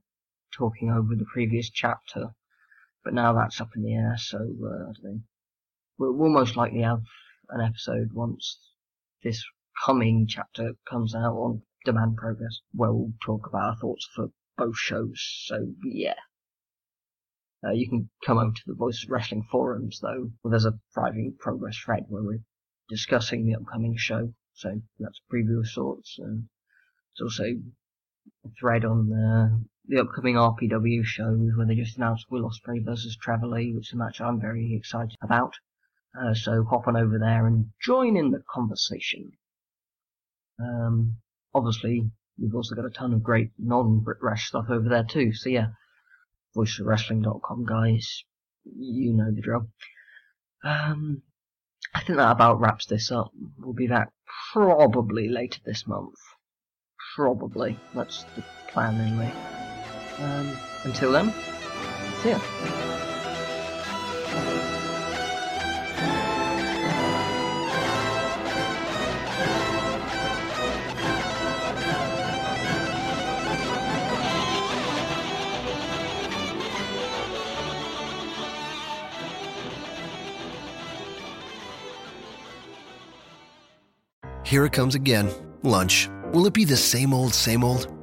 talking over the previous chapter, but now that's up in the air, so uh. We'll, we'll most likely have an episode once this coming chapter comes out on Demand Progress, where we'll talk about our thoughts for both shows. So yeah, uh, you can come over to the Voice Wrestling forums though. Well, there's a thriving progress thread where we're discussing the upcoming show. So that's a preview of sorts. And there's also a thread on the, the upcoming RPW shows where they just announced Will Ospreay versus Trevor Lee, which is a match I'm very excited about. Uh, so hop on over there and join in the conversation. Um, obviously, we've also got a ton of great non-Brit Wres stuff over there too. So yeah, voiceofwrestling.com, guys. You know the drill. Um, I think that about wraps this up. We'll be back probably later this month. Probably. That's the plan anyway. Um, until then, see ya. Here it comes again. Lunch. Will it be the same old, same old?